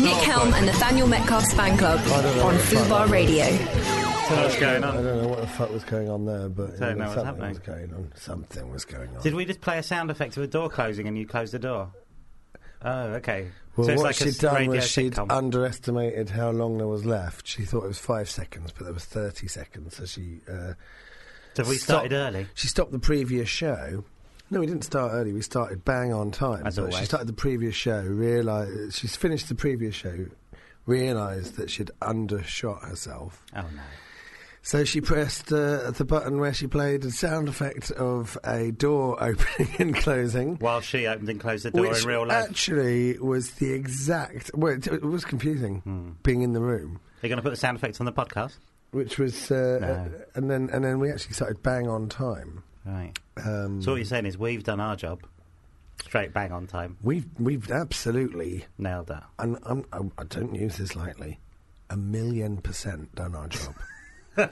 Nick Helm and Nathaniel Metcalf's fan club I don't know on what the fuck Fubar Radio. What's going I don't know what the fuck was going on there, but Don't you know what's something happening. was going on. Something was going on. Did we just play a sound effect of a door closing and you closed the door? Oh, okay. well, so it's what like a she'd s- done radio was she'd sitcom. underestimated how long there was left. She thought it was five seconds, but there was thirty seconds. So she uh, so we stopped- started early. She stopped the previous show. No, we didn't start early. We started bang on time. As but she started the previous show. Realised she's finished the previous show. Realised that she'd undershot herself. Oh no. So she pressed uh, the button where she played a sound effect of a door opening and closing. While she opened and closed the door which in real life. actually was the exact. Well, it, it was confusing Hmm. being in the room, You're going to put the sound effects on the podcast? which was, uh, No. uh, and then and then we actually started bang on time. Right. Um, So what you're saying is we've done our job. Straight bang on time. we've we've absolutely, Nailed that. and I'm, I'm, I don't use this lightly, a million percent done our job.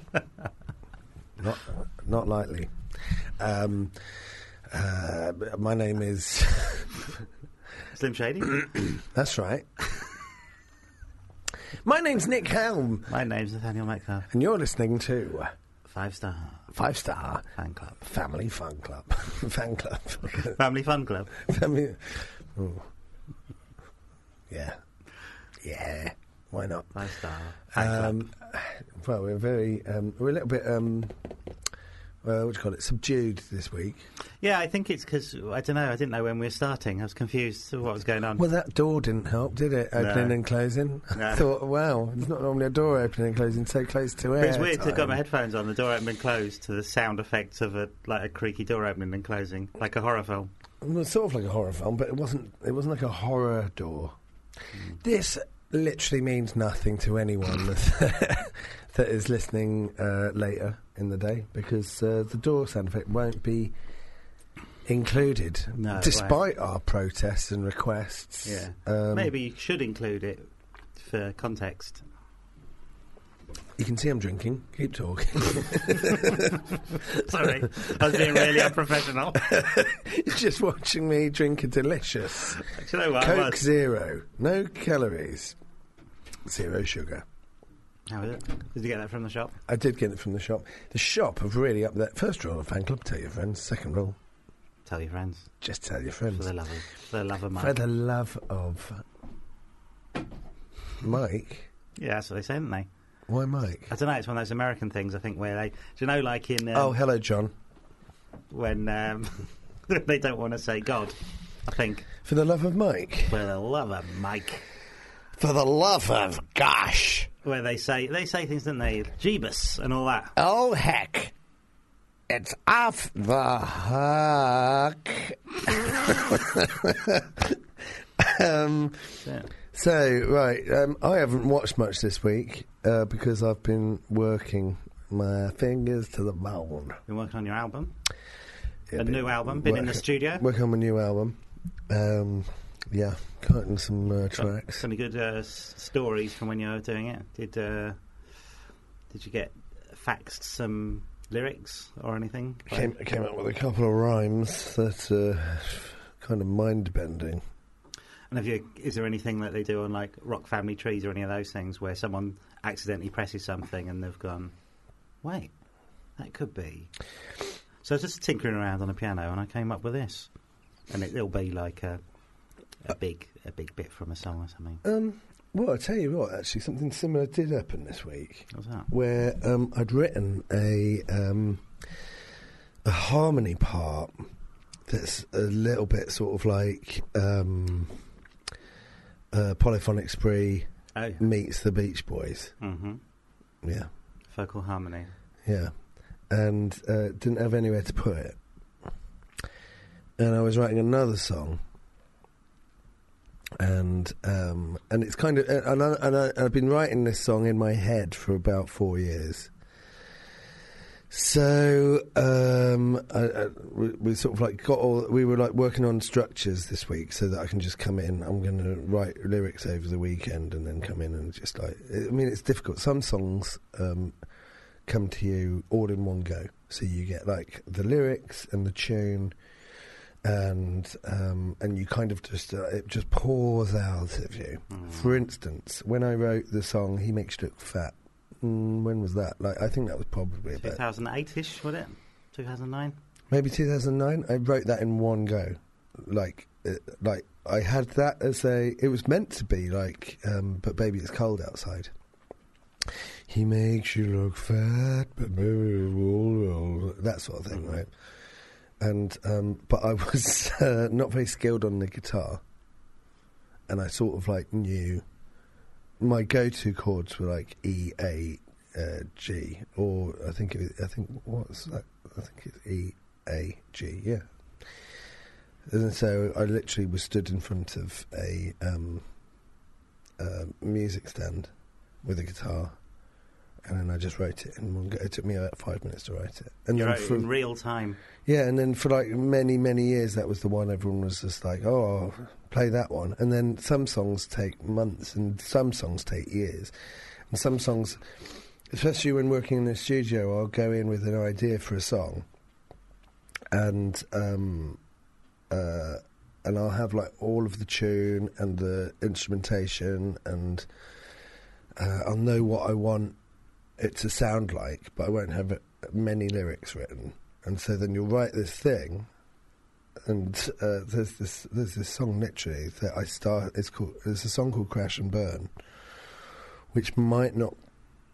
not not lightly. Um, uh, my name is. Slim Shady. That's right. My name's Nick Helm, My name's Nathaniel Metcalf. and you're listening to Five star Five Star fan club. Family Fun Club. Fan Club. Family fun club. Family. Ooh. Yeah. Yeah. Why not? Five star fan club. Um, well, we're very. Um, we're a little bit. Um, uh, what do you call it? Subdued this week. Yeah, I think it's because I don't know. I didn't know when we were starting. I was confused what was going on. Well, that door didn't help, did it? Opening No. and closing. I thought, wow, it's not normally a door opening and closing so close to air. But it's weird i've got my headphones on, the door opening and closed to the sound effects of a like a creaky door opening and closing, like a horror film. Well, it's sort of like a horror film, but it wasn't. It wasn't like a horror door. This literally means nothing to anyone that, is listening uh, later in the day because uh, the door sound effect won't be included, No, it despite our protests and requests. Yeah, Um, maybe you should include it for context. you can see I'm drinking. Keep talking. Sorry, I was being really unprofessional. You're just watching me drink a delicious Do you know what? Coke. Zero, no calories, zero sugar. How is it? Did you get that from the shop? I did get it from the shop. The shop have really up there. First rule of fan club, tell your friends. Second rule, Tell your friends just tell your for friends. the love of for the love of For Mike. the love of Mike. Yeah, that's what they say, don't they? Why Mike? I don't know. It's one of those American things. I think where they, do you know, like in um, oh, hello, John. when um, they don't want to say God. I think For the love of Mike. for the love of Mike, For the love of gosh. where they say they say things, don't they? Jeebus and all that. Oh, heck. It's off the hook. um, Yeah. so, right, um, I haven't watched much this week uh, because I've been working my fingers to the bone. Been working on your album, Yeah, a new album. Been in the studio. Working on my new album. Um, yeah, cutting some uh, tracks. Some good uh, s- stories from when you were doing it. Did uh, did you get faxed some lyrics or anything? Came, came up with a couple of rhymes that uh, kind of mind bending. And have you, is there anything that they do on like Rock Family Trees or any of those things where someone accidentally presses something and they've gone, wait, that could be. So I was just tinkering around on a piano and I came up with this, and it, it'll be like a a big a big bit from a song or something. Um, well, I tell you what, actually, something similar did happen this week. What's that? where um, I'd written a um, a harmony part that's a little bit sort of like um, uh, polyphonic spree Oh, meets the Beach Boys. mm-hmm. Yeah, Vocal harmony. yeah, and uh, didn't have anywhere to put it. And I was writing another song. And um, and it's kind of and, I, and I, I've been writing this song in my head for about four years. So um, I, I, we, we sort of like got all. We were like working on structures this week, so that I can just come in. I'm going to write lyrics over the weekend and then come in and just like. I mean, it's difficult. Some songs um, come to you all in one go, so you get like the lyrics and the tune, and um, and you kind of just uh, it just pours out of you. Mm. For instance, when I wrote the song "He Makes You Look Fat," mm, when was that? Like I think that was probably 2008-ish, was it? 2009? maybe 2009. I wrote that in one go, like uh, like I had that as a. It was meant to be like, um, but baby, it's cold outside. He makes you look fat, but that sort of thing, Mhm. right? And um, but I was uh, not very skilled on the guitar, and I sort of like knew my go-to chords were like E, A, uh, G, or I think it was, I think what's that? I think it's E, A, G, yeah. And so I literally was stood in front of a um, uh, music stand with a guitar, and then I just wrote it in one go. It took me about five minutes to write it, and You then for in real time. yeah, and then for like many many years, that was the one everyone was just like, "Oh, play that one." And then some songs take months, and some songs take years, and some songs, especially when working in the studio, I'll go in with an idea for a song, and um, uh, and I'll have like all of the tune and the instrumentation, and uh, I'll know what I want it to sound like, but I won't have many lyrics written. And so then you'll write this thing, and uh, there's this there's this song literally that I start. It's called there's a song called Crash and Burn, which might not.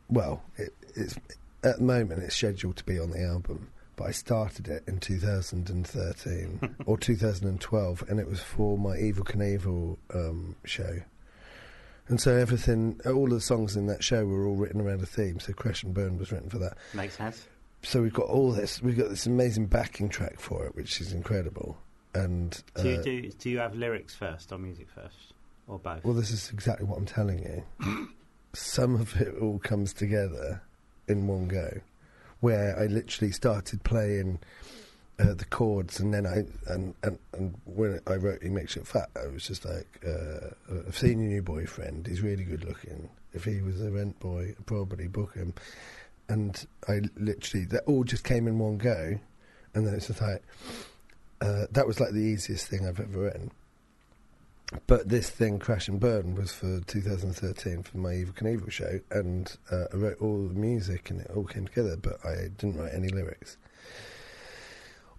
Well, it, it's at the moment it's scheduled to be on the album, but I started it in 2013 or 2012, and it was for my Evel Knievel um, show. And so everything, all the songs in that show were all written around a theme. So Crash and Burn was written for that Makes sense. so we've got all this. We've got this amazing backing track for it, which is incredible. And Do you, uh, do, do you have lyrics first or music first? Or both? well, this is exactly what I'm telling you. Some of it all comes together in one go, where I literally started playing uh, the chords, and then I and, and and when I wrote "He Makes It Fat," I was just like, uh, "I've seen your new boyfriend. He's really good looking. If he was a rent boy, I'd probably book him." And I literally that all just came in one go, and then it's just like uh, that was like the easiest thing I've ever written. But this thing, Crash and Burn, was for 2013 for my Evel Knievel show, and uh, I wrote all the music and it all came together, but I didn't write any lyrics.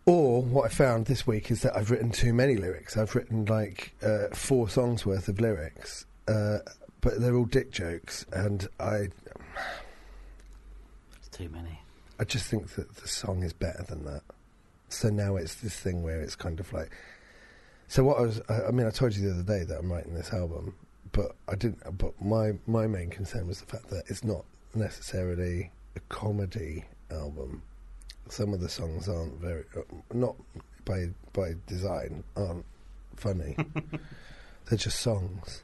Or what I found this week is that I've written too many lyrics. I've written like uh, four songs worth of lyrics, uh, but they're all dick jokes, and I, It's too many. I just think that the song is better than that. So now it's this thing where it's kind of like. So what I was, I, I mean, I told you the other day that I'm writing this album, but I didn't. But my my main concern was the fact that it's not necessarily a comedy album. Some of the songs aren't very, uh, not by by design, aren't funny. They're just songs.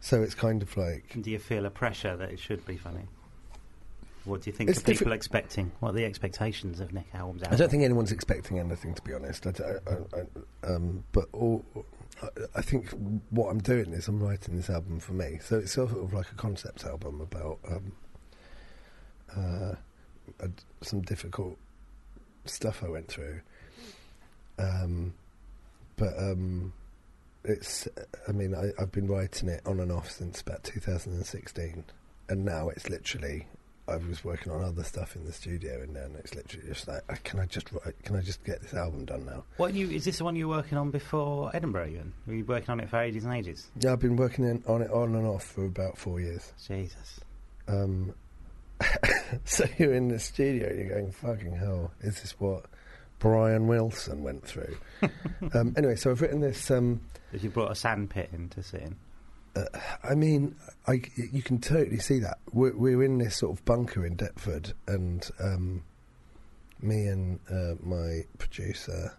So it's kind of like Do you feel a pressure that it should be funny? What do you think are people diffi- expecting? What are the expectations of Nick Album's album? I don't think anyone's expecting anything, to be honest. I, I- I- um, but all, I, I think what I'm doing is I'm writing this album for me. So it's sort of like a concept album about um, uh, some difficult stuff I went through. Um, but um, it's, I mean, I, I've been writing it on and off since about 2016, and now it's literally I was working on other stuff in the studio, and then it's literally just like, can I just write? Can I just get this album done now? What you is this the one you were working on before Edinburgh? Even were you working on it for ages and ages? Yeah, I've been working in, on it on and off for about four years. Jesus. Um, so you're in the studio, and you're going, "Fucking hell, is this what Brian Wilson went through?" um, anyway, so I've written this. Um, If you brought a sandpit in to sit in. I mean, I, you can totally see that. We're, we're in this sort of bunker in Deptford, and um, me and uh, my producer,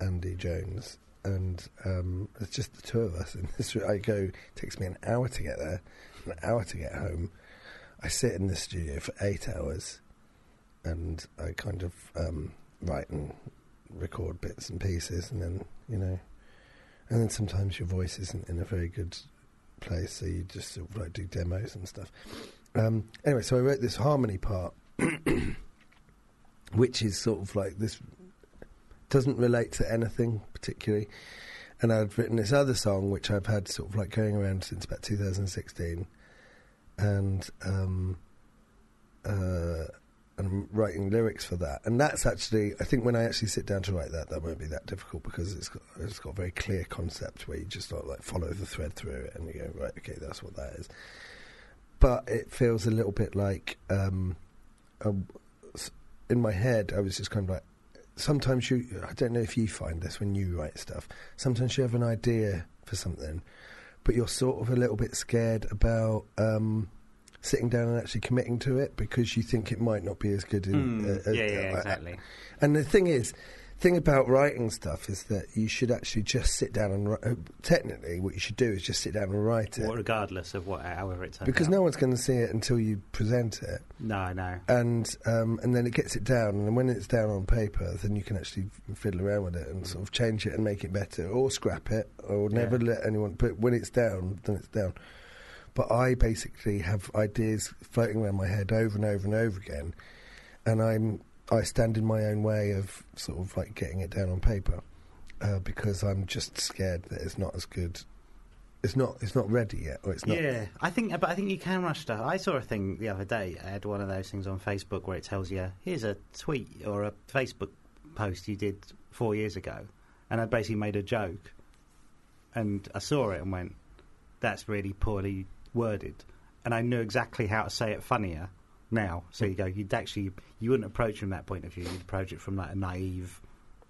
Andy Jones, and um, it's just the two of us. And this, I go, it takes me an hour to get there, an hour to get home. I sit in the studio for eight hours, and I kind of um, write and record bits and pieces, and then, you know, and then sometimes your voice isn't in a very good place, so you just sort of like do demos and stuff. Um, anyway, so I wrote this harmony part, which is sort of like this doesn't relate to anything particularly. And I'd written this other song, which I've had sort of like going around since about 2016, and um, uh, I'm writing lyrics for that. And that's actually, I think, when I actually sit down to write that, that won't be that difficult because it's got, it's got a very clear concept where you just sort of like follow the thread through it, and you go, right, okay, that's what that is. But it feels a little bit like, um, a, in my head, I was just kind of like, sometimes you, I don't know if you find this when you write stuff, sometimes you have an idea for something, but you're sort of a little bit scared about um, sitting down and actually committing to it because you think it might not be as good. In, Mm, uh, yeah, yeah, uh, exactly. And the thing is, thing about writing stuff is that you should actually just sit down and write. Uh, technically, what you should do is just sit down and write it Well, regardless of what, however it turns because out. no one's going to see it until you present it no, no. and um, and then it gets it down, and when it's down on paper, then you can actually fiddle around with it and sort of change it and make it better, or scrap it, or never Yeah. let anyone. But when it's down, then it's down. But I basically have ideas floating around my head over and over and over again, and I'm I stand in my own way of sort of like getting it down on paper uh, because I'm just scared that it's not as good. It's not. It's not ready yet, or it's not. Yeah, I think, but I think you can rush stuff. I saw a thing the other day. I had one of those things on Facebook where it tells you, "Here's a tweet or a Facebook post you did four years ago," and I basically made a joke, and I saw it and went, "That's really poorly worded," and I knew exactly how to say it funnier now. So you go, you'd actually you wouldn't approach it from that point of view. You'd approach it from like a naive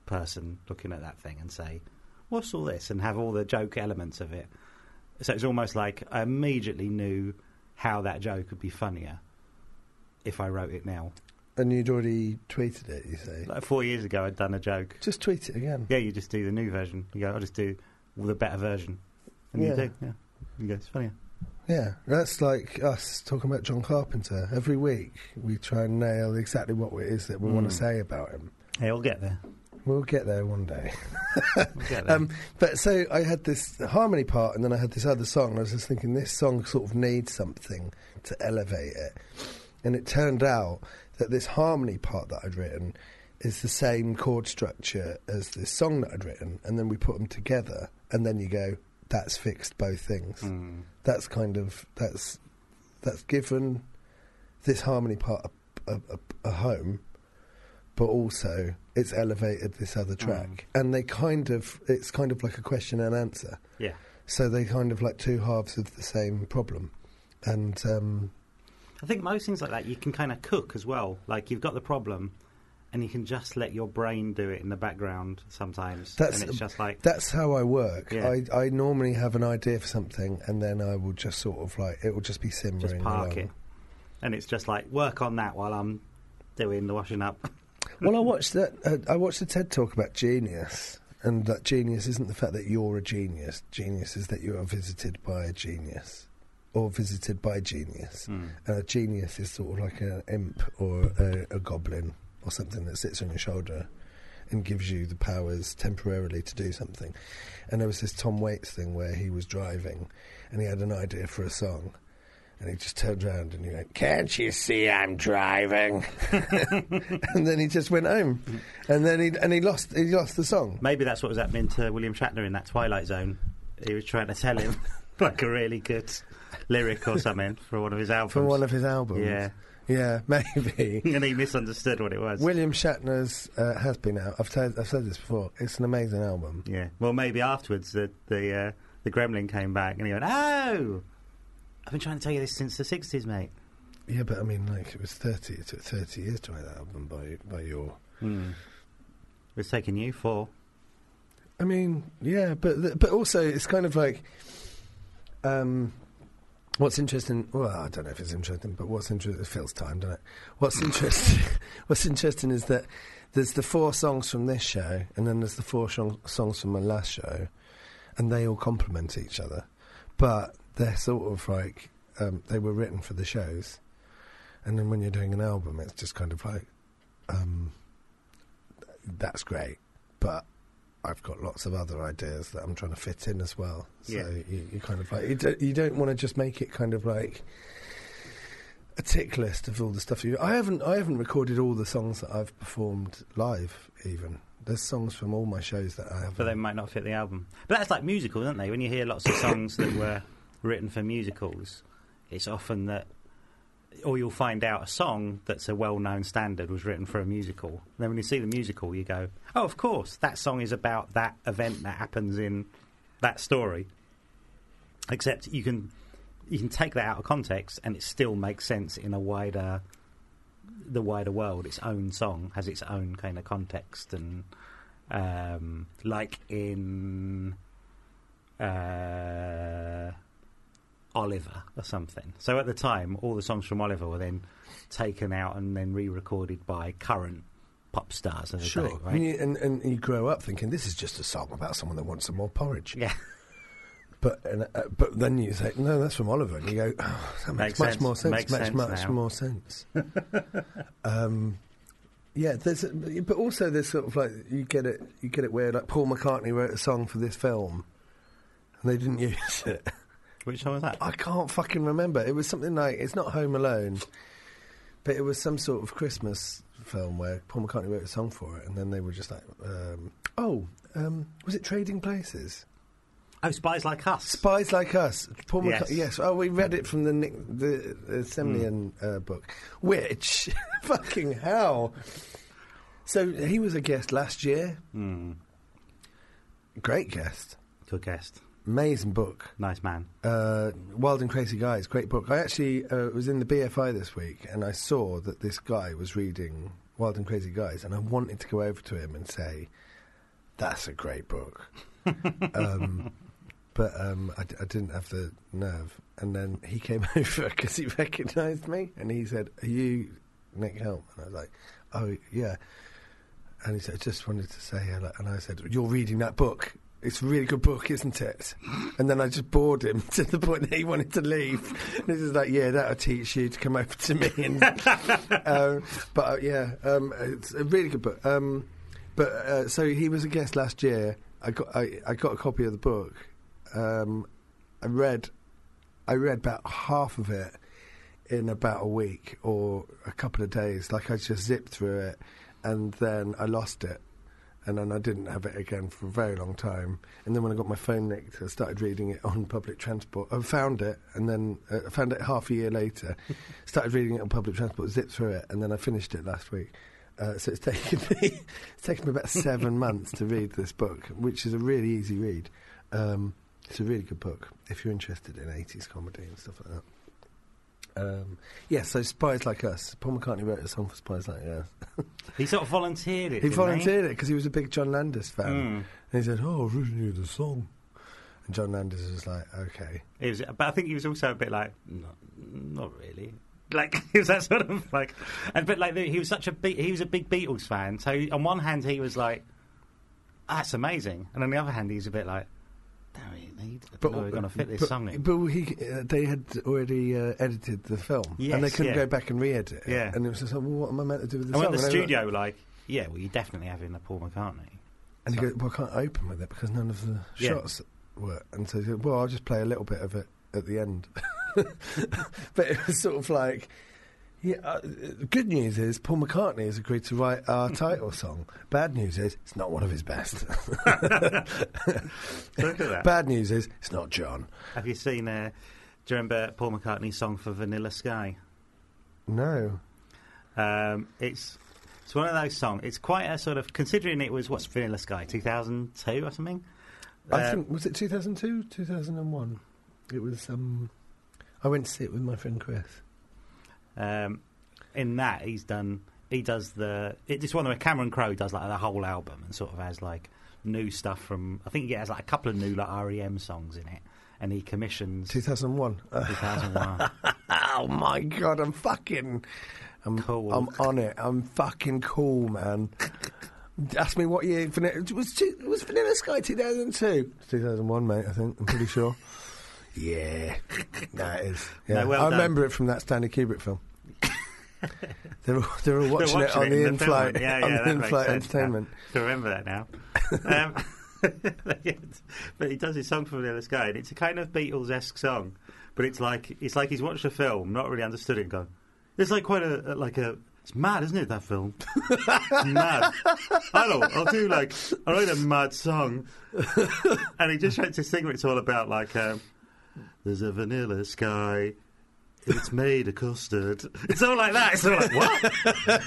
person looking at that thing and say, "What's all this?" and have all the joke elements of it. So it's almost like I immediately knew how that joke would be funnier if I wrote it now. And you'd already tweeted it. You say, Like four years ago, I'd done a joke. just tweet it again. Yeah, you just do the new version. You go, I'll just do the better version. And Yeah. you do, yeah. You go, it's funnier. Yeah, that's like us talking about John Carpenter. Every week we try and nail exactly what it is that we want Mm. to say about him. Hey, we'll get there. We'll get there one day. We'll get there. Um, but so I had this harmony part, and then I had this other song. And I was just thinking this song sort of needs something to elevate it, and it turned out that this harmony part that I'd written is the same chord structure as this song that I'd written, and then we put them together, and then you go, that's fixed both things. Mm. That's kind of that's that's given this harmony part a, a, a, a home, but also it's elevated this other track, and they kind of it's kind of like a question and answer. Yeah. So they kind of like two halves of the same problem, and um, I think most things like that you can kind of cook as well. Like you've got the problem, and you can just let your brain do it in the background sometimes. That's- and it's just like that's how I work. Yeah. I I normally have an idea for something, and then I will just sort of like it will just be simmering. just park along. it, and it's just like work on that while I'm doing the washing up. well, I watched that. Uh, I watched a TED talk about genius, and that genius isn't the fact that you're a genius. Genius is that you are visited by a genius, or visited by genius. Mm. And a genius is sort of like an imp or a, a goblin or something that sits on your shoulder and gives you the powers temporarily to do something. And there was this Tom Waits thing where he was driving and he had an idea for a song. And he just turned around and he went, Can't you see I'm driving? and then he just went home. And then he and he lost he lost the song. Maybe that's what was happening to William Shatner in that Twilight Zone. He was trying to tell him like a really good lyric or something for one of his albums. For one of his albums. yeah, Yeah, maybe. and he misunderstood what it was. William Shatner's uh, has been out. I've said I've said this before. It's an amazing album. Yeah. Well, maybe afterwards the the uh, the Gremlin came back and he went, "Oh, I've been trying to tell you this since the '60s, mate." Yeah, but I mean, like it was thirty. It took thirty years to write that album by by your. Hmm. It's taken you four. I mean, yeah, but th- but also it's kind of like, um, what's interesting. Well, I don't know if it's interesting, but what's interesting it feels time, doesn't it? What's interesting? what's interesting is that there's the four songs from this show, and then there's the four songs from my last show, and they all complement each other, but they're sort of like um, they were written for the shows, and then when you're doing an album, it's just kind of like, um, that's great, but I've got lots of other ideas that I'm trying to fit in as well. So Yeah. you, you kind of like you don't, you don't want to just make it kind of like a tick list of all the stuff you. I haven't I haven't recorded all the songs that I've performed live even There's songs from all my shows that I have. but they might not fit the album. But that's like musicals, aren't they? When you hear lots of songs that were written for musicals, it's often that, or you'll find out a song that's a well-known standard was written for a musical. And then when you see the musical, you go, "Oh, of course, that song is about that event that happens in that story." Except you can you can take that out of context, and it still makes sense in a wider the wider world. Its own song has its own kind of context and um, like in uh, Oliver or something. So at the time, all the songs from Oliver were then taken out and then re-recorded by current pop stars of the Sure, day, right? and, you, and, and you grow up thinking this is just a song about someone that wants some more porridge. Yeah, But and, uh, but then you say no, that's from Oliver, and you go, oh, that makes, Makes much sense. more sense. Makes Makes sense much now. more sense. um, yeah, there's, a, but also there's sort of like you get it, you get it where like Paul McCartney wrote a song for this film, and they didn't use it. Which one was that? I can't fucking remember. It was something like it's not Home Alone, but it was some sort of Christmas film where Paul McCartney wrote a song for it, and then they were just like, um, "Oh, um, was it Trading Places? Oh, Spies Like Us. Spies Like Us." Paul Yes. McCartney. Yes. Oh, we read it from the Nick, the, the Semlyen uh, book, which fucking hell. So he was a guest last year. Hmm. Great guest. Good guest. Amazing book. Nice man. uh, Wild and Crazy Guys, great book. I actually uh, was in the BFI this week and I saw that this guy was reading Wild and Crazy Guys, and I wanted to go over to him and say, "That's a great book," um, but um, I, I didn't have the nerve. And then he came over because he recognised me, and he said, "Are you Nick Helm?" And I was like, "Oh yeah." And he said, "I just wanted to say hello." And I said, "You're reading that book." It's a really good book, isn't it? And then I just bored him to the point that he wanted to leave. And he was like, "Yeah, that'll teach you to come over to me." And, um, but uh, yeah, um, it's a really good book. Um, but uh, so he was a guest last year. I got I, I got a copy of the book. Um, I read I read about half of it in about a week or a couple of days. Like I just zipped through it, and then I lost it, and then I didn't have it again for a very long time. And then when I got my phone nicked, I started reading it on public transport. I found it, and then uh, I found it half a year later. started reading it on public transport, zipped through it, and then I finished it last week. Uh, so it's taken me it's taken me about seven months to read this book, which is a really easy read. Um, it's a really good book if you're interested in 80s comedy and stuff like that. Um, yeah, so Spies Like Us. Paul McCartney wrote a song for Spies Like Us. He sort of volunteered it. He volunteered it because he was a big John Landis fan. Mm. And he said, Oh, I really knew the song. And John Landis was like, Okay. He was, but I think he was also a bit like, not, not really. Like he was that sort of like, and but like he was such a big, he was a big Beatles fan. So on one hand he was like, that's amazing, and on the other hand he's a bit like, don't really need. But we're going to fit this but, song in. But he, uh, they had already uh, edited the film. and they couldn't yeah. go back and re edit it. Yeah. And it was just like, Well, what am I meant to do with this? I song? went to the And they were- studio like, yeah, well, you definitely have in a Paul McCartney. And he goes, Well, I can't open with it because none of the Yeah. shots work. And so he said, Well, I'll just play a little bit of it at the end. but it was sort of like. Yeah, uh, good news is Paul McCartney has agreed to write our title song. Bad news is it's not one of his best. Look at that. Bad news is it's not John. Have you seen? Uh, do you remember Paul McCartney's song for Vanilla Sky? No. Um, it's it's one of those songs. It's quite a sort of considering it was what's Vanilla Sky 2002 or something. I Um, think was it 2002, 2001. It was. Um, I went to see it with my friend Chris. Um, in that, he's done. He does the. It's just one where Cameron Crowe does like the whole album and sort of has like new stuff from. I think he has like a couple of new like REM songs in it, and he commissions 2001. 2001. oh my god! I'm fucking. I'm Cool. I'm on it. I'm fucking cool, man. Ask me what year Vanilla, was. Was Vanilla Sky 2002? 2001, mate. I think. I'm pretty sure. yeah, that is. Yeah, No, well I done. remember it from that Stanley Kubrick film. they're all, they're all watching, it on the in in-flight, film. Yeah, on yeah, the in-flight sense now. entertainment. To remember that now. um, but he does his song for Vanilla Sky, and it's a kind of Beatles-esque song. But it's like it's like he's watched a film, not really understood it, and gone. It's like quite a like a It's mad, isn't it? That film. Mad. I know. I'll do like I write a mad song, and he just writes this thing where it's all about like um, there's a vanilla sky. It's made of custard. It's all like that. It's all like what?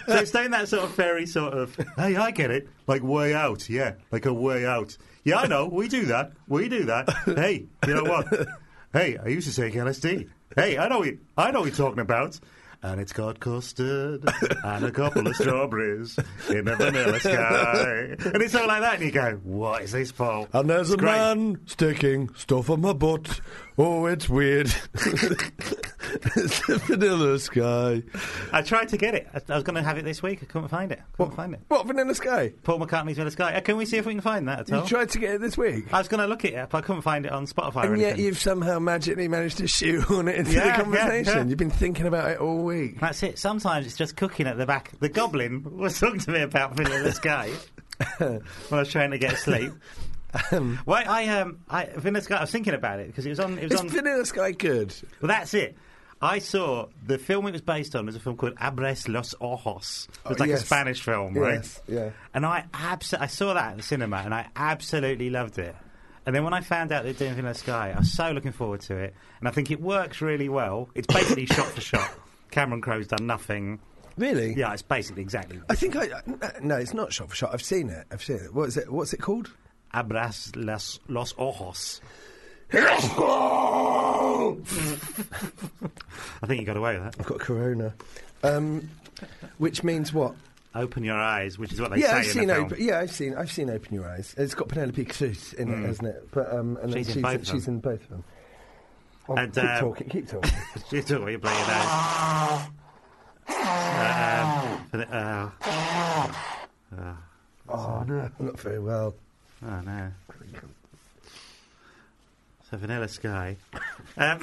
so it's doing that sort of very sort of. Hey, I get it. Like way out. Yeah, like a way out. Yeah, I know. We do that. We do that. Hey, you know what? Hey, I used to take LSD. Hey, I know. What, I know what you're talking about and it's got custard and a couple of strawberries in a vanilla sky. And it's all like that, and you go, what is this, Paul? And there's It's a great. man sticking stuff on my butt. Oh, it's weird. it's the vanilla sky. I tried to get it. I, I was going to have it this week. I couldn't find it. Couldn't find it. What, vanilla sky? Paul McCartney's Vanilla Sky. Uh, Can we see if we can find that at all? You tried to get it this week? I was going to look it up, I couldn't find it on Spotify or And yet you've somehow magically managed to shoehorn it into Yeah, the conversation. yeah. You've been thinking about it all week. That's it. Sometimes it's just cooking at the back. The goblin was talking to me about Vanilla Sky when I was trying to get asleep. Well, I um, I Vanilla Sky. I was thinking about it because it was on. It was Is on. vanilla sky good? Well, that's it. I saw the film it was based on was a film called Abres los Ojos. It was like a. Spanish film, right? Yes, yeah. And I abs- I saw that at the cinema and I absolutely loved it. And then when I found out they're doing Vanilla Sky, I was so looking forward to it. And I think it works really well. It's basically shot for shot. Cameron Crowe's done nothing. Really? Yeah, it's basically exactly I think I. No, it's not shot for shot. I've seen it. I've seen it. What is it? What's it called? Abras los, los Ojos. I think you got away with that. I've got Corona. Um, which means what? Open your eyes, which is what they yeah, say I've in seen the film. open, yeah, I've seen I've seen Open Your Eyes. It's got Penelope Cruz in it, hasn't it? But um, and then She's in both of she's them. in both of them. Oh, And, keep um, talking, keep talking. You took what you play your nose. Um, the- uh, oh no, I'm not very well. Oh no. So Vanilla Sky. Um,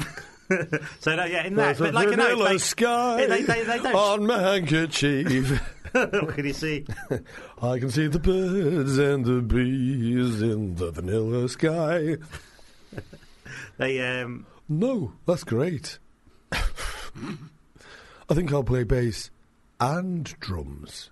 so no, yeah, in that, There's a but like vanilla sky they- they- they don't- on my handkerchief. what can you see? I can see the birds and the bees in the vanilla sky. They um, No, that's great. I think I'll play bass and drums.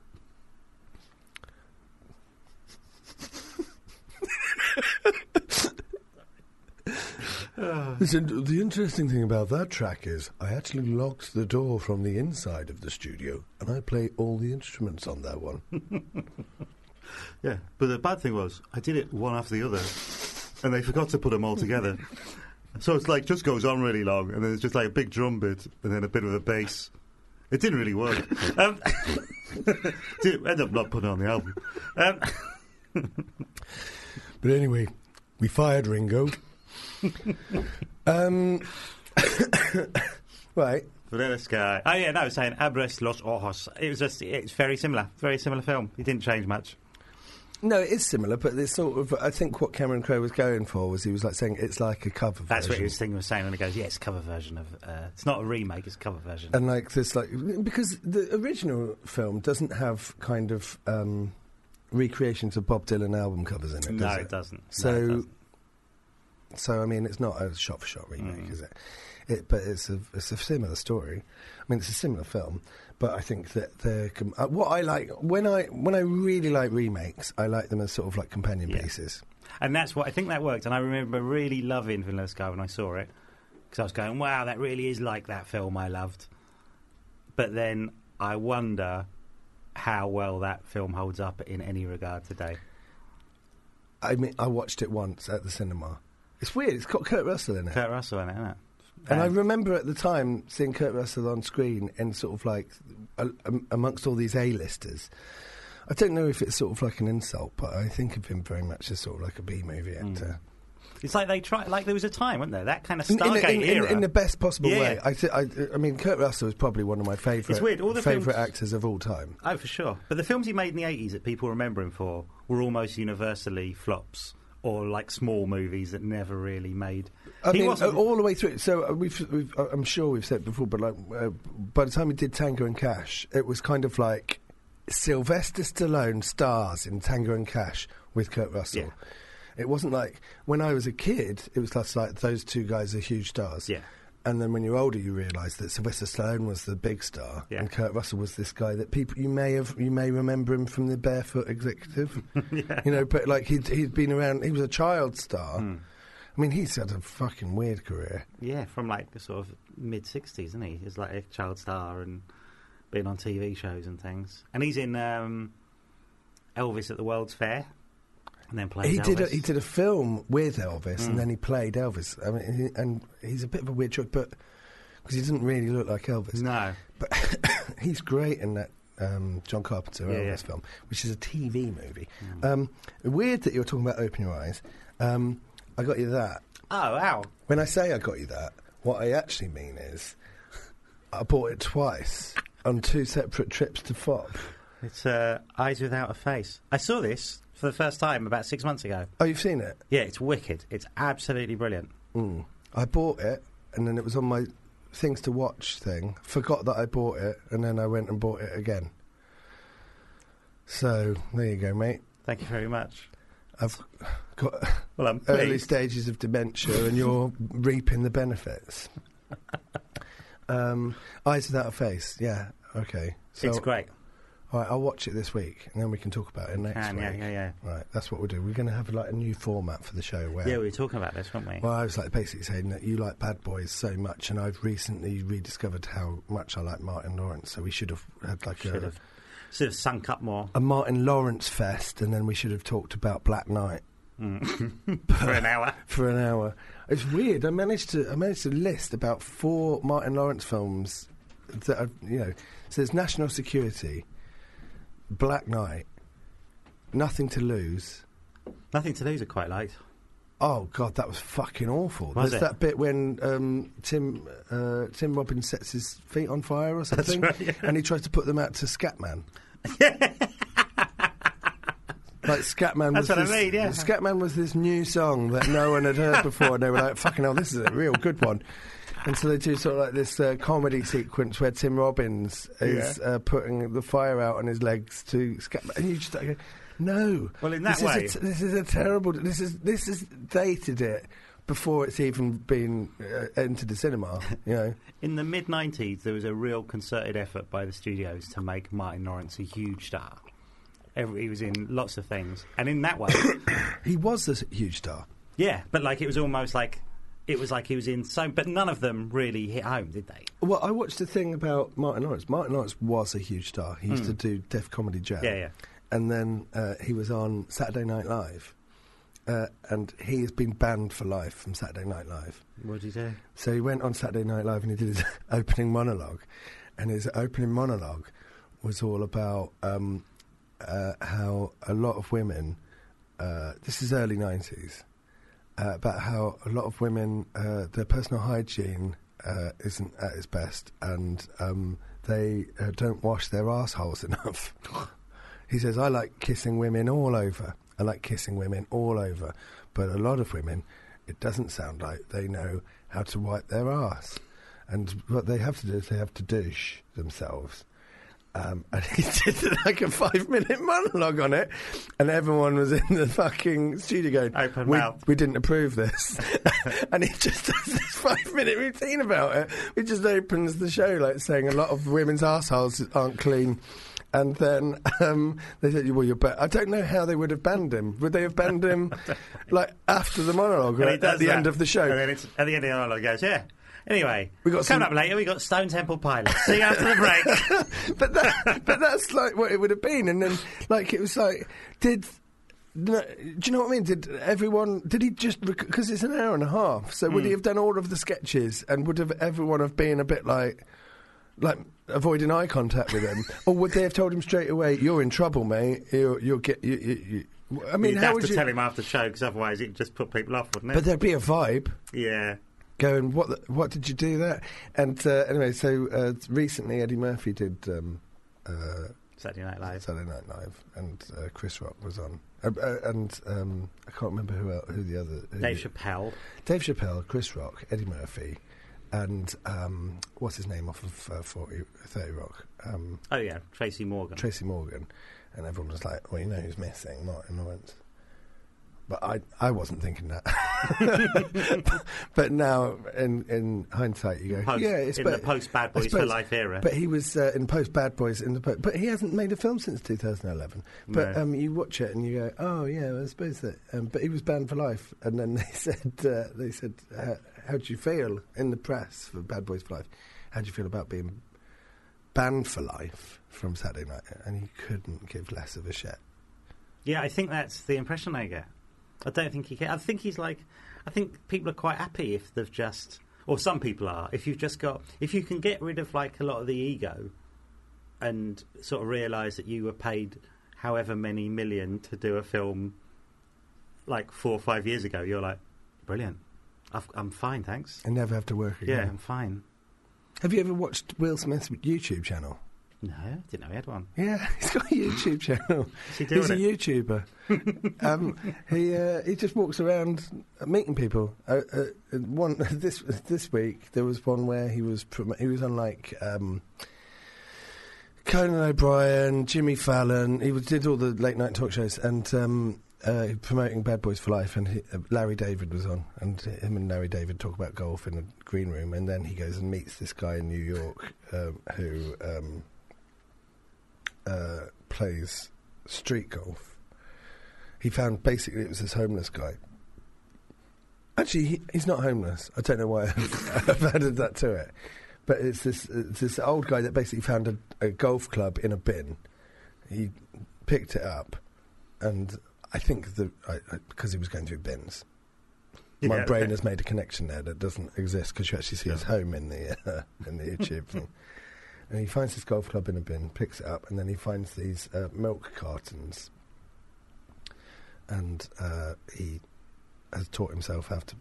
Listen, the interesting thing about that track is I actually locked the door from the inside of the studio and I play all the instruments on that one. yeah. But the bad thing was, I did it one after the other, and they forgot to put them all together. So it's like just goes on really long, and then it's just like a big drum bit, and then a bit of a bass. It didn't really work. Um, did end up not putting it on the album. Um, But anyway, we fired Ringo. um, right. Vanilla Sky. Oh yeah, no, I was saying Abres los Ojos. It was just, it's very similar, very similar film. It didn't change much. No, it is similar, but it's sort of. I think what Cameron Crowe was going for was he was like saying it's like a cover. That's what version. his thing was saying when he goes, yeah, it's a cover version of. Uh, it's not a remake, it's a cover version. And like this, like because the original film doesn't have kind of um, recreations of Bob Dylan album covers in it. no, does it doesn't. So, no, it doesn't. so I mean, it's not a shot-for-shot remake, Mm. is it? It, but it's a it's a similar story. I mean, it's a similar film, but I think that they're com- uh, what I like when I when I really like remakes, I like them as sort of like companion Yeah. pieces. And that's what I think that worked. And I remember really loving Vanilla Sky when I saw it because I was going, "Wow, that really is like that film I loved." But then I wonder how well that film holds up in any regard today. I mean, I watched it once at the cinema. It's weird. It's got Kurt Russell in it. Kurt Russell in it, isn't it? And I remember at the time seeing Kurt Russell on screen and sort of like a, amongst all these A-listers. I don't know if it's sort of like an insult, but I think of him very much as sort of like a B movie Mm. It's like they try, like there was a time, wasn't there? That kind of In, in, in, in, era. in the best possible Yeah, way. I, th- I, I mean, Kurt Russell is probably one of my favourite It's weird, all the favourite films- actors of all time. Oh, for sure. But the films he made in the 80s that people remember him for were almost universally flops or like small movies that never really made. I he mean, wasn't. uh, all the way through. So uh, we've, we've, uh, I'm sure we've said before, but like uh, by the time we did Tango and Cash, it was kind of like Sylvester Stallone stars in Tango and Cash with Kurt Russell. Yeah. It wasn't like when I was a kid. It was just like those two guys are huge stars. yeah. and then when you're older, you realise that Sylvester Stallone was the big star, Yeah. and Kurt Russell was this guy that people you may have you may remember him from the Barefoot Executive, you know. But like he'd he'd been around. He was a child star. Hmm. I mean, he's had a fucking weird career. Yeah, from like the sort of mid '60s, isn't he? He's like a child star and been on TV shows and things. And he's in um, Elvis at the World's Fair, and then plays He Elvis. did a, he did a film with Elvis, Mm. and then he played Elvis. I mean, he, and he's a bit of a weird choice, but because he doesn't really look like Elvis. No, But he's great in that um, John Carpenter Yeah, Elvis yeah. film, which is a TV movie. Mm. Um, weird that you're talking about open your eyes. Um, I got you that. Oh, wow. When I say I got you that, what I actually mean is I bought it twice on two separate trips to Fopp. It's uh, Eyes Without a Face. I saw this for the first time about six months ago. Oh, you've seen it? Yeah, it's wicked. It's absolutely brilliant. Mm. I bought it, and then it was on my things to watch thing. Forgot that I bought it, and then I went and bought it again. So there you go, mate. Thank you very much. I've got Well, I'm early pleased. stages of dementia, and you're reaping the benefits. Um, eyes without a face. Yeah. Okay. So, it's great. All right, I'll watch it this week, and then we can talk about it next Can, week. yeah, yeah, yeah. Right. That's what we'll do. We're going to have like a new format for the show where. Yeah, we were talking about this, weren't we? Well, I was like basically saying that you like Bad Boys so much, and I've recently rediscovered how much I like Martin Lawrence. So we should have had like Should a, have should have sunk up more a Martin Lawrence fest, and then we should have talked about Black Knight mm. for an hour. for an hour. It's weird. I managed to I managed to list about four Martin Lawrence films that are you know. So there's National Security, Black Knight, Nothing to Lose. Nothing to lose. I quite liked. Oh God, that was fucking awful. Was There's it? that bit when um, Tim uh, Tim Robbins sets his feet on fire or something, right, yeah. and he tries to put them out to Scatman. like Scatman That's was what I this, mean, yeah. Scatman was this new song that no one had heard before, and they were like, "Fucking hell, this is a real good one." And so they do sort of like this uh, comedy sequence where Tim Robbins is uh, putting the fire out on his legs to Scatman, and you just like, no. Well, in that this way- is t- this is a terrible. This is this is dated it before it's even been uh, entered the cinema. You know, In the mid '90s, there was a real concerted effort by the studios to make Martin Lawrence a huge star. Every, he was in lots of things, and in that way, he was a huge star. yeah. But like, it was almost like it was like he was in so. But none of them really hit home, did they? Well, I watched a thing about Martin Lawrence. Martin Lawrence was a huge star. He used Hmm. to do Def Comedy Jam. Yeah, yeah. And then uh, he was on Saturday Night Live. Uh, and he has been banned for life from Saturday Night Live. What did he do? So he went on Saturday Night Live and he did his opening monologue. And his opening monologue was all about um, uh, how a lot of women, uh, this is early 90s, uh, about how a lot of women, uh, their personal hygiene uh, isn't at its best and um, they uh, don't wash their assholes enough. he says, I like kissing women all over. I like kissing women all over. But a lot of women, it doesn't sound like they know how to wipe their ass. And what they have to do is they have to douche themselves. Um, and he did like a five minute monologue on it, and everyone was in the fucking studio going, Open we, mouth. we didn't approve this. and he just does this five minute routine about it. He just opens the show like saying a lot of women's assholes aren't clean. And then um, they said, "Well, you're." Ba-. I don't know how they would have banned him. Would they have banned him like after the monologue or at, the that. end of the show? And then it's, at the end of the monologue, he goes, "Yeah." Anyway, We got coming some- up later. We got Stone Temple Pilots. See you after the break. but that, but that's like what it would have been. And then, like, it was like, did. No, do you know what I mean? Did everyone? Did he just because it's an hour and a half? So would he hmm. have done all of the sketches and would have everyone have been a bit like, like avoiding eye contact with him, or would they have told him straight away, "You're in trouble, mate. You'll, you'll get." You, you, you. I mean, You'd how have would to you? tell him after the show because otherwise it'd just put people off, wouldn't it? But there'd be a vibe. yeah. Going, what the, what did you do there? And uh, anyway, so uh, recently Eddie Murphy did um, uh, Saturday Night Live. Saturday Night Live, and uh, Chris Rock was on, uh, uh, and um, I can't remember who el who the other who Dave Chappelle. Dave Chappelle, Chris Rock, Eddie Murphy, and um, what's his name off of uh, 40, 30 Rock, um, Oh yeah, Tracy Morgan. Tracy Morgan, and everyone was like, well, you know who's missing, Martin Lawrence. But I, I wasn't thinking that. but now, in in hindsight, you go, Post, yeah, it's in but- the post Bad Boys for suppose- Life era. But he was uh, in post Bad Boys in the po- but he hasn't made a film since 2011. But No. um, you watch it and you go, oh yeah, I suppose that. Um, but he was banned for life, and then they said uh, they said, how, how do you feel in the press for Bad Boys for Life? How do you feel about being banned for life from Saturday Night? And he couldn't give less of a shit. Yeah, I think that's the impression I get. I don't think he can. I think he's like. I think people are quite happy if they've just, or some people are. If you've just got, if you can get rid of like a lot of the ego, and sort of realise that you were paid however many million to do a film, like four or five years ago, you're like, brilliant. I've, I'm fine, thanks. And never have to work again. Yeah, I'm fine. Have you ever watched Will Smith's YouTube channel? No, I didn't know he had one. Yeah, he's got a YouTube channel. He He's a it? YouTuber. um, he uh, he just walks around meeting people. Uh, uh, one this this week there was one where he was prom- he was on like um, Conan O'Brien, Jimmy Fallon. He was, did all the late night talk shows and. Um, uh, promoting Bad Boys for Life, and he, uh, Larry David was on, and him and Larry David talk about golf in the green room, and then he goes and meets this guy in New York um, who um, uh, plays street golf. He found basically it was this homeless guy. Actually, he, he's not homeless. I don't know why I've, added that to it, but it's this it's this old guy that basically found a, a golf club in a bin. He picked it up, and I think the because he was going through bins. My Yeah, brain has made a connection there that doesn't exist because you actually see his home in the uh, in the YouTube thing. And he finds his golf club in a bin, picks it up, and then he finds these uh, milk cartons. And uh, he has taught himself how to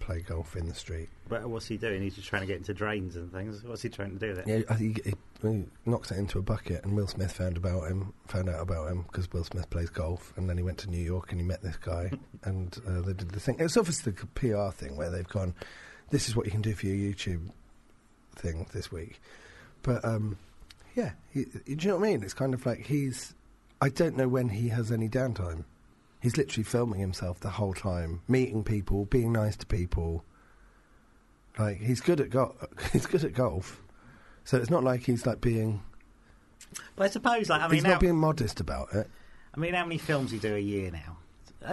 play golf in the street. But what's he doing? He's just trying to get into drains and things. What's he trying to do there? Yeah, I think he, he, he knocks it into a bucket, and Will Smith found about him, found out about him because Will Smith plays golf, and then he went to New York and he met this guy, and uh, they did the thing. It's obviously the PR thing where they've gone, "This is what you can do for your YouTube thing this week," but um, yeah, he, do you know what I mean? It's kind of like he's. I don't know when he has any downtime. He's literally filming himself the whole time, meeting people, being nice to people. Like he's good at go- he's good at golf. So it's not like he's like being. But I suppose, like, I mean, he's not being modest about it. I mean, how many films he do a year now?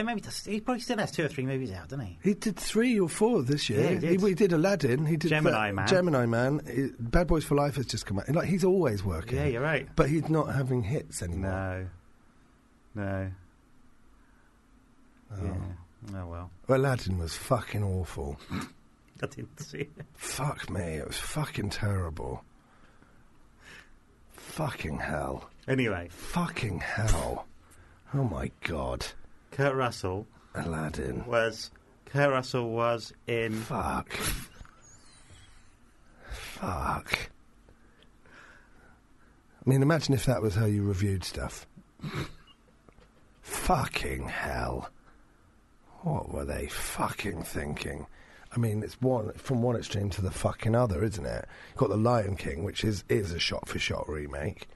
Maybe does, he probably still has two or three movies out, doesn't he? He did three or four this year. Yeah, he did. He, did Aladdin. He did Gemini Man. Gemini Man. He- Bad Boys for Life has just come out. Like he's always working. Yeah, you're right. But he's not having hits anymore. No, no. Oh. Yeah. Oh well, Aladdin was fucking awful. I didn't see it. Fuck me, it was fucking terrible. Fucking hell. Anyway, Fucking hell. Oh my god. Kurt Russell Aladdin. was Kurt Russell was in. Fuck. Fuck. I mean, imagine if that was how you reviewed stuff. fucking hell. What were they fucking thinking? I mean, it's one from one extreme to the fucking other, isn't it? You've got the Lion King, which is is a shot for shot remake,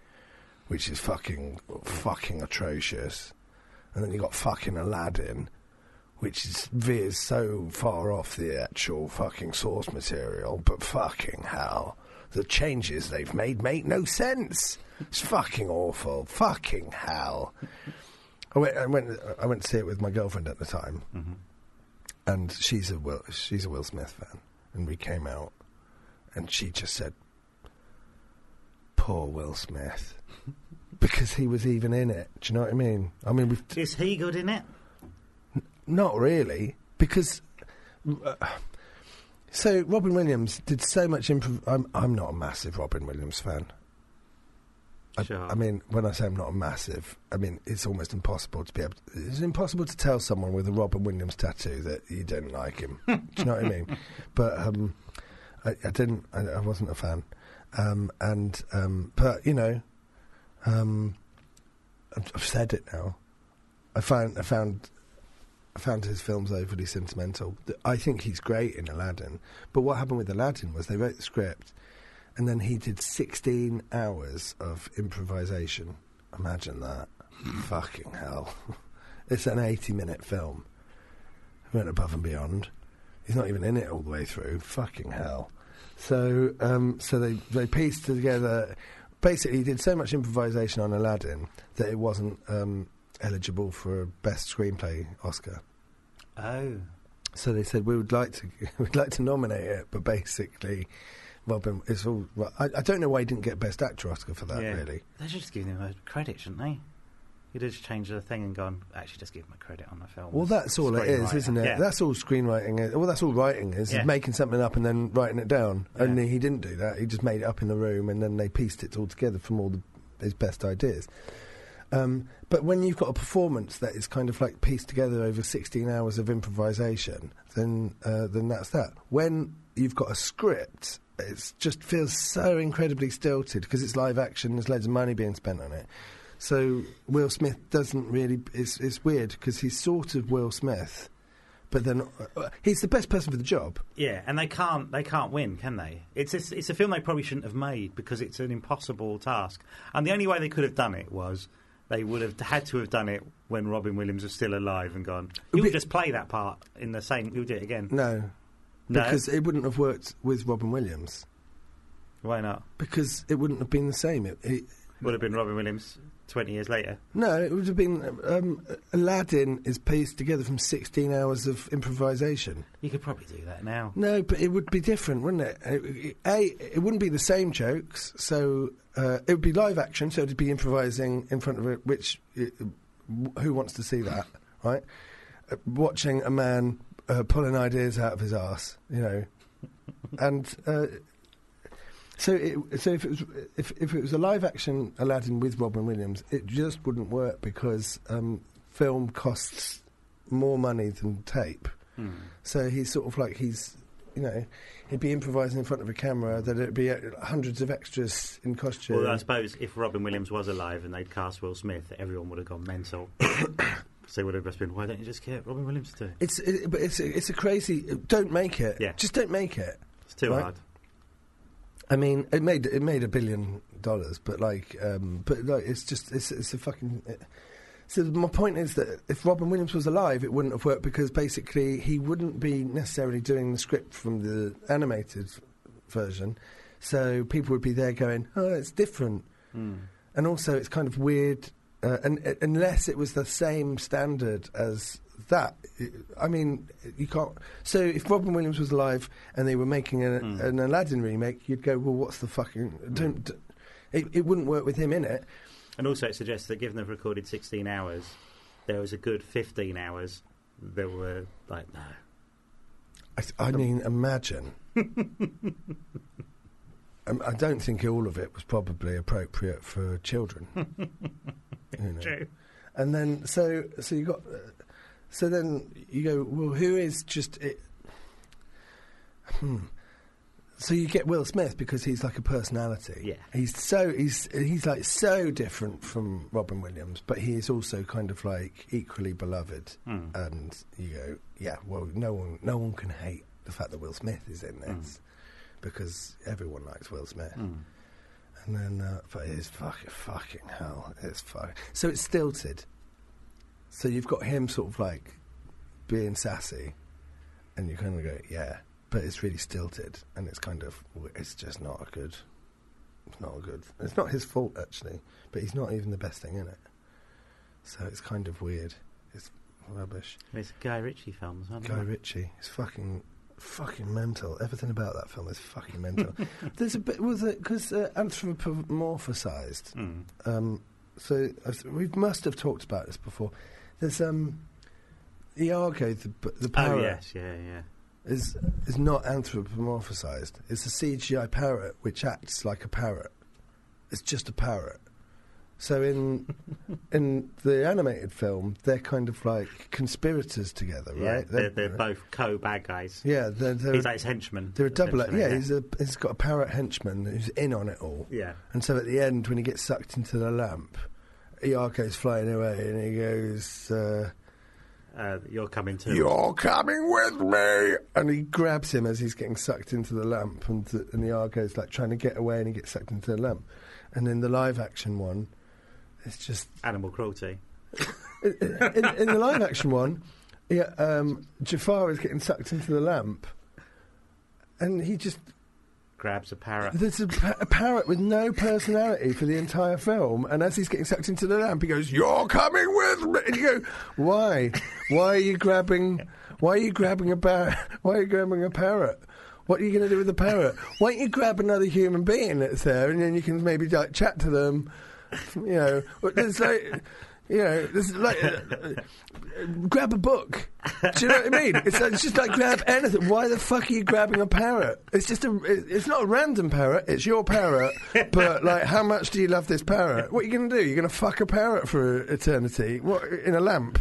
which is fucking fucking atrocious, and then you got fucking Aladdin, which is veers so far off the actual fucking source material, but fucking hell, the changes they've made make no sense. It's fucking awful. Fucking hell. I went, I went, I went to see it with my girlfriend at the time, Mm-hmm. and she's a Will, she's a Will Smith fan, and we came out, and she just said, "Poor Will Smith," because he was even in it. Do you know what I mean? I mean, we've Is he good in it? not really, because. Uh, so Robin Williams did so much improv. I'm I'm not a massive Robin Williams fan. I, Sure. I mean, when I say I'm not a massive, I mean it's almost impossible to be able. To, it's impossible to tell someone with a Robin Williams tattoo that you don't like him. Do you know what I mean? But um, I, I didn't. I, I wasn't a fan. Um, and um, but you know, um, I've, said it now. I found I found I found his films overly sentimental. I think he's great in Aladdin, but what happened with Aladdin was they wrote the script, and then he did 16 hours of improvisation. Imagine that. Fucking hell. it's an 80 minute film. He went above and beyond. He's not even in it all the way through. Fucking hell. So, um, so they they pieced together. Basically, he did so much improvisation on Aladdin that it wasn't um, eligible for a best screenplay Oscar. Oh. So they said we would like to we'd like to nominate it, but basically, Robin, it's all. I, I don't know why he didn't get best actor Oscar for that. yeah. Really, They should just give him a credit, shouldn't they? You'd have just changed the thing and gone, actually, just give him a credit on the film. well, that's all it is, isn't it? Yeah. That's all screenwriting. Is. Well, that's all writing is, Yeah. is making something up and then writing it down. Yeah. Only he didn't do that. He just made it up in the room and then they pieced it all together from all the, his best ideas. Um, but when you've got a performance that is kind of like pieced together over 16 hours of improvisation, then uh, then that's that. When you've got a script, it just feels so incredibly stilted because it's live action. There's loads of money being spent on it. So Will Smith doesn't really. It's it's weird because he's sort of Will Smith, but then uh, he's the best person for the job. Yeah, and they can't they can't win, can they? It's a, it's a film they probably shouldn't have made because it's an impossible task. And the only way they could have done it was they would have had to have done it when Robin Williams was still alive and gone. You would But- just play that part in the same. You would do it again. No, No? because it wouldn't have worked with Robin Williams Why not? because it wouldn't have been the same. It, it, Would have been Robin Williams twenty years later. no, it would have been um, Aladdin is pieced together from 16 hours of improvisation. You could probably do that now. No, but it would be different, wouldn't it? It- it- A, it wouldn't be the same jokes, so uh, it would be live action, so it'd be improvising in front of it, which, uh, who wants to see that, right? Uh, watching a man uh, pulling ideas out of his ass, you know. and uh, so, it, so if it was if, if it was a live action Aladdin with Robin Williams, it just wouldn't work because um, film costs more money than tape. Hmm. So he's sort of like he's, you know, he'd be improvising in front of a camera. That it'd be uh, hundreds of extras in costume. Well, I suppose if Robin Williams was alive and they'd cast Will Smith, everyone would have gone mental. so they would have just been, why don't you just get Robin Williams to do it? it's it, but it's a, it's a crazy. Don't make it. Yeah. Just don't make it. It's too Right. hard. I mean, it made it made a billion dollars, but like, um, but like, it's just it's it's a fucking. It, so my point is that if Robin Williams was alive, it wouldn't have worked because basically he wouldn't be necessarily doing the script from the animated version. So people would be there going, "Oh, it's different," Hmm. and also it's kind of weird. Uh, and uh, unless it was the same standard as that, I mean, you can't. So if Robin Williams was alive and they were making a, Mm. an Aladdin remake, you'd go, "Well, what's the fucking?" Don't. d- It, it wouldn't work with him in it. And also, it suggests that given they've recorded 16 hours, there was a good 15 hours that were like, no. I, I mean, imagine. um, I don't think all of it was probably appropriate for children. you know. True. And then, so so you got, uh, so then you go, well, who is just it? Hmm. So you get Will Smith because he's like a personality. Yeah. he's so he's he's like so different from Robin Williams, but he is also kind of like equally beloved. Hmm. And you go, yeah, well, no one no one can hate the fact that Will Smith is in this Mm. because everyone likes Will Smith. Hmm. And then, uh, but it is fucking fucking hell. It's fucking. So it's stilted. So you've got him sort of like being sassy, and you kind of go, yeah, but it's really stilted, and it's kind of, it's just not a good. It's not a good. It's not his fault actually, but he's not even the best thing in it. So it's kind of weird. It's rubbish. It's Guy Ritchie films, aren't Guy they? Ritchie is fucking fucking mental. Everything about that film is fucking mental. There's a bit was it because uh, anthropomorphized. Hmm. Um, so I th- we must have talked about this before. There's um, Iago, the the Oh, parrot, yes, yeah, yeah. is is not anthropomorphized. It's a CGI parrot which acts like a parrot. It's just a parrot. So in in the animated film, they're kind of like conspirators together, yeah right? they're, they're both co bad guys. yeah, they're, they're, He's like his henchman. they're a double. essentially, Yeah, he's a he's got a parrot henchman who's in on it all. yeah. And so at the end, when he gets sucked into the lamp, Iago's flying away, and he goes, uh, Uh, you're coming too. "You're coming with me!" And he grabs him as he's getting sucked into the lamp, and the, and Iago's like trying to get away, and he gets sucked into the lamp. And in the live action one, it's just Animal cruelty. in, in the live action one. Yeah, um, Jafar is getting sucked into the lamp, and he just Grabs a parrot. there's a, a parrot with no personality for the entire film, and as he's getting sucked into the lamp, he goes, "You're coming with me," and you go, "Why? Why are you grabbing? Why are you grabbing a parrot? Why are you grabbing a parrot?" What are you going to do with the parrot? Why don't you grab another human being that's there, and then you can maybe like chat to them? You know, there's like, you know, there's like, uh, grab a book. Do you know what I mean? It's, like, it's just like grab anything. Why the fuck are you grabbing a parrot? It's just a. It's not a random parrot. It's your parrot. But like, how much do you love this parrot? What are you going to do? You're going to fuck a parrot for eternity? What in a lamp?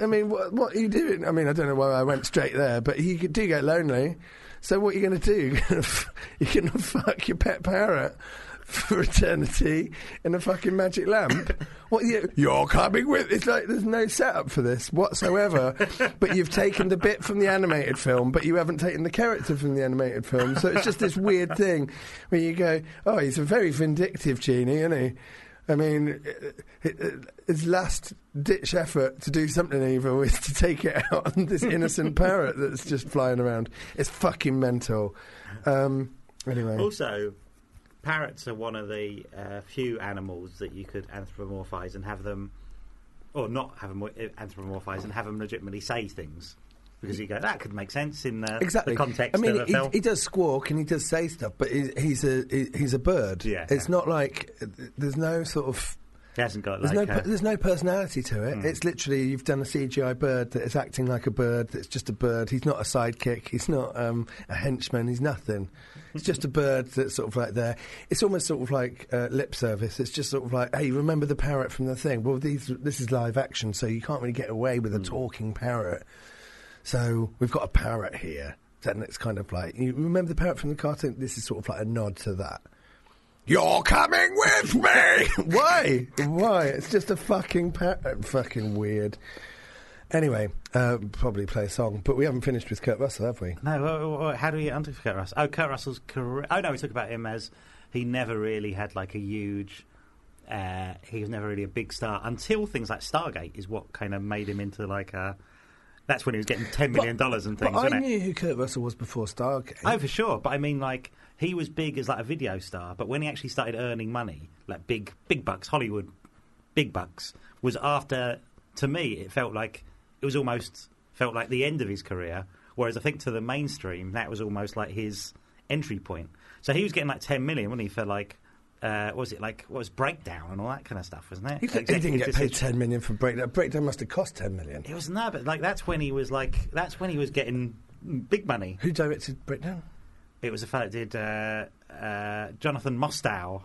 I mean, what, what are you doing? I mean, I don't know why I went straight there, but you do get lonely. So what are you going to do? You're going to fuck your pet parrot for eternity in a fucking magic lamp? What you? You're coming with? It's like there's no setup for this whatsoever. but you've taken the bit from the animated film, but you haven't taken the character from the animated film. So it's just this weird thing where you go, "Oh, he's a very vindictive genie, isn't he?" I mean, it, it, it- his last ditch effort to do something evil is to take it out on this innocent parrot that's just flying around. It's fucking mental. Um, anyway, Also, parrots are one of the uh, few animals that you could anthropomorphise and have them, or not have them uh, anthropomorphise and have them legitimately say things. Because you go, that could make sense in uh, exactly. the context I mean, of he, he does squawk and he does say stuff, but he, he's a he's a bird. Yeah. It's not like there's no sort of He hasn't got There's like no a, there's no personality to it. Mm. It's literally you've done a CGI bird that is acting like a bird. That's just a bird. He's not a sidekick. He's not um, a henchman. He's nothing. It's just a bird that's sort of like there. It's almost sort of like uh, lip service. It's just sort of like, hey, remember the parrot from the thing? Well, these this is live action, so you can't really get away with a talking parrot. So we've got a parrot here. Then it's kind of like you remember the parrot from the cartoon. This is sort of like a nod to that. You're coming with me. Why? Why? It's just a fucking parrot. Fucking weird. Anyway, uh, probably play a song, but we haven't finished with Kurt Russell, have we? No, wha- wha- how do we get onto Kurt Russell? Oh, Kurt Russell's career. Oh no, we talk about him as he never really had like a huge. Uh, he was never really a big star until things like Stargate is what kind of made him into like a. That's when he was getting ten million dollars and things, but I wasn't it? knew who Kurt Russell was before Stargate. Oh, for sure. But I mean, like he was big as like a video star, but when he actually started earning money, like big, big bucks, Hollywood, big bucks, was after. To me, it felt like it was almost felt like the end of his career. Whereas I think to the mainstream, that was almost like his entry point. So he was getting like ten million, wasn't he? For like, uh, what was it like? What was breakdown and all that kind of stuff, wasn't it? he, didn't- he didn't get paid ten million for Breakdown. Breakdown must have cost ten million. It was no, but like that's when he was like that's when he was getting big money. Who directed Breakdown? It was a fellow that did uh, uh, Jonathan Mostow,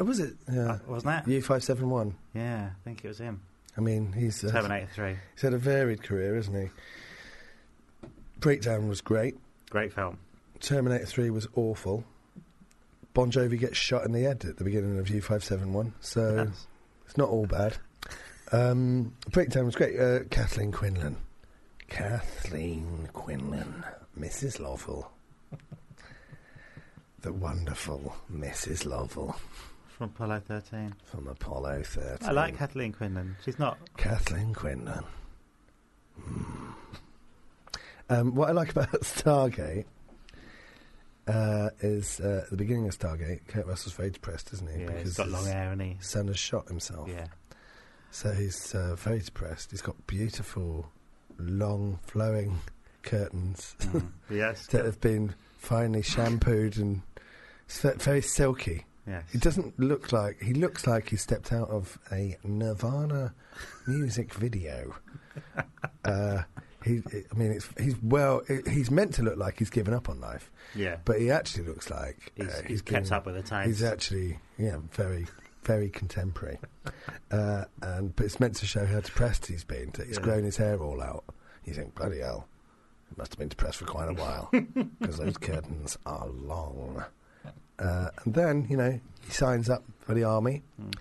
Oh, was it? Yeah. uh, wasn't that? U five seven one. Yeah, I think it was him. I mean, he's uh, Terminator 3. he's had a varied career, isn't he? Breakdown was great. Great film. Terminator 3 was awful. Bon Jovi gets shot in the head at the beginning of U571, so That's- it's not all bad. Um, Breakdown was great. Uh, Kathleen Quinlan. Kathleen Quinlan. Mrs. Lovell. The wonderful Mrs. Lovell from Apollo 13. from Apollo 13. I like Kathleen Quinlan. She's not. Kathleen Quinlan. Hmm. Um, what I like about Stargate uh, is uh, the beginning of Stargate, Kurt Russell's very depressed, isn't he? Yeah, he's got long hair, and he. son has shot himself. Yeah. So he's uh, very depressed. He's got beautiful, long, flowing curtains Mm. yes. that have been finely shampooed and very silky. Yes. He doesn't look like he looks like he stepped out of a Nirvana music video. uh, he, I mean, it's, he's well. He's meant to look like he's given up on life, Yeah. but he actually looks like He's, uh, he's kept been- up with the times. He's actually, yeah, very, very contemporary. uh, and but it's meant to show how depressed he's been. He's Yeah. grown his hair all out. You think, bloody hell, he must have been depressed for quite a while because those curtains are long. Uh, and then, you know, he signs up for the army. Mm.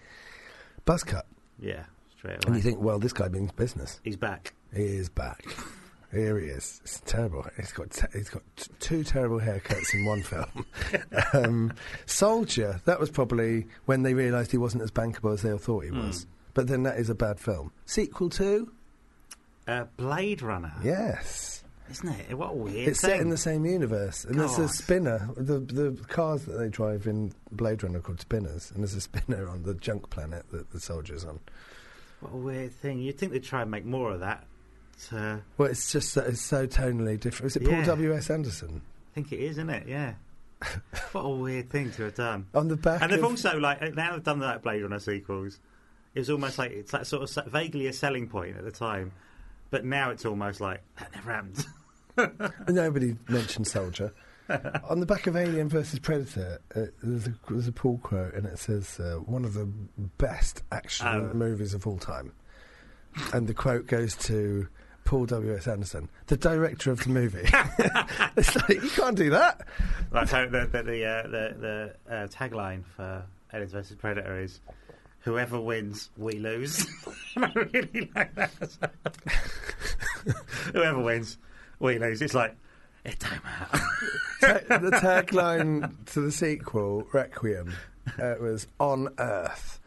Buzz cut, Yeah. Straight away. and you think, well, this guy means business. he's back. He is back. Here he is. It's terrible. He's got te- he's got t- two terrible haircuts in one film. um, Soldier. That was probably when they realised he wasn't as bankable as they all thought he was. Mm. But then that is a bad film. Sequel two. Uh, Blade Runner. Yes. Isn't it? What a weird It's set in the same universe, and there's a spinner. The the cars that they drive in Blade Runner are called spinners, and there's a spinner on the junk planet that the soldier's on. What a weird thing. You'd think they'd try and make more of that. Uh, Well, it's just that it's so tonally different. Is it Paul W S Anderson I think it is, isn't it? Yeah. what a weird thing to have done. on the back? And they've also like now they've done that Blade Runner sequels. It was almost like it's that sort of vaguely a selling point at the time, but now it's almost like that never happened. Nobody mentioned Soldier. On the back of Alien versus Predator, uh, there's, a, there's a pull quote, and it says, uh, one of the best action Oh. movies of all time. And the quote goes to Paul W.S. Anderson, the director of the movie. it's like, you can't do that. That's how the the the, uh, the, the uh, tagline for Aliens versus Predator is "Whoever wins, we lose." I really like that. Whoever wins, we lose. It's like it don't matter. The tagline to the sequel, Requiem, uh, was On Earth,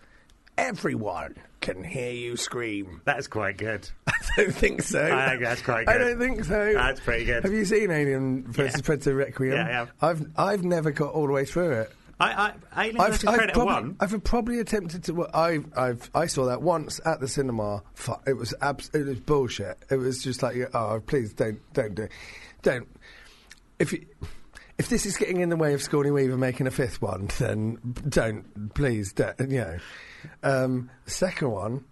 everyone can hear you scream. That's quite good. I don't think so. I think that's quite good. I don't think so. That's pretty good. Have you seen Alien versus Yeah. Predator Requiem? Yeah, I have. I've I've never got all the way through it. I, I, Alien I've, I've Predator probably, one. I've probably attempted to. Well, I I've I saw that once at the cinema. It was abs- it was bullshit. It was just like oh please don't don't do don't if you. If this is getting in the way of Sigourney Weaver making a fifth one, then don't, please, don't, you know. Um, second one,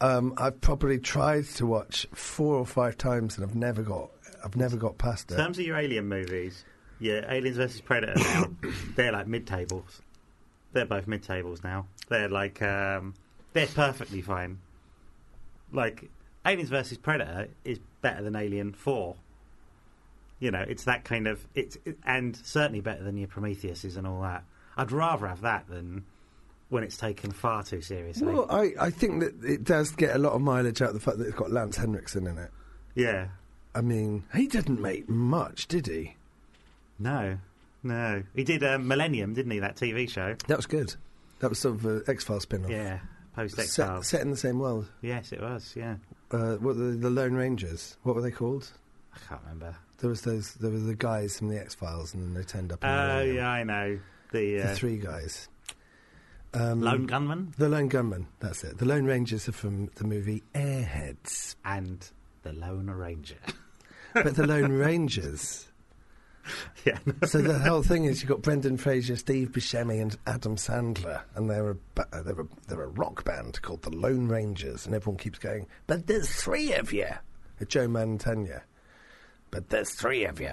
um, I've probably tried to watch four or five times and I've never got, I've never got past it. In it. terms of your Alien movies, yeah, Aliens versus Predator now, they're like mid tables. They're both mid tables now. They're like um, they're perfectly fine. Like Aliens versus Predator is better than Alien Four. You know, it's that kind of it's it, and certainly better than your Prometheuses and all that. I'd rather have that than when it's taken far too seriously. Well, I, I think that it does get a lot of mileage out of the fact that it's got Lance Henriksen in it. yeah, I mean, he didn't make much, did he? No, no, he did um, Millennium, didn't he? That TV show. That was good. That was sort of an X Files spin off. Yeah, post X Set, Files. set in the same world. Yes, it was. Yeah, Uh, what the, the Lone Rangers? What were they called? I can't remember. There was those. There were the guys from the X Files, and then they turned up. In Oh yeah, I know the, the uh, three guys. Um, Lone Gunman The Lone Gunman. That's it. The Lone Rangers are from the movie Airheads, and the Lone Ranger. but the Lone Rangers. yeah, So the whole thing is you've got Brendan Fraser, Steve Buscemi, and Adam Sandler, and they're a uh, they're a they're a rock band called the Lone Rangers, and everyone keeps going, "But there's three of you." Joe Mantegna. But there's three of you.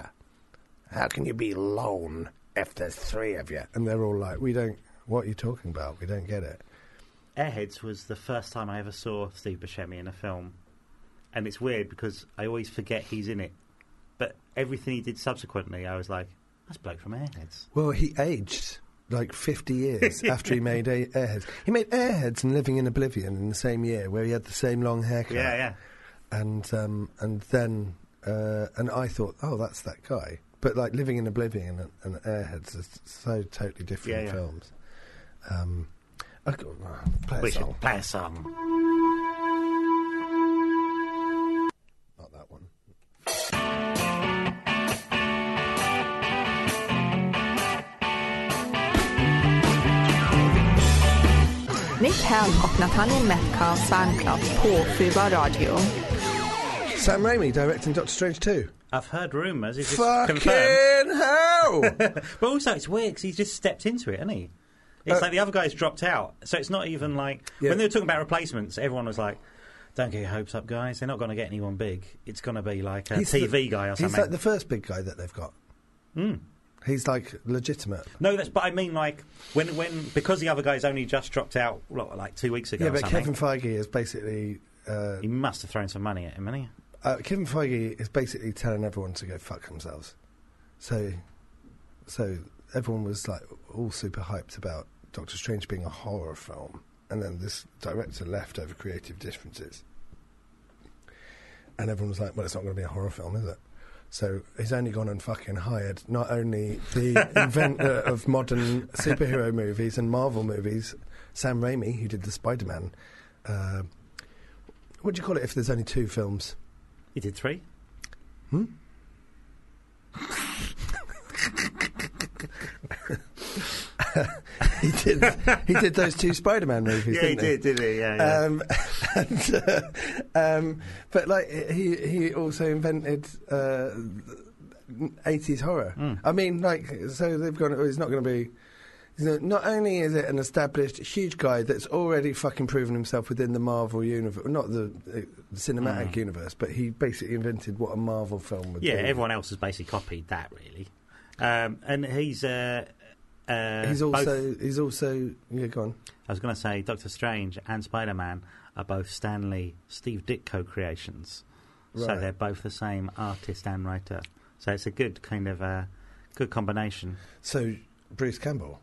How can you be lone if there's three of you? And they're all like, "We don't. What are you talking about? We don't get it." Airheads was the first time I ever saw Steve Buscemi in a film, and it's weird because I always forget he's in it. But everything he did subsequently, I was like, "That's bloke from Airheads." Well, he aged like 50 years after he made A- Airheads. He made Airheads and Living in Oblivion in the same year, where he had the same long haircut. Yeah, yeah. and um, and then uh, and I thought, oh, that's that guy. But like Living in Oblivion and, and Airheads are so totally different Yeah, yeah. films. Um, I go, oh, play a We song. should play a song. Not that one. Nick Helm och Nathaniel Metcalfs fanclub på Fubar Radio. Sam Raimi directing Doctor Strange 2. I've heard rumours. Is this Fucking confirmed? hell! But also, it's weird because he's just stepped into it, hasn't he? It's Uh, like the other guy's dropped out, so it's not even like Yeah. when they were talking about replacements. Everyone was like, "Don't get your hopes up, guys. They're not going to get anyone big. It's going to be like a He's TV the- guy or He's something." like the first big guy that they've got. He's like legitimate. No, that's but I mean like when when because the other guy's only just dropped out what, like two weeks ago. Yeah, but Kevin Feige is basically. Uh, he must have thrown some money at him, hasn't he? uh, Kevin Feige is basically telling everyone to go fuck themselves. So, so everyone was like all super hyped about Doctor Strange being a horror film, and then this director left over creative differences, and everyone was like, "Well, it's not going to be a horror film, is it?" So he's only gone and fucking hired not only the inventor of modern superhero movies and Marvel movies, Sam Raimi, who did the Spider-Man. Uh, what do you call it if there's only two films? He did three. he did. he did those two Spider-Man movies. Yeah, he didn't did, did he? Yeah, yeah. Um, and, uh, um, but like he he also invented uh, 80s horror. Mm. I mean, like so they've gone. It's not going to be. Not only is it an established huge guy that's already fucking proven himself within the Marvel universe, not the uh, cinematic Mm. universe, but he basically invented what a Marvel film would yeah, be. everyone else has basically copied that, really. Um, and he's. Uh, uh, He's both- also he's also yeah, go on. I was going to say Doctor Strange and Spider Man are both Stan Lee Steve Ditko creations. So they're both the same artist and writer. So it's a good kind of a good combination. So Bruce Campbell.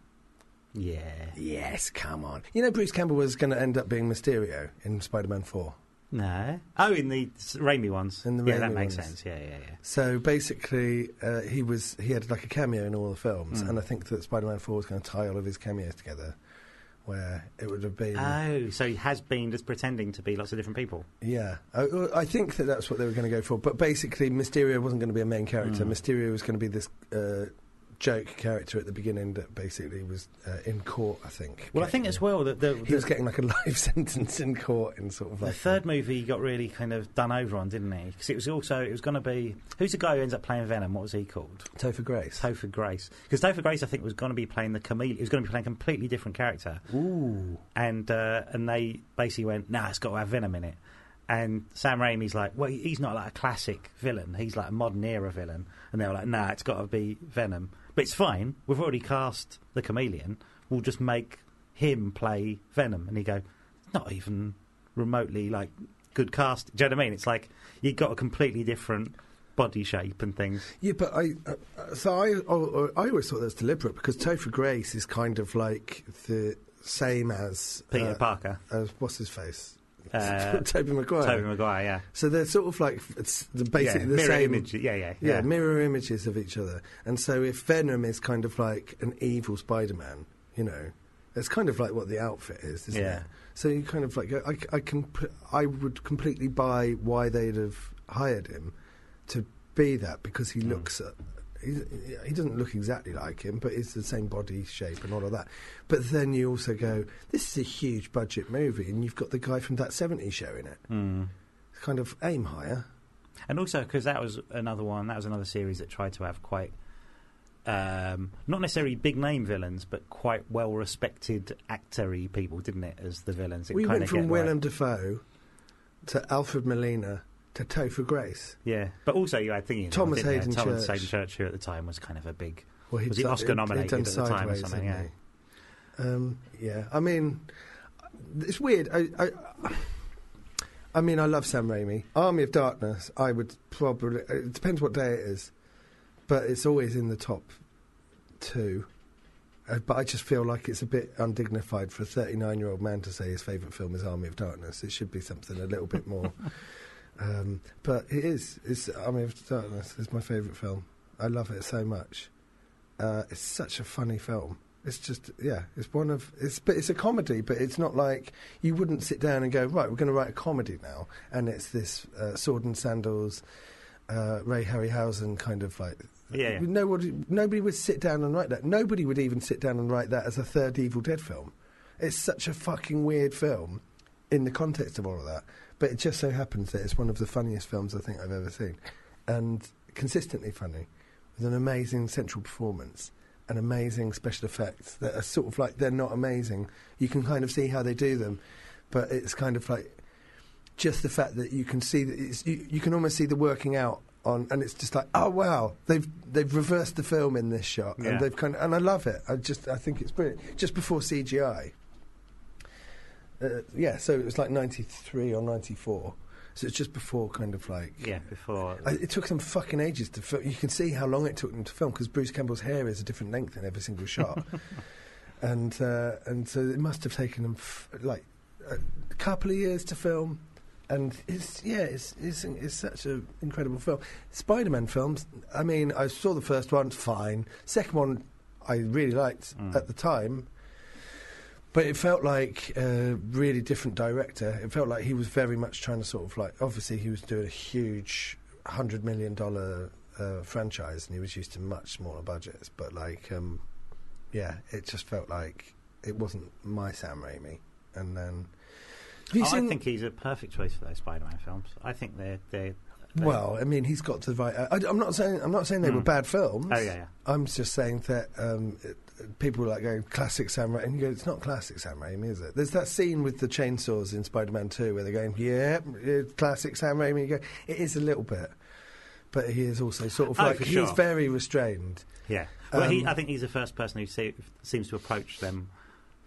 Yeah. Yes, come on. You know, Bruce Campbell was going to end up being Mysterio in Spider-Man Four. No. Oh, in the s- Raimi ones. In the yeah, Raimi that makes ones. sense. Yeah, yeah, yeah. So basically, uh, he was he had like a cameo in all the films, Mm. and I think that Spider-Man Four was going to tie all of his cameos together, where it would have been. Oh, so he has been just pretending to be lots of different people. yeah, I, I think that that's what they were going to go for. But basically, Mysterio wasn't going to be a main character. Mm. Mysterio was going to be this uh, joke character at the beginning that basically was uh, in court. I think. Well, I think as well that the, He was getting like a life sentence in court in sort of the like third movie got really kind of done over on, didn't he? Because it was also it was going to be who's the guy who ends up playing Venom? What was he called? Topher Grace. Topher Grace. Because Topher Grace, I think, was going to be playing the chameleon. He was going to be playing a completely different character. Ooh. and uh, and they basically went, "Nah, it's got to have Venom in it." And Sam Raimi's like, "Well, he's not like a classic villain. He's like a modern era villain." And they were like, "Nah, it's got to be Venom." But it's fine. We've already cast the chameleon. We'll just make him play Venom. And he go, "Not even remotely like good cast." Do you know what I mean? It's like you got a completely different body shape and things. Yeah, but I uh, so I oh, I always thought that was deliberate because Topher Grace is kind of like the same as Peter uh, Parker, as what's his face, uh, Tobey Maguire. Tobey Maguire, yeah, So they're sort of like it's the, basically yeah, the mirror same image, yeah, yeah, Yeah, mirror images of each other. And so if Venom is kind of like an evil Spider-Man, you know, it's kind of like what the outfit is, isn't Yeah. it? So you kind of like I, I can I would completely buy why they'd have hired him to be that because he Mm. looks. He, doesn't look exactly like him, but it's the same body shape and all of that. But then you also go, this is a huge budget movie, and you've got the guy from that '70s show in it. Mm. Kind of aim higher. And also because that was another one, that was another series that tried to have quite, um, not necessarily big name villains, but quite well respected actory people, didn't it, as the villains? It we went from Willem like- Dafoe to Alfred Molina to Topher Grace. yeah, but also you had thinking Thomas didn't? Haden Thomas Church. Haden Church, who at the time was kind of a big. Well, Was he done- Oscar nominated at the time or something, hadn't? Um, yeah, I mean, it's weird. I, I, I mean, I love Sam Raimi. Army of Darkness, I would probably. It depends what day it is, but it's always in the top two. Uh, but I just feel like it's a bit undignified for a 39 year old man to say his favourite film is Army of Darkness. It should be something a little bit more. Um, but it is. It's Army of Darkness is my favourite film. I love it so much. Uh, it's such a funny film. It's just yeah. It's one of it's but it's a comedy, but it's not like you wouldn't sit down and go right. We're going to write a comedy now, and it's this uh, sword and sandals, uh, Ray Harryhausen kind of like. Yeah, yeah. Nobody, nobody would sit down and write that. Nobody would even sit down and write that as a third Evil Dead film. It's such a fucking weird film in the context of all of that. But it just so happens that it's one of the funniest films I think I've ever seen. And consistently funny, with an amazing central performance and amazing special effects that are sort of like they're not amazing. You can kind of see how they do them, but it's kind of like just the fact that you can see that it's, you, you can almost see the working out on, and it's just like, oh wow, they've they've reversed the film in this shot, Yeah. and they've kind of, and I love it. I just I think it's brilliant. Just before CGI, uh, yeah. So it was like ninety three or ninety four. So it's just before kind of like Yeah, before. I, it took them fucking ages to film. You can see how long it took them to film because Bruce Campbell's hair is a different length in every single shot, and uh, and so it must have taken them f- like a couple of years to film. And it's yeah, it's it's, it's such an incredible film. Spider-Man films. I mean, I saw the first one, fine. Second one, I really liked Mm. at the time, But it felt like a really different director. It felt like he was very much trying to sort of like. Obviously, he was doing a huge hundred million dollar uh, franchise, and he was used to much smaller budgets. But like, um, yeah, it just felt like it wasn't my Sam Raimi. And then, have you I seen? think he's a perfect choice for those Spider-Man films. I think they're they're. they well, I mean, he's got to the right. I, I'm not saying. I'm not saying they were Hmm. bad films. Oh yeah, yeah. I'm just saying that um, it, people were like going classic Sam Raimi, and you go, it's not classic Sam Raimi, is it? There's that scene with the chainsaws in Spider-Man 2 where they're going, yeah, it's classic Sam Raimi. You go, it is a little bit, but he is also sort of Oh, like he's sure. very restrained. Yeah. Well, he, Um, I think he's the first person who se- seems to approach them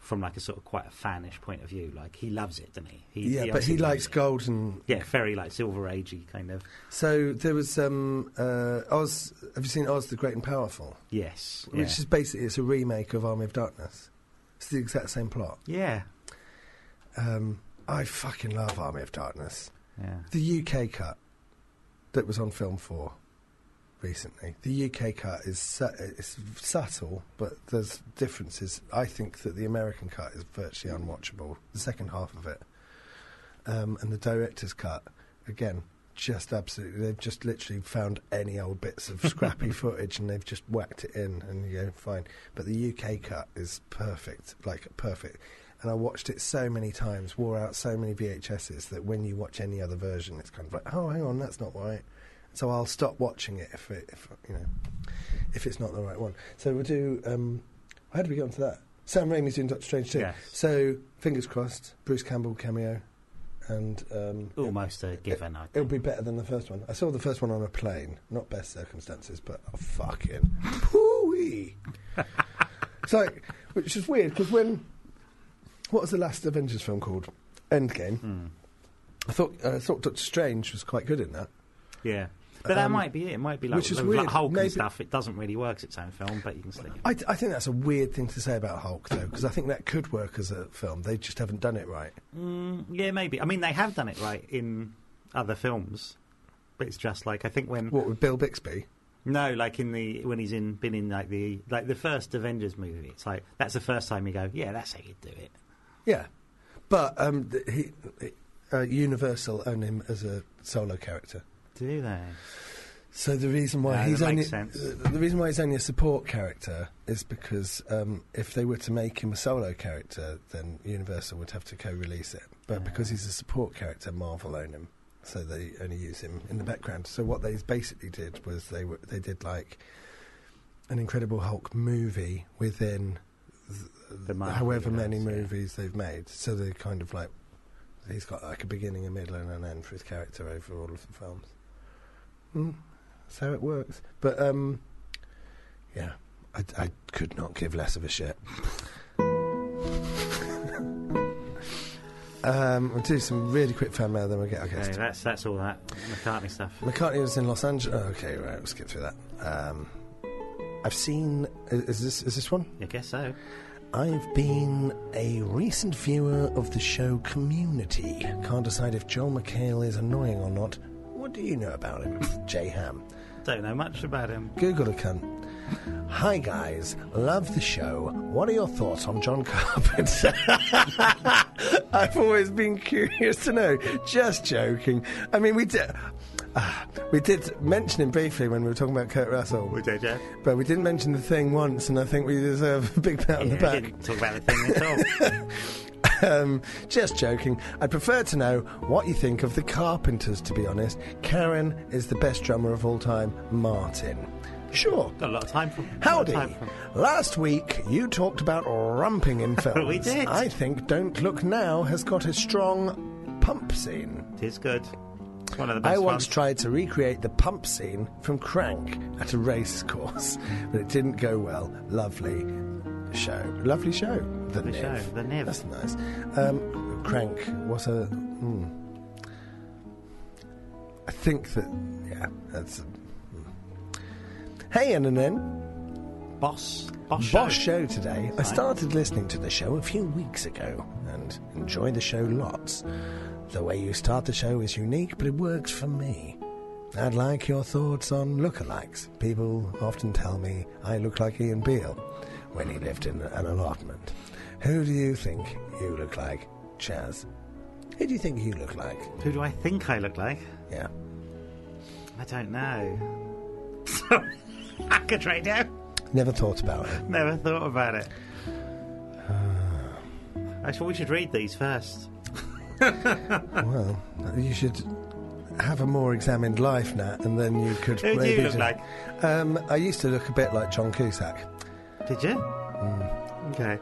from like a sort of quite a fanish point of view. Like he loves it, doesn't he? he yeah, but he likes it. golden. Yeah, very like silver agey kind of. So there was um, uh, Oz. Have you seen Oz the Great and Powerful? Yes. Which yeah. is basically it's a remake of Army of Darkness. It's the exact same plot. yeah. Um, I fucking love Army of Darkness. Yeah. The UK cut that was on Film 4 recently. The UK cut is su- it's subtle, but there's differences. I think that the American cut is virtually unwatchable. The second half of it, um, and the director's cut again, just absolutely. They've just literally found any old bits of scrappy footage and they've just whacked it in, and you go fine. But the UK cut is perfect, like perfect. And I watched it so many times, wore out so many VHSs that when you watch any other version, it's kind of like, oh, hang on, that's not right. So I'll stop watching it if it, if you know, if it's not the right one. So we'll do. Um, how do we get onto that? Sam Raimi's doing Doctor Strange too. Yes. So fingers crossed, Bruce Campbell cameo, and um, Almost a given. I It'll be better than the first one. I saw the first one on a plane, not best circumstances, but oh, fucking pooey. it's like, which is weird because when what was the last Avengers film called? Endgame. Hmm. I thought I thought Doctor Strange was quite good in that. Yeah. But that Um, might be it. It might be like, which is like weird. Hulk Maybe- and stuff. It doesn't really work as its own film, but you can still. I, I think that's a weird thing to say about Hulk though, because I think that could work as a film. They just haven't done it right. Mm, yeah, maybe. I mean, they have done it right in other films, but it's just like I think when What with Bill Bixby? no, like in the when he's in been in like the like the first Avengers movie. It's like that's the first time you go, yeah, that's how you do it. Yeah, but um, he, uh, Universal own him as a solo character. Do they? So the reason why he's only the reason why he's only a support character is because um, if they were to make him a solo character, then Universal would have to co-release it. But Yeah. because he's a support character, Marvel own him, so they only use him in the background. So what they basically did was they were they did like an Incredible Hulk movie within th- The Marvel however many universe, yeah. movies they've made. So they kind of like he's got like a beginning, a middle, and an end for his character over all of the films. Mm, that's how it works. But um, yeah, I, I could not give less of a shit. um, we'll do some really quick fan mail, then we'll get our Okay, guest. that's that's all that McCartney stuff. McCartney was in Los Angeles. Oh, okay, right, we'll skip through that. Um, I've seen. Is, is this is this one? I guess so. I've been a recent viewer of the show Community. Can't decide if Joel McHale is annoying or not. What do you know about him, J Ham? Don't know much about him. Google a cunt. Hi guys, love the show. What are your thoughts on John Carpenter? I've always been curious to know. Just joking. I mean, we did. ah, we did mention him briefly when we were talking about Kurt Russell, We did, yeah. but we didn't mention the thing once, and I think we deserve a big pat on the Yeah, back. didn't talk about the thing at all. Um, just joking. I'd prefer to know what you think of the Carpenters, to be honest. Karen is the best drummer of all time, Martin. Sure. Got a lot of time for. Howdy. Time for- Last week you talked about rumping in films. We did. I think Don't Look Now has got a strong pump scene. It is good. It's one of the best I once ones. tried to recreate the pump scene from Crank at a race course, but it didn't go well. Lovely show. Lovely show. The, The Niv. show, The Niv. That's nice. Um, Crank was a. Hmm. I think that. Yeah, that's. A, hmm. Hey, NNN. Boss. Boss. Boss show. show today. I started listening to the show a few weeks ago and enjoy the show lots. The way you start the show is unique, but it works for me. I'd like your thoughts on lookalikes. People often tell me I look like Ian Beale when he lived in an allotment. Who do you think you look like, Chaz? Who do you think you look like? Who do I think I look like? Yeah. I don't know. Hackers Radio. Never thought about it. Never thought about it. I thought we should read these first. Well, you should have a more examined life, Nat, and then you could Who do you look ju- like? Um, I used to look a bit like John Cusack. Did you? Mm. Okay.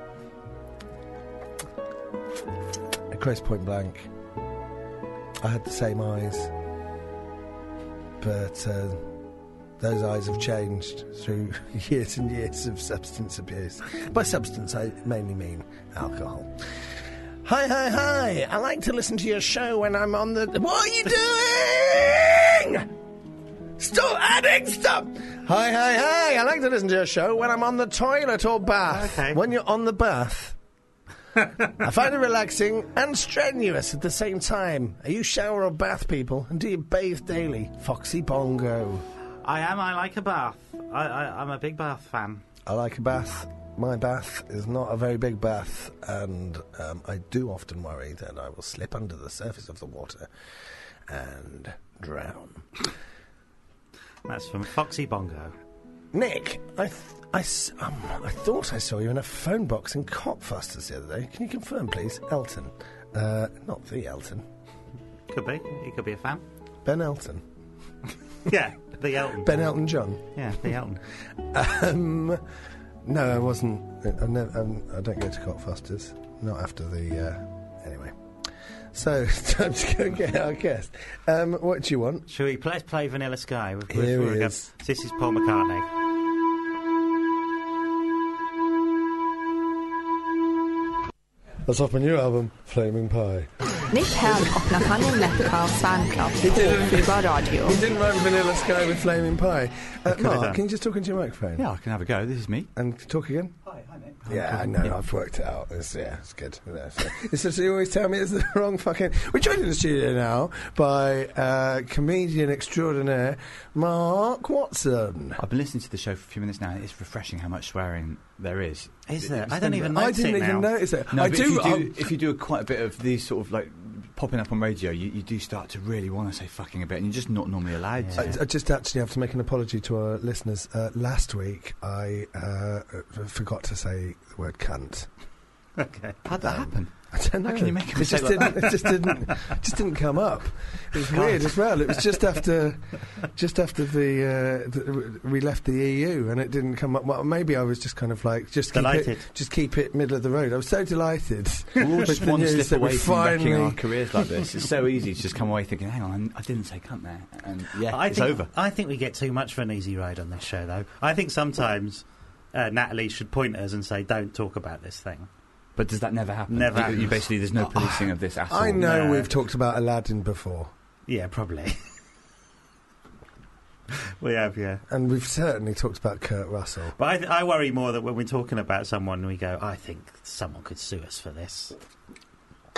At Grosse Pointe Blank, I had the same eyes, but uh, those eyes have changed through years and years of substance abuse. By substance, I mainly mean alcohol. Hi, hi, hi! I like to listen to your show when I'm on the. What are you doing? Stop adding stuff! Hi, hi, hi! I like to listen to your show when I'm on the toilet or bath. Okay. When you're on the bath, I find it relaxing and strenuous at the same time. Are you shower or bath people? And do you bathe daily? Foxy Bongo. I am. I like a bath. I, I, I'm a big bath fan. I like a bath. My bath is not a very big bath, and um, I do often worry that I will slip under the surface of the water and drown. That's from Foxy Bongo. Nick, I, th- I, s- um, I thought I saw you in a phone box in Cockfosters the other day. Can you confirm, please? Elton. Uh, not the Elton. Could be. He could be a fan. Ben Elton. Yeah, the Elton. Ben Elton John. Yeah, the Elton. Um, no, I wasn't. I, never, um, I don't go to Cockfosters. Not after the. Uh. So, it's time to go get our guest. Um, what do you want? Shall we play, let's play Vanilla Sky? With, Here he is. This is Paul McCartney. That's off my new album, Flaming Pie. Nick Helm och Nathaniel Metcalfe's fanclub på Fubar Radio. He didn't write Vanilla Sky with Flaming Pie. Uh, Mark, can you just talk into your microphone? Yeah, I can have a go. This is me. And talk again? Hi, hi, Nick. Yeah, I know. I've worked it out. It's, yeah, it's good. Yeah, so- it's just you always tell me it's the wrong fucking. We're joined in the studio now by uh, comedian extraordinaire Mark Watson. I've been listening to the show for a few minutes now. and It's refreshing how much swearing there is. Is It- there? I don't even I didn't it even now. notice it. No, I do. If you do, I'm- if you do quite a bit of these sort of like popping up on radio, you, you do start to really want to say fucking a bit, and you're just not normally allowed Yeah. to. I, I just actually have to make an apology to our listeners. Uh, last week, I uh, f- forgot to say the word cunt. Okay. How'd that happen? I don't know. How can you make a it just like didn't. It just didn't. just didn't come up. It was weird as well. It was just after, just after the, uh, the we left the EU, and it didn't come up. Well, maybe I was just kind of like just keep Delighted. it, just keep it middle of the road. I was so delighted. We all just the want to slip that away we from wrecking our careers like this. It's so easy to just come away thinking, "Hang on, I didn't say cunt there," and yeah, I it's think, over. I think we get too much for an easy ride on this show, though. I think sometimes uh, Natalie should point us and say, "Don't talk about this thing." But does that never happen? Never You, you basically, there's no policing of this at all. I know No. we've talked about Aladdin before, Yeah, probably. we have, yeah. and we've certainly talked about Kurt Russell. But I, th- I worry more that when we're talking about someone, we go, "I think someone could sue us for this."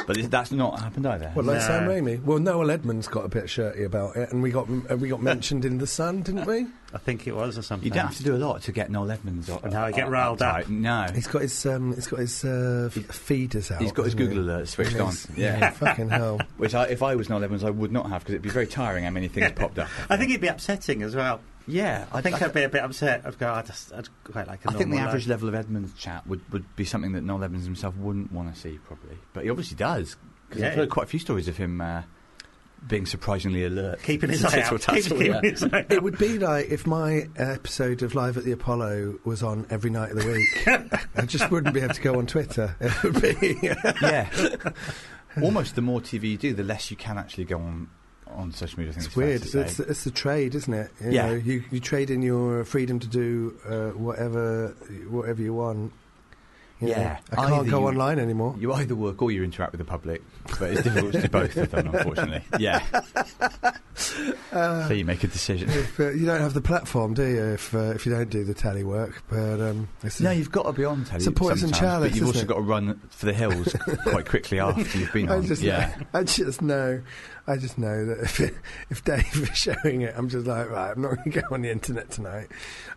But is- that's not happened either. Well, like No. Sam Raimi? Well, Noel Edmonds got a bit shirty about it, and we got uh, we got mentioned in the Sun, didn't we? I think it was or something. You don't have to do a lot to get Noel Edmonds. o- No, I get o- riled up. No, He's got his um, he's got his uh, feeders out. he's got his hasn't he? Google alert switched on. Yes. Yeah, fucking hell. which I, if I was Noel Edmonds, I would not have because it'd be very tiring how many things popped up. I think it'd be upsetting as well. Yeah, I think I'd be a bit upset. I'd go, I just, I'd quite like a I think the normal average level of Edmonds chat would, would be something that Noel Edmonds himself wouldn't want to see, probably. But he obviously does. Because Yeah. I've heard quite a few stories of him uh, being surprisingly alert. Keeping his eye out. Tattle, keeping yeah. his eye It would be like if my episode of Live at the Apollo was on every night of the week. I just wouldn't be able to go on Twitter. It would be. yeah. Almost the more TV you do, the less you can actually go on on social media. I think It's weird. say. It's, it's the trade, isn't it? You Yeah. know, you, you trade in your freedom to do uh, whatever whatever you want. You know, Yeah. I can't go online anymore. You either work or you interact with the public, but it's difficult to do both of them, unfortunately. Yeah. Uh, so you make a decision. if, uh, you don't have the platform, do you? If uh, if you don't do the tally work, but um, it's No, you've got to be on telly. It's a poison sometimes, but you've also it? got to run for the hills quite quickly after you've been I on. just, yeah. I just know, I just know that if if Dave is showing it, I'm just like, right, I'm not going to go on the internet tonight.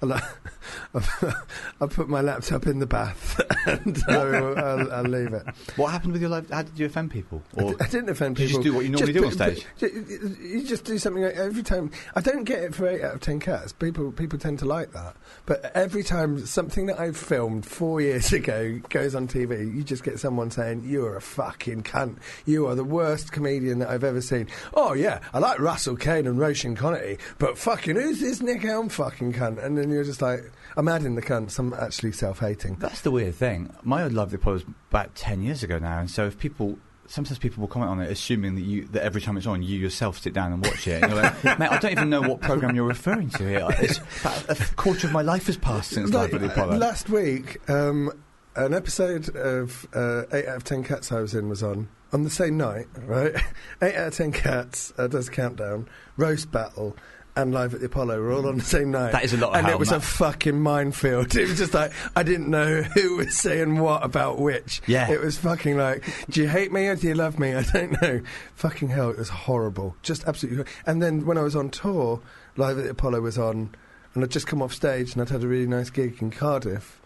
I'll, uh, I'll, I'll put my laptop in the bath and I'll, I'll, I'll leave it. What happened with your life? How did you offend people? Or I didn't offend people. You just do what you normally do on stage? you just do something like every time. I don't get it for eight out of ten cats. People people tend to like that. But every time something that I've filmed four years ago goes on TV, you just get someone saying, "You're a fucking cunt. You are the worst comedian that I've ever seen." Oh yeah, I like Russell Kane and Roshan Connery, but fucking who's this Nick Helm fucking cunt? And then you're just like, I'm adding the cunts. I'm actually self-hating. That's the weird thing. My old Love the Apollo was about ten years ago now, and so if people. Sometimes people will comment on it, assuming that you that every time it's on, you yourself sit down and watch it. And you're like, mate, I don't even know what program you're referring to here. It's about a quarter of my life has passed since Like, Live at the Apollo. Last week, um, an episode of uh, 8 out of 10 Cats I was in was on. On the same night, right? 8 out of 10 Cats uh, does countdown, Roast Battle, and Live at the Apollo were all on the same night. That is a lot of And it was that. a fucking minefield. It was just like, I didn't know who was saying what about which. Yeah. It was fucking like, do you hate me or do you love me? I don't know. Fucking hell, it was horrible. Just absolutely. And then when I was on tour, Live at the Apollo was on, and I'd just come off stage and I'd had a really nice gig in Cardiff.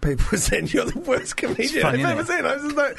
People were saying, You're the worst comedian funny, I've ever seen. I was just like,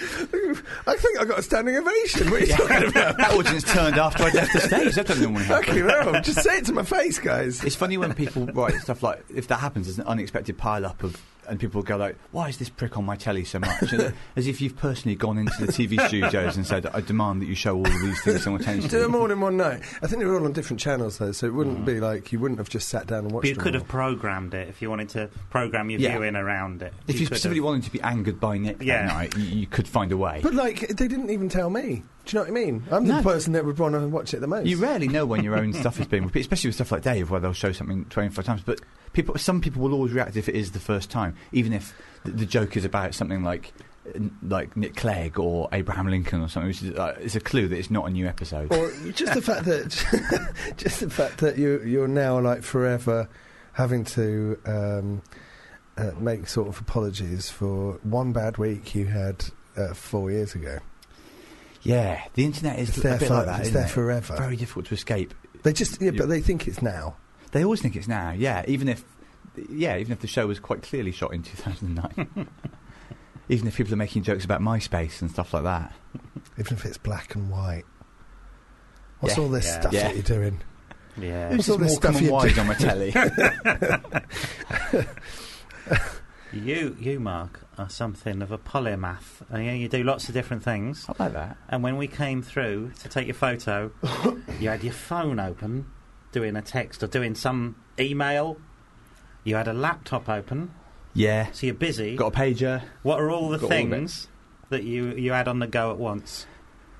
I think I got a standing ovation. What are you talking about? that audience turned after I left the stage. That doesn't normally happen. Fucking hell. Just say it to my face, guys. It's funny when people write stuff like, if that happens, there's an unexpected pile up of, and people go like, "Why is this prick on my telly so much?" And As if you've personally gone into the TV studios and said, "I demand that you show all of these things simultaneously." Do them all in one night. I think they were all on different channels, though, so it wouldn't mm. be like you wouldn't have just sat down and watched But you could all. have programmed it if you wanted to program your Yeah. viewing around it. If you, could specifically have. wanted to be angered by Nick Yeah. that night, you, you could find a way. But like, they didn't even tell me. Do you know what I mean? I'm the person that would want to watch it the most. You rarely know when your own stuff is being repeated, especially with stuff like Dave, where they'll show something 25 times. But people, some people will always react if it is the first time, even if the, the joke is about something like like Nick Clegg or Abraham Lincoln or something, which is uh, it's a clue that it's not a new episode. or just the fact that, just the fact that you you're now like forever having to um, uh, make sort of apologies for one bad week you had uh, four years ago. Yeah, the internet is It's a there bit for- like that. it's there it? forever. Very difficult to escape. They just yeah, but they think it's now. They always think it's now. Yeah, even if yeah, even if the show was quite clearly shot in 2009. even if people are making jokes about MySpace and stuff like that. Even if it's black and white. What's Yeah. all this Yeah. stuff Yeah. that you're doing? Yeah. Who's Who's all this stuff you wise do? on my telly? You, you, Mark, are something of a polymath. Uh, yeah, you do lots of different things. I like that. And when we came through to take your photo, you had your phone open, doing a text or doing some email. You had a laptop open, Yeah. so you're busy. Got a pager. what are all the got all of it. things that you, you had on the go at once?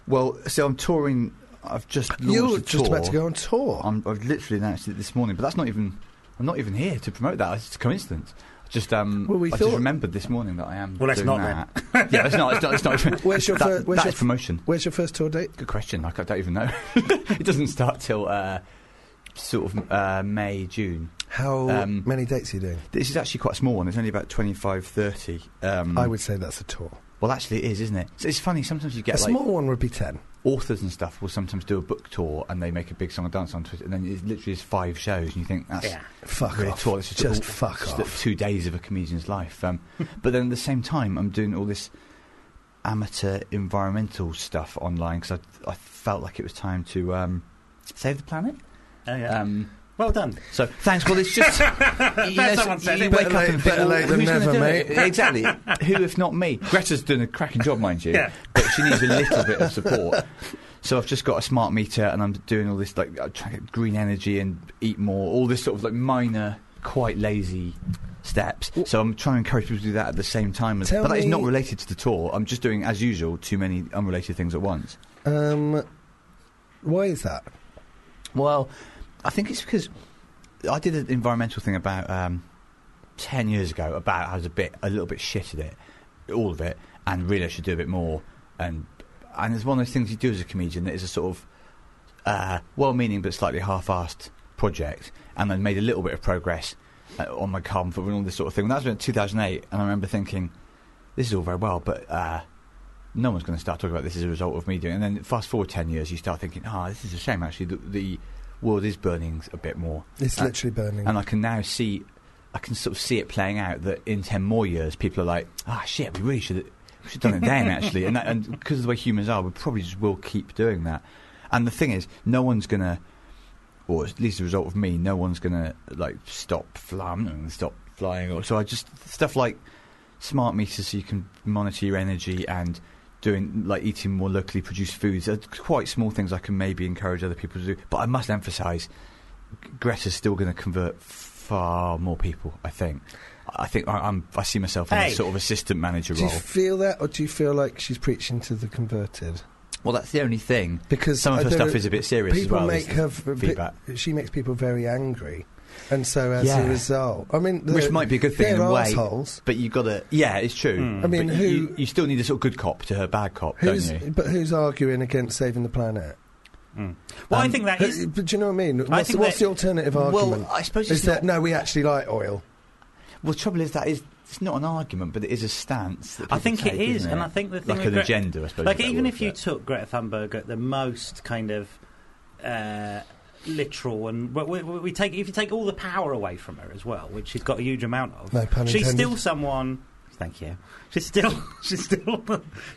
Well, so I'm touring. I've just launched You're a just tour. about to go on tour. I'm, I've literally announced it this morning, but that's not even. I'm not even here to promote that. It's just a coincidence. I just um, Well, we I thought- just remembered this morning that I am. Well, let's doing not that. yeah, it's not. It's not. It's not. Where's your that, fir- where's that your is promotion. Where's your first tour date? Good question. Like I don't even know. it doesn't start till uh, sort of uh, May, June. How Um, many dates are you doing? This is actually quite a small one. It's only about 25, 30. Um, I would say that's a tour. Well, actually, it is, isn't it? So it's funny. Sometimes you A get like A small one would be ten. authors and stuff will sometimes do a book tour and they make a big song and dance on Twitter, and then it literally is five shows, and you think that's Yeah. Fuck really off. tour. It's Just all- fuck just off. two days of a comedian's life. Um, but then at the same time, I'm doing all this amateur environmental stuff online because I, I felt like it was time to um, save the planet. Oh, yeah. Um, well done. so thanks. Well, it's just you, know, Someone so said you it. wake Better up late- and think, better well, than never, mate. Exactly. Who if not me? Greta's doing a cracking job, mind you. Yeah. But she needs a little bit of support. So I've just got a smart meter, and I'm doing all this like I'm trying to get green energy and eat more. All this sort of like minor, quite lazy steps. So I'm trying to encourage people to do that at the same time. As, but that is not related to the tour. I'm just doing as usual too many unrelated things at once. Um, why is that? Well, I think it's because I did an environmental thing about um, ten years ago. About I was a bit, a little bit shit at it, all of it, and really I should do a bit more. And and it's one of those things you do as a comedian that is a sort of uh, well-meaning but slightly half-assed project. And I made a little bit of progress uh, on my carbon footprint and all this sort of thing. And that was in 2008, and I remember thinking, this is all very well, but. Uh, no one's going to start talking about this as a result of me doing. it. And then fast forward ten years, you start thinking, "Ah, this is a shame. Actually, the, the world is burning a bit more." It's Uh, literally burning. and I can now see I can sort of see it playing out that in ten more years, people are like, ah, shit, we really should have. We should have done it then, actually, and that, and because of the way humans are, we probably just will keep doing that. And the thing is, no one's gonna, or at least as a result of me, no one's gonna like stop flying, stop flying. Or so I just stuff like smart meters, so you can monitor your energy and doing like eating more locally produced foods. Are quite small things I can maybe encourage other people to do. But I must emphasise, Greta's still going to convert far more people. I think. I think I, I'm. I see myself in Hey. a sort of assistant manager role. Do you feel that, or do you feel like she's preaching to the converted? well, that's the only thing. Because Some of her stuff are- is a bit serious as people well. make is her. the v- feedback. She makes people very angry, and so as Yeah. a result, I mean, Which might be a good thing they're in a way. assholes. But you got to. Yeah, it's true. Hmm. I mean, But who? you, you still need a sort of good cop to her bad cop, don't you? But who's arguing against saving the planet? Mm. Well, I Um, think that is. Who- is. but do you know what I mean? What's, think what's that- the alternative Well, argument? I suppose is it's that no, we actually like oil. Well, the trouble is that is it's not an argument, but it is a stance. That I think it take, is, isn't and? I think the thing like an Gre- agenda, I suppose. Like even if you it. took Greta Thunberg at the most kind of uh, literal and but we, we take if you take all the power away from her as well, which she's got a huge amount of, No pun she's intended. still someone. Thank you. She's still she's still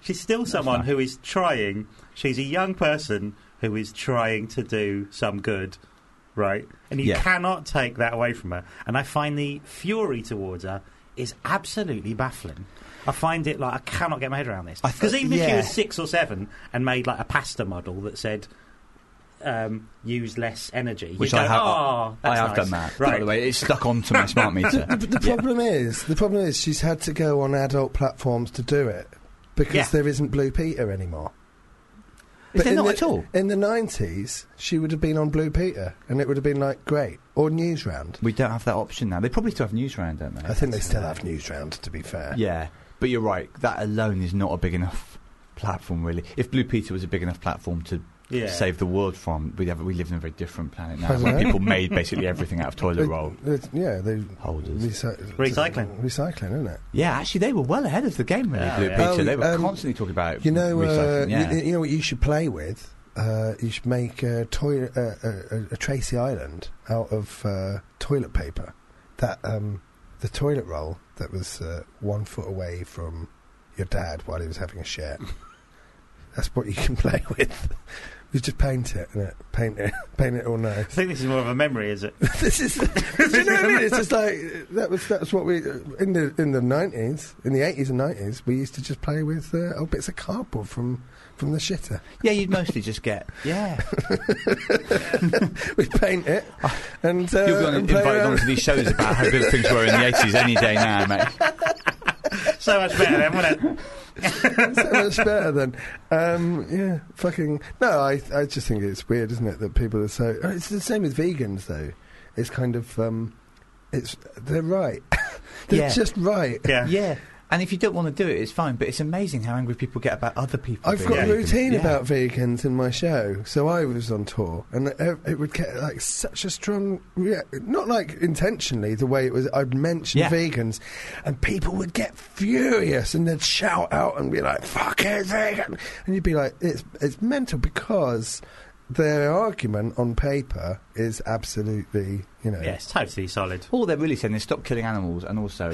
she's still someone who is trying. She's a young person who is trying to do some good. Right, and you Yeah. cannot take that away from her. And I find the fury towards her is absolutely baffling. I find it like I cannot get my head around this I because even if she yeah. was six or seven and made like a pasta model that said um, use less energy, Which you'd I go, have, oh, I that's have nice." done that. Right. By the way, it's stuck onto my smart meter. The, the Yeah. problem is, the problem is, she's had to go on adult platforms to do it because Yeah. there isn't Blue Peter anymore. Is there in not the, at all? In the nineties, she would have been on Blue Peter, and it would have been like great or Newsround. We don't have that option now. They probably still have Newsround, don't they? I think they still have Newsround. To be fair, Yeah, but you're right. That alone is not a big enough platform, really. If Blue Peter was a big enough platform to Yeah. save the world from, we'd have, we live in a very different planet now, don't where people made basically everything out of toilet They- roll they- yeah, they holders. recy- Recycling. recycling, isn't it? Yeah, actually, they were well ahead of the game, really. Yeah, Blue yeah. Peter. Oh, they were um, constantly talking about You know, uh, yeah. you, you know what you should play with. Uh, you should make a, toilet, uh, a, a, a Tracy Island out of uh, toilet paper. That um, the toilet roll that was uh, one foot away from your dad while he was having a shit. That's what you can play with. You just paint it paint it, paint it all nice. I think this is more of a memory, is it? this is, do you know what I mean? It's just like that was that's what we in the in the nineties, in the eighties and nineties, we used to just play with uh, old bits of cardboard from from the shitter. yeah, you'd mostly just get. Yeah. we paint it and uh, You're going to invite around. onto these shows about how good things were in the 80s any day now, mate. so much better then, wouldn't it? so much better than um, yeah fucking no I I just think it's weird isn't it that people are so oh, it's the same with vegans though it's kind of um, it's they're right they're Yeah. just right Yeah. Yeah. And if you don't want to do it, it's fine. But it's amazing how angry people get about other people. I've got a routine Yeah. about vegans in my show. So I was on tour, and it, it would get like such a strong, rea- not like intentionally the way it was. I'd mention Yeah. vegans, and people would get furious and they'd shout out and be like "fucking vegan," and you'd be like, "It's it's mental," because their argument on paper is absolutely, you know, Yeah, it's totally solid. All they're really saying is stop killing animals and also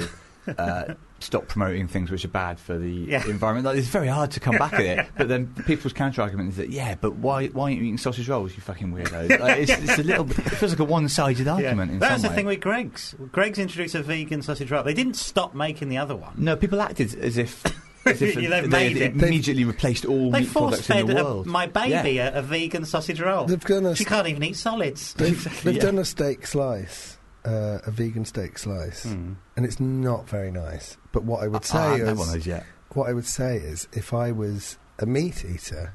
uh, stop promoting things which are bad for the Yeah. environment. Like, it's very hard to come back at it. But then people's counter argument is that, yeah, but why, why aren't you eating sausage rolls, you fucking weirdo? Like, it's, it's a little bit, it feels like a one sided argument in That's some the way. thing with Greggs. Greggs introduced a vegan sausage roll. They didn't stop making the other one. No, people acted as if. As if They've they made it. immediately replaced all They meat force products in fed the a, world. my baby Yeah. a, a vegan sausage roll. They've done a She can't even eat solids. They've, they've Yeah. done a steak slice, uh, a vegan steak slice, Hmm. and it's not very nice. But what I would I say is, one yet. what I would say is, if I was a meat eater,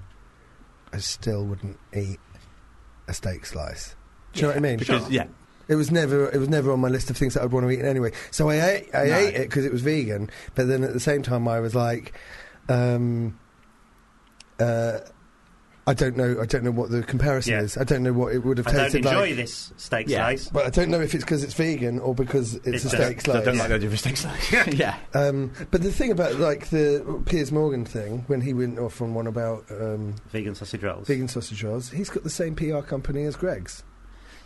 I still wouldn't eat a steak slice. Do you know what I mean? Because, yeah, It was never, it was never on my list of things that I'd want to eat anyway. So I ate, I No. ate it because it was vegan. But then at the same time, I was like, um, uh, I don't know, I don't know what the comparison Yeah. is. I don't know what it would have taken. I don't enjoy like. this steak Yeah. slice. But I don't know if it's because it's vegan or because it's, It's a just- steak I slice. don't like the idea of a steak slice. yeah. Um, but the thing about like the Piers Morgan thing when he went off on one about um, Vegan sausage rolls. vegan sausage rolls, he's got the same PR company as Greggs.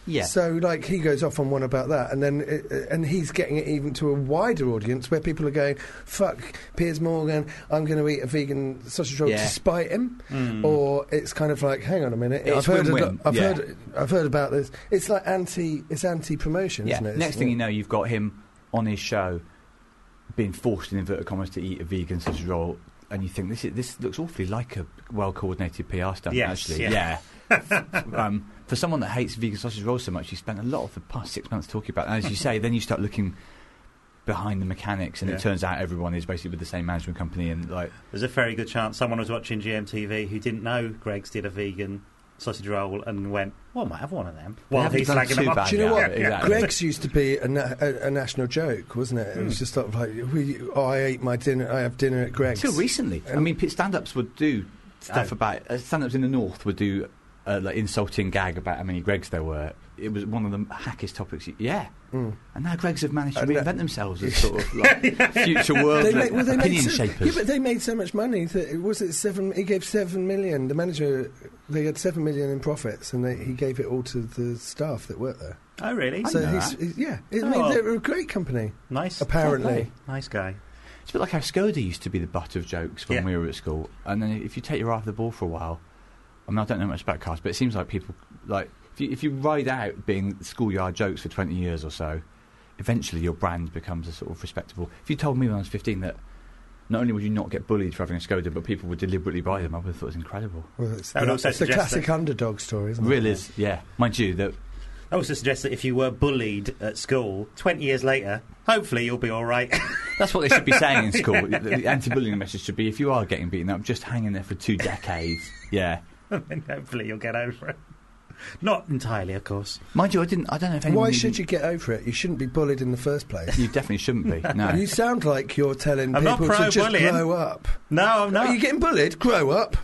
Yeah. So, like, he goes off on one about that, and then it, and he's getting it even to a wider audience where people are going, "Fuck Piers Morgan, I'm going to eat a vegan sausage roll Yeah. to spite him," Mm. or it's kind of like, "Hang on a minute, It's I've heard, a win-win, lo- I've yeah. heard, I've heard about this." It's like anti, it's anti-promotion, Yeah. isn't it? Next It's thing you know, you've got him on his show being forced in inverted commas to eat a vegan sausage roll, and you think this is, this looks awfully like a well coordinated PR stunt. Yes, actually, yeah. um, for someone that hates vegan sausage rolls so much, you spent a lot of the past six months talking about. it. And as you say, then you start looking behind the mechanics, and Yeah. it turns out everyone is basically with the same management company, and like There's a very good chance someone was watching GMTV who didn't know Greggs did a vegan sausage roll and went, "Well, I might have one of them." They While haven't he's done slagging too them off. bad Do you know what? yeah, exactly. Greggs used to be a, na- a, a national joke, wasn't it? It was just sort of like, we, oh, I ate my dinner, I have dinner at Greggs. Until recently, I mean, stand-ups would do stuff Oh. about uh, stand-ups in the north would do uh, like insulting gag about how many Greggs there were. It was one of the hackiest topics. y- Yeah, Mm. and now Greggs have managed to And that- reinvent themselves as sort of like future world They made, well, they opinion so, shapers. Yeah, but they made so much money that was it seven. He gave seven million. The manager, they had seven million in profits, and they, he gave it all to the staff that worked there. Oh, really? so know he's, that. he's- yeah, I Oh, mean, well. they're a great company. nice. Apparently, nice guy. It's a bit like how Skoda used to be the butt of jokes when Yeah. we were at school, and then if you take your eye off the ball for a while, I mean, I don't know much about cars, but it seems like people like if you, if you ride out being schoolyard jokes for twenty years or so, eventually your brand becomes a sort of respectable. If you told me when I was fifteen that not only would you not get bullied for having a Skoda, but people would deliberately buy them, I would have thought it was incredible. well, it's, That would the, also it's the suggest classic underdog story, isn't it? Real is, yeah. Mind you, that I also suggest that if you were bullied at school, 20 years later, hopefully you'll be all right. that's what they should be saying in school. the, the anti-bullying message should be: if you are getting beaten up, just hang in there for two decades. Yeah. and hopefully you'll get over it. Not entirely, of course. Mind you, I didn't. I don't know if anyone. Why should you get over it? You shouldn't be bullied in the first place. You definitely shouldn't be. No. You sound like you're telling I'm not people to just pro-bullying. grow up. No, I'm Are not. you getting bullied? Grow up.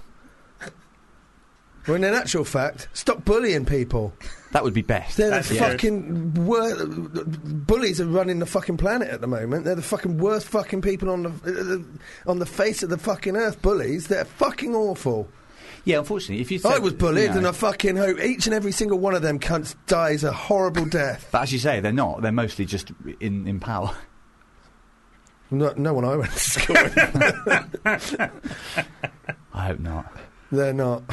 When in actual fact, stop bullying people. That would be best. They're That's the true. fucking wor- bullies are running the fucking planet at the moment. They're the fucking worst fucking people on the uh, on the face of the fucking earth. Bullies. They're fucking awful. Yeah, unfortunately, if you. I was bullied, you know, and I fucking hope each and every single one of them cunts dies a horrible death. But as you say, they're not. They're mostly just in in power. No, no one I went to school with. I hope not. They're not.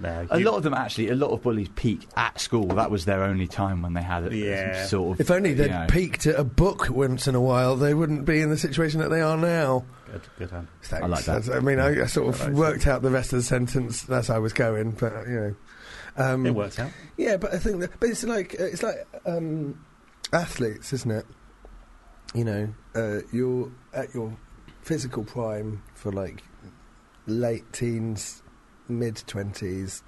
No, A you- lot of them actually. A lot of bullies peak at school. That was their only time when they had it. Yeah. Sort of. If only they'd know. peeked at a book once in a while, they wouldn't be in the situation that they are now. Good, good one. Thanks. I like that. That's- I mean, I, I sort of I like worked out the rest of the sentence. as I was going, but you know. Um, It works out. Yeah, but I think that, but it's like uh, it's like um, athletes, isn't it? You know, uh, you're at your physical prime for like late teens, mid twenties.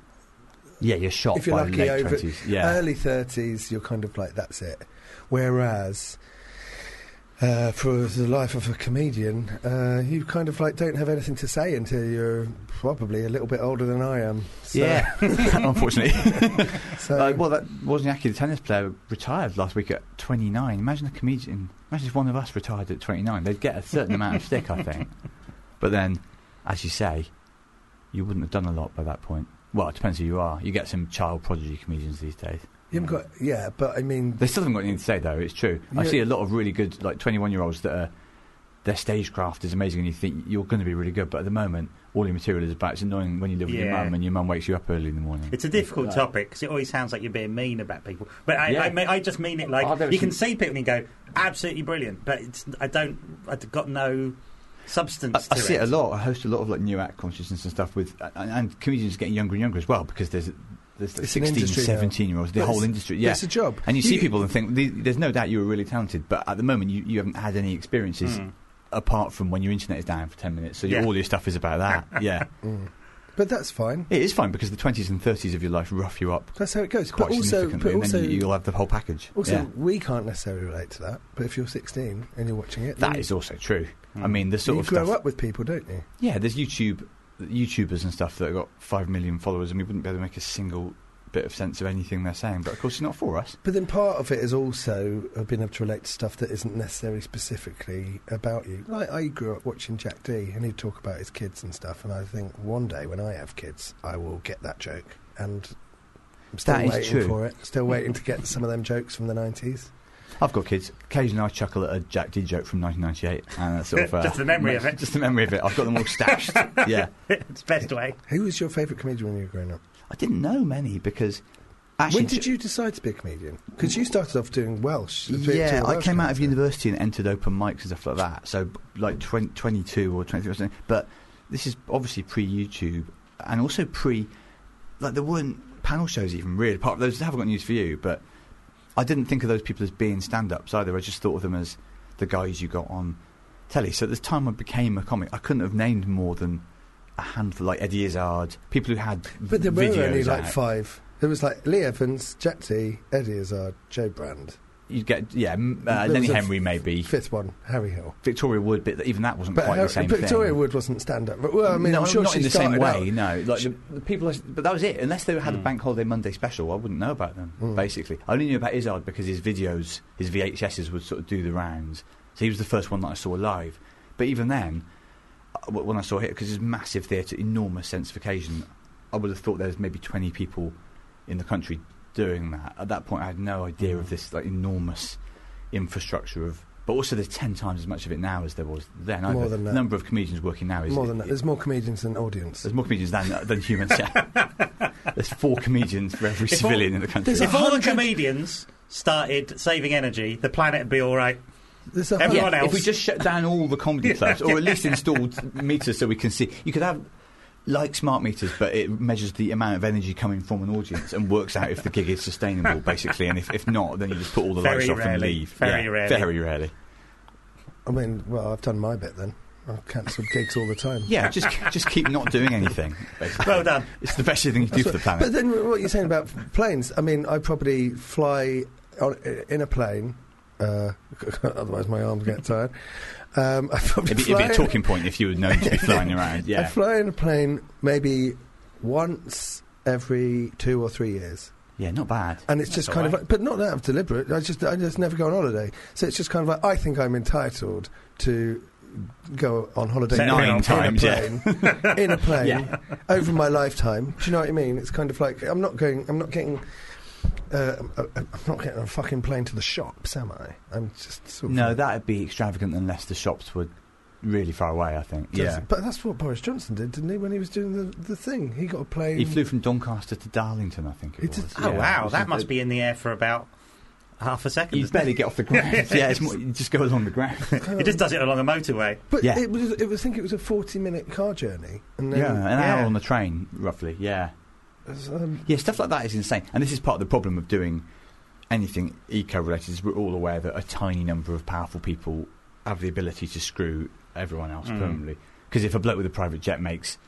Yeah, you're shot If you're by lucky, late over twenties. Yeah. early thirties. You're kind of like that's it. Whereas. Uh, for the life of a comedian, uh, you kind of like don't have anything to say until you're probably a little bit older than I am. So, yeah, unfortunately. So, Uh, well, that Wozniacki, the tennis player, retired last week at 29. Imagine a comedian. Imagine if one of us retired at 29. They'd get a certain amount of stick, I think. But then, as you say, you wouldn't have done a lot by that point. Well, it depends who you are. You get some child prodigy comedians these days. you haven't got, yeah, but I mean, They still haven't got anything to say, though. It's true. I see a lot of really good, like 21 year olds that are. Their stagecraft is amazing, and you think you're going to be really good. But at the moment, all your material is about. It's annoying when you live with your Yeah. mum, and your mum wakes you up early in the morning. It's a difficult Right. topic because it always sounds like you're being mean about people. But I, Yeah. I, mean, I just mean it like Oh, there you was can see people and you go, absolutely brilliant, but it's, I don't, I've got no substance I, I to see it. it a lot. I host a lot of like new act consciousness and stuff with, and, and comedians getting younger and younger as well because there's there's like 16, industry 17 year olds, the whole industry. Yeah, it's a job. and you see You- people and think there's no doubt you were really talented, but at the moment you, you haven't had any experiences Mm. apart from when your internet is down for 10 minutes. So your all your stuff is about that. yeah, Mm. But that's fine. it is fine because the 20s and 30s of your life rough you up That's how it goes. quite But also, significantly, but and also, then you, you'll have the whole package. also, yeah. we can't necessarily relate to that. But if you're 16 and you're watching it, That is also true. I Mm. mean, the sort you of grow stuff. up with people, don't you? Yeah, there's YouTube YouTubers and stuff that have got five million followers, and we wouldn't be able to make a single bit of sense of anything they're saying. But of course, it's not for us. But then part of it is also being able to relate to stuff that isn't necessarily specifically about you. Like I grew up watching Jack Dee, and he'd talk about his kids and stuff. And I think one day when I have kids, I will get that joke. And I'm still That waiting for it. Still waiting to get some of them jokes from the 90s. I've got kids. Occasionally, I chuckle at a Jack Dee joke from 1998, and that's sort of uh, Just the memory of it. Just the memory of it. I've got them all stashed. yeah, it's best way. Who was your favourite comedian when you were growing up? I didn't know many because actually, when did you decide to be a comedian? Because you started off doing Welsh. doing Yeah, I Welsh came out of university and entered open mics and stuff like that. So, like 20, 22 or 23 or something. But this is obviously pre YouTube and also pre. Like, there weren't panel shows even really. Apart from those, haven't got news for you, but I didn't think of those people as being stand ups either. I just thought of them as the guys you got on telly. So, at the time I became a comic, I couldn't have named more than a handful, like Eddie Izzard, people who had. But there were only like out. five. There was like Lee Evans, Jack Dee, Eddie Izzard, Jo Brand. You'd get, yeah, uh, Lenny a f- Henry maybe. Fifth one, Harry Hill. Victoria Wood, but even that wasn't But quite Har- the same Victoria thing. Wood wasn't stand up. but Well, I mean, no, I'm sure not she in the same way. out- No, like the, the people, but that was it. Unless they had a Mm. bank holiday Monday special, I wouldn't know about them. Mm. Basically, I only knew about Izzard because his videos, his VHSs would sort of do the rounds. So he was the first one that I saw live. But even then, uh, when I saw it, because it's massive theatre, enormous sense of occasion, I would have thought there was maybe twenty people in the country doing that. At that point, I had no idea Mm. of this like enormous infrastructure of. But also, there's ten times as much of it now as there was then. More Either. than that. The number of comedians working now is More than that. There's more comedians than audience. there's more comedians than, than humans. Yeah. There's four comedians for every If all- civilian in the country. There's a If all the hundred- comedians started saving energy, the planet would be all right. There's a Everyone hundred- else. If we just shut down all the comedy clubs, or at least installed meters so we can see, you could have like smart meters, but it measures the amount of energy coming from an audience and works out if the gig is sustainable, basically. And if, if not, then you just put all the lights Very off and leave. Very Yeah, rarely. Very rarely. I mean, well, I've done my bit then. I've cancelled gigs all the time. Yeah, just just keep not doing anything. Basically. Well done. It's the best thing you can do for the planet. But then what you're saying about planes, I mean, I probably fly on, in a plane, uh, otherwise my arms get tired. Um, It'd be, it'd be a talking point if you were known to be flying around. Yeah, I fly in a plane maybe once every two or three years. Yeah, not bad. And it's just That's kind of like, but not out of deliberate. I just, I just never go on holiday. So it's just kind of like, I think I'm entitled to go on holiday Set in a- nine in a times, yeah. in a plane Yeah. over my lifetime. Do you know what I mean? It's kind of like I'm not going, I'm not getting, uh, I'm not getting a fucking plane to the shops, am I? I'm just sort of No, that'd be extravagant unless the shops were really far away, I think. Yeah. But that's what Boris Johnson did, didn't he? When he was doing the, the thing, he got a plane. He flew from Doncaster to Darlington, I think it was. did- Oh Yeah. wow, that must be in the air for about half a second. You barely get off the ground. yeah, it's more, you just go along the ground. It just does it along a motorway. But Yeah. it was, it was, I think it was a 40 minute car journey. And then, yeah, an yeah. hour on the train, roughly. Yeah. Um, Yeah, stuff like that is insane. And this is part of the problem of doing anything eco-related. Is we're all aware that a tiny number of powerful people have the ability to screw everyone else Mm. permanently. Because if a bloke with a private jet makes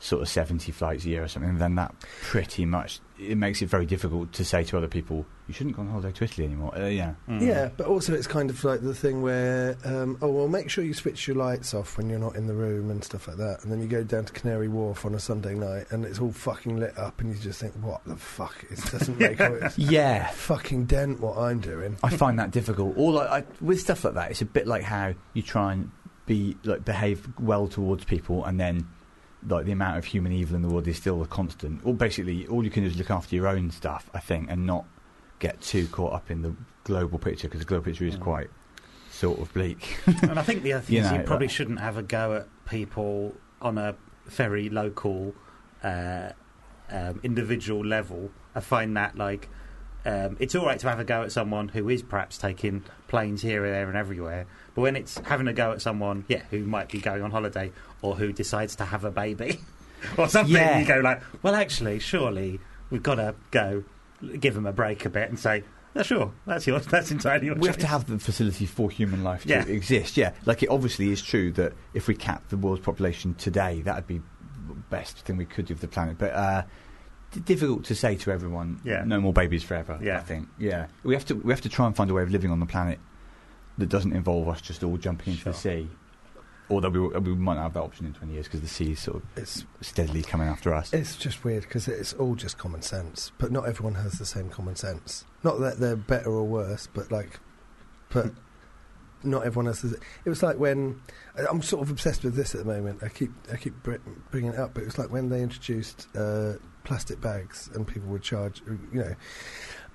sort of 70 flights a year or something, then that pretty much it makes it very difficult to say to other people, "You shouldn't go on holiday to Italy anymore." Uh, yeah, Mm. Yeah, but also it's kind of like the thing where, um, oh, well, make sure you switch your lights off when you're not in the room and stuff like that. And then you go down to Canary Wharf on a Sunday night and it's all fucking lit up and you just think, what the fuck? It doesn't make a yeah. fucking dent what I'm doing. I find that difficult. Or like I, with stuff like that, it's a bit like how you try and be like behave well towards people, and then like the amount of human evil in the world is still a constant. Or basically, all you can do is look after your own stuff, I think, and not get too caught up in the global picture because the global picture is Mm. quite sort of bleak. And I think the other thing You is you probably shouldn't have a go at people on a very local, uh, um, individual level. I find that like um, it's all right to have a go at someone who is perhaps taking planes here, there, and everywhere. But when it's having a go at someone, yeah, who might be going on holiday or who decides to have a baby or something, Yeah. you go like, well, actually, surely we've got to go, give them a break a bit and say, yeah, sure, that's yours, that's entirely your we have to have the facility for human life to Yeah. exist. Yeah, like it obviously is true that if we cap the world's population today, that'd be the best thing we could do for the planet. But uh, difficult to say to everyone. Yeah. no more babies forever. Yeah. I think. Yeah, we have to we have to try and find a way of living on the planet that doesn't involve us just all jumping into the sea. Although we, we might not have that option in 20 years because the sea is sort of It's steadily coming after us. It's just weird because it's all just common sense, but not everyone has the same common sense. Not that they're better or worse, but like, but not everyone has. The, it was like when I- I'm sort of obsessed with this at the moment. I keep I keep bringing it up, but it was like when they introduced uh, plastic bags, and people would charge, you know,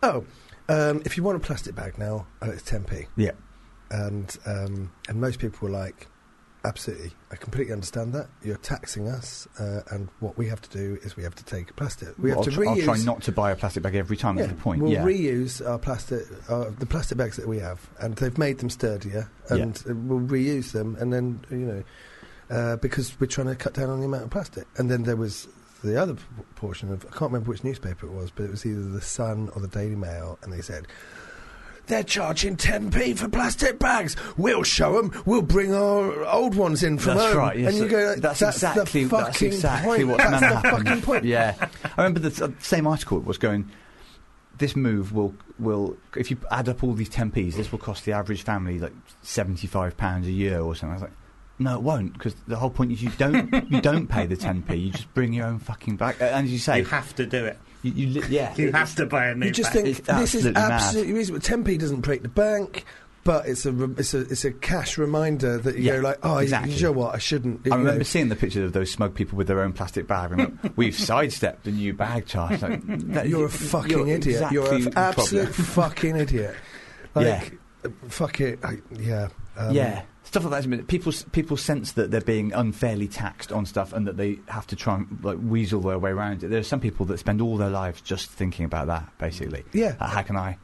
oh, um, if you want a plastic bag now, uh, it's 10p. Yeah. And, um, and most people were like, absolutely, I completely understand that. You're taxing us, uh, and what we have to do is we have to take plastic. We have I'll, to tr- reuse. I'll try not to buy a plastic bag every time. Yeah, That's the point. We'll yeah. reuse our plastic, uh, the plastic bags that we have, and they've made them sturdier, and uh, we'll reuse them, and then you know, uh, because we're trying to cut down on the amount of plastic. And then there was the other portion of I can't remember which newspaper it was, but it was either the Sun or the Daily Mail, and they said. They're charging 10p for plastic bags. We'll show them. We'll bring our old ones in from That's home. right. Yes, and you go, that's, that's, exactly the that's fucking exactly point. what's that's the fucking point. Yeah, I remember the uh, same article was going. This move will will if you add up all these 10p's, this will cost the average family like seventy five pounds a year or something. I was like, no, it won't, because the whole point is you don't you don't pay the 10p. You just bring your own fucking bag. Uh, And as you say, You have to do it. you, you li- yeah, You have to buy a new You just bag. think It's this is absolutely mad. absolutely reasonable. 10p doesn't break the bank, but it's a re- it's a it's a cash reminder that you Yeah, go like, oh, exactly. you know what, I shouldn't. I remember know. seeing the pictures of those smug people with their own plastic bag. And like, we've sidestepped the new bag charge. Like, that- You're a fucking you're idiot. exactly You're an absolute problem. fucking idiot. Like, Yeah. fuck it. I, yeah. Um, yeah, stuff like that. isn't it? People people sense that they're being unfairly taxed on stuff, and that they have to try and like weasel their way around it. There are some people that spend all their lives just thinking about that. Basically, Yeah. Uh, how can I?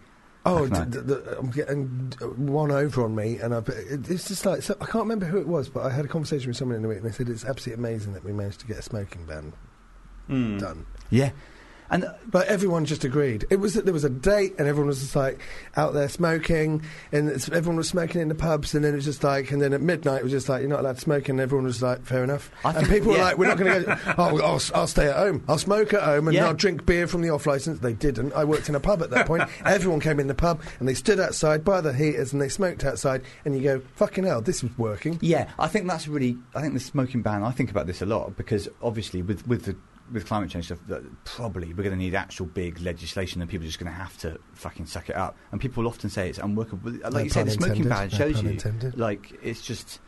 Oh, How can I? d- d- d- I'm getting uh, one over on me, and I've, it's just like so, I can't remember who it was, but I had a conversation with someone in the week, and they said it's absolutely amazing that we managed to get a smoking ban Mm. done. Yeah, and But everyone just agreed. It was that there was a date, and everyone was just like out there smoking, and everyone was smoking in the pubs, and then it was just like, and then at midnight it was just like you're not allowed to smoke, and everyone was like, fair enough. I and think- people were like, we're not going to go. Oh, I'll, I'll stay at home. I'll smoke at home, and Yeah. I'll drink beer from the off license. They didn't. I worked in a pub at that point. everyone came in the pub, and they stood outside by the heaters, and they smoked outside. And you go, fucking hell, this is working. yeah, I think that's really. I think the smoking ban. I think about this a lot because obviously with with the with climate change stuff, that probably we're going to need actual big legislation, and people are just going to have to fucking suck it up. And people often say it's unworkable. Like No you said, the smoking ban no shows pun you, intended. like it's just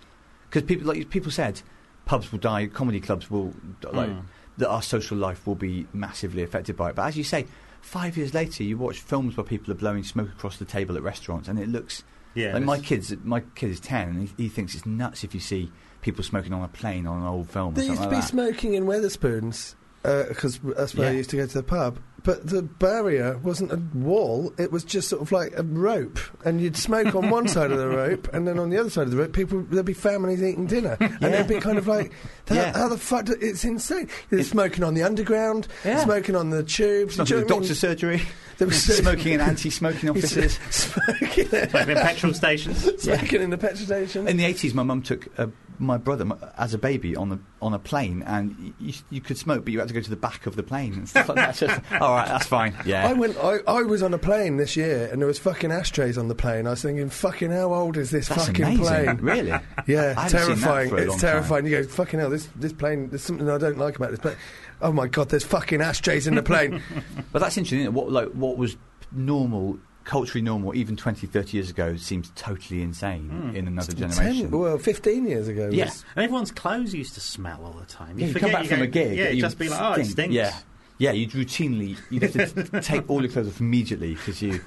because people like people said, pubs will die, comedy clubs will like Mm. that our social life will be massively affected by it. But as you say, five years later, you watch films where people are blowing smoke across the table at restaurants, and it looks Yeah, like my kids. My kid is ten, and he, he thinks it's nuts if you see people smoking on a plane on an old film. There or used something to be that. smoking in Wetherspoons Uh, because that's where I used to go to the pub. But the barrier wasn't a wall; it was just sort of like a rope, and you'd smoke on one side of the rope, and then on the other side of the rope, people there'd be families eating dinner, and Yeah. it'd be kind of like, that, Yeah. how the fuck? Do, it's insane. They're It- smoking on the underground, Yeah. smoking on the tubes, Smoking do you at know mean? surgery, There was smoking in anti-smoking offices. smoking, Like in petrol stations. smoking in the petrol station. In the eighties, my mum took uh, my brother m- as a baby on a on a plane, and you, you could smoke, but you had to go to the back of the plane and stuff like that. Just, all right, that's fine. Yeah, I went. I, I was on a plane this year, and there was fucking ashtrays on the plane. I was thinking, fucking, how old is this that's fucking amazing. plane? Really? Yeah, I haven't seen that terrifying. for a long It's time. terrifying. You go, fucking hell, this this plane. There's something I don't like about this plane. Oh my god, there's fucking ashtrays in the plane. But that's interesting. Isn't it? What like what was normal, culturally normal, even 20, 30 years ago, seems totally insane Hmm. in another generation. Ten, well, fifteen years ago. was- Yes. And everyone's clothes used to smell all the time. Yeah, you come back you from go- a gig. Yeah, you you just be like, oh, it stink. stinks. Yeah. Yeah, you'd routinely you'd have to take all your clothes off immediately because you,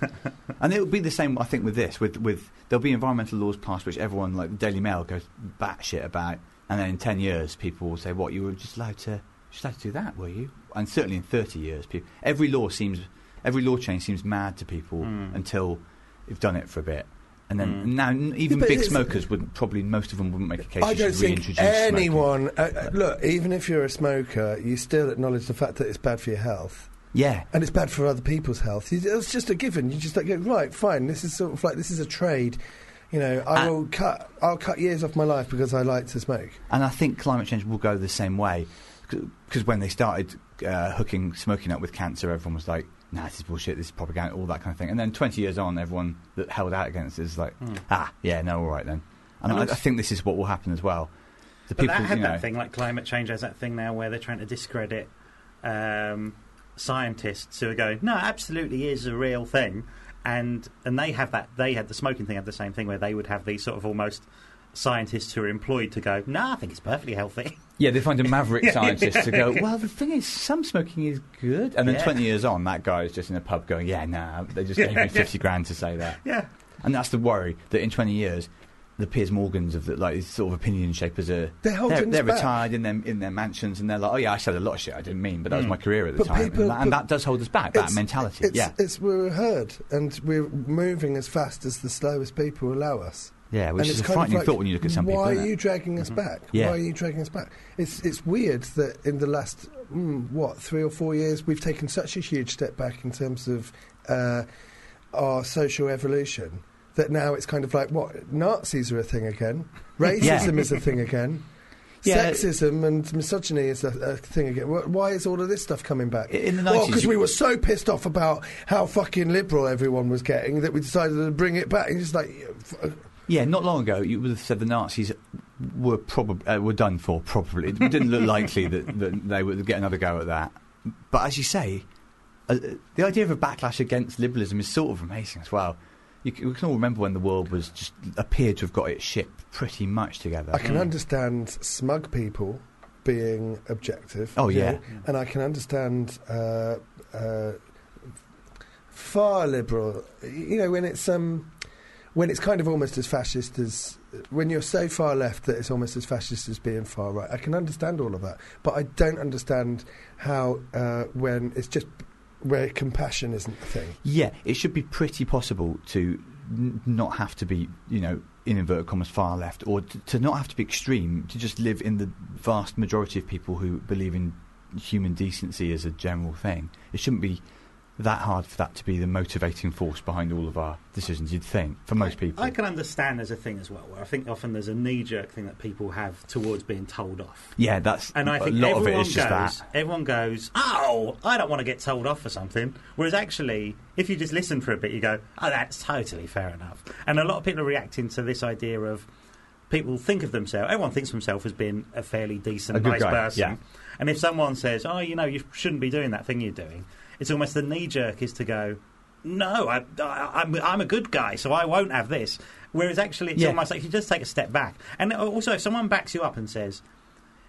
and it would be the same. I think with this, with with there'll be environmental laws passed which everyone like the Daily Mail goes batshit about, and then in ten years people will say, "What you were just allowed to just allowed to do that, were you?" And certainly in thirty years, people, every law seems every law change seems mad to people Mm. until you've done it for a bit, and then Mm. now even but big smokers would probably most of them wouldn't make a case. I you don't think anyone. Uh, uh, look, even if you're a smoker, you still acknowledge the fact that it's bad for your health. Yeah, And it's bad for other people's health. It's just a given. You just like go right, fine. This is sort of like this is a trade. You know, I will cut. I'll cut years off my life because I like to smoke. And I think climate change will go the same way. Because when they started uh, hooking smoking up with cancer, everyone was like, nah, this is bullshit, this is propaganda, all that kind of thing. And then 20 years on, everyone that held out against it is like, Mm. ah, yeah, no, all right then. And And I, I think this is what will happen as well. The But people, that had you know, that thing, like climate change has that thing now where they're trying to discredit um, scientists who are going, no, absolutely is a real thing. And and they have that, they had the smoking thing, had the same thing where they would have these sort of almost scientists who are employed to go, "No, I think it's perfectly healthy." Yeah, they find a maverick Yeah, scientist yeah, to go, well, the thing is, some smoking is good. And then Yeah. 20 years on, that guy is just in a pub going, yeah, nah, they just Yeah, gave me yeah. 50 grand to say that. Yeah, And that's the worry, that in 20 years, the Piers Morgans of the, like these sort of opinion shapers are They're holding they're, they're retired in their in their mansions and they're like, oh yeah, I said a lot of shit I didn't mean, but that was Mm. my career at the But time, people- and, that, and that does hold us back. That It's- mentality, It's, yeah, it's we're a herd, and we're moving as fast as the slowest people allow us. Yeah, which and is a kind of frightening like, thought when you look at some why people. are you dragging us Mhm. back? Yeah. Why are you dragging us back? It's it's weird that in the last mm, what three or four years we've taken such a huge step back in terms of uh, our social evolution that now it's kind of like what Nazis are a thing again, racism is a thing again. Yeah. Sexism and misogyny is a, a thing again. Why is all of this stuff coming back? In the Well, 90s, because we were so pissed off about how fucking liberal everyone was getting that we decided to bring it back. And just like, f- Yeah, not long ago, you would have said the Nazis were probably uh, were done for. Probably, it didn't look likely that, that they would get another go at that. But as you say, uh, the idea of a backlash against liberalism is sort of amazing as well. You can, we can all remember when the world was just appeared to have got its ship pretty much together. I can Mm. understand smug people being objective. Oh, you yeah. know, and I can understand uh, uh, far liberal. You know, when it's um, when it's kind of almost as fascist as when you're so far left that it's almost as fascist as being far right. I can understand all of that, but I don't understand how uh, when it's just where compassion isn't the thing. Yeah, it should be pretty possible to n- not have to be, you know, in inverted commas, far left, or to, to not have to be extreme, to just live in the vast majority of people who believe in human decency as a general thing. It shouldn't be that hard for that to be the motivating force behind all of our decisions, you'd think, for most people. I can understand there's a thing as well where I think often there's a knee-jerk thing that people have towards being told off. yeah, that's And I think a lot of it everyone goes, just that. everyone goes, oh, I don't want to get told off for something. Whereas actually, if you just listen for a bit, you go, oh, that's totally fair enough. And a lot of people are reacting to this idea of people think of themselves, everyone thinks of themselves as being a fairly decent, A nice guy, person. yeah. And if someone says, oh, you know, you shouldn't be doing that thing you're doing, it's almost the knee jerk is to go, no, I, I, I'm, I'm a good guy, so I won't have this. Whereas actually, it's Yeah. almost like if you just take a step back. And also, if someone backs you up and says,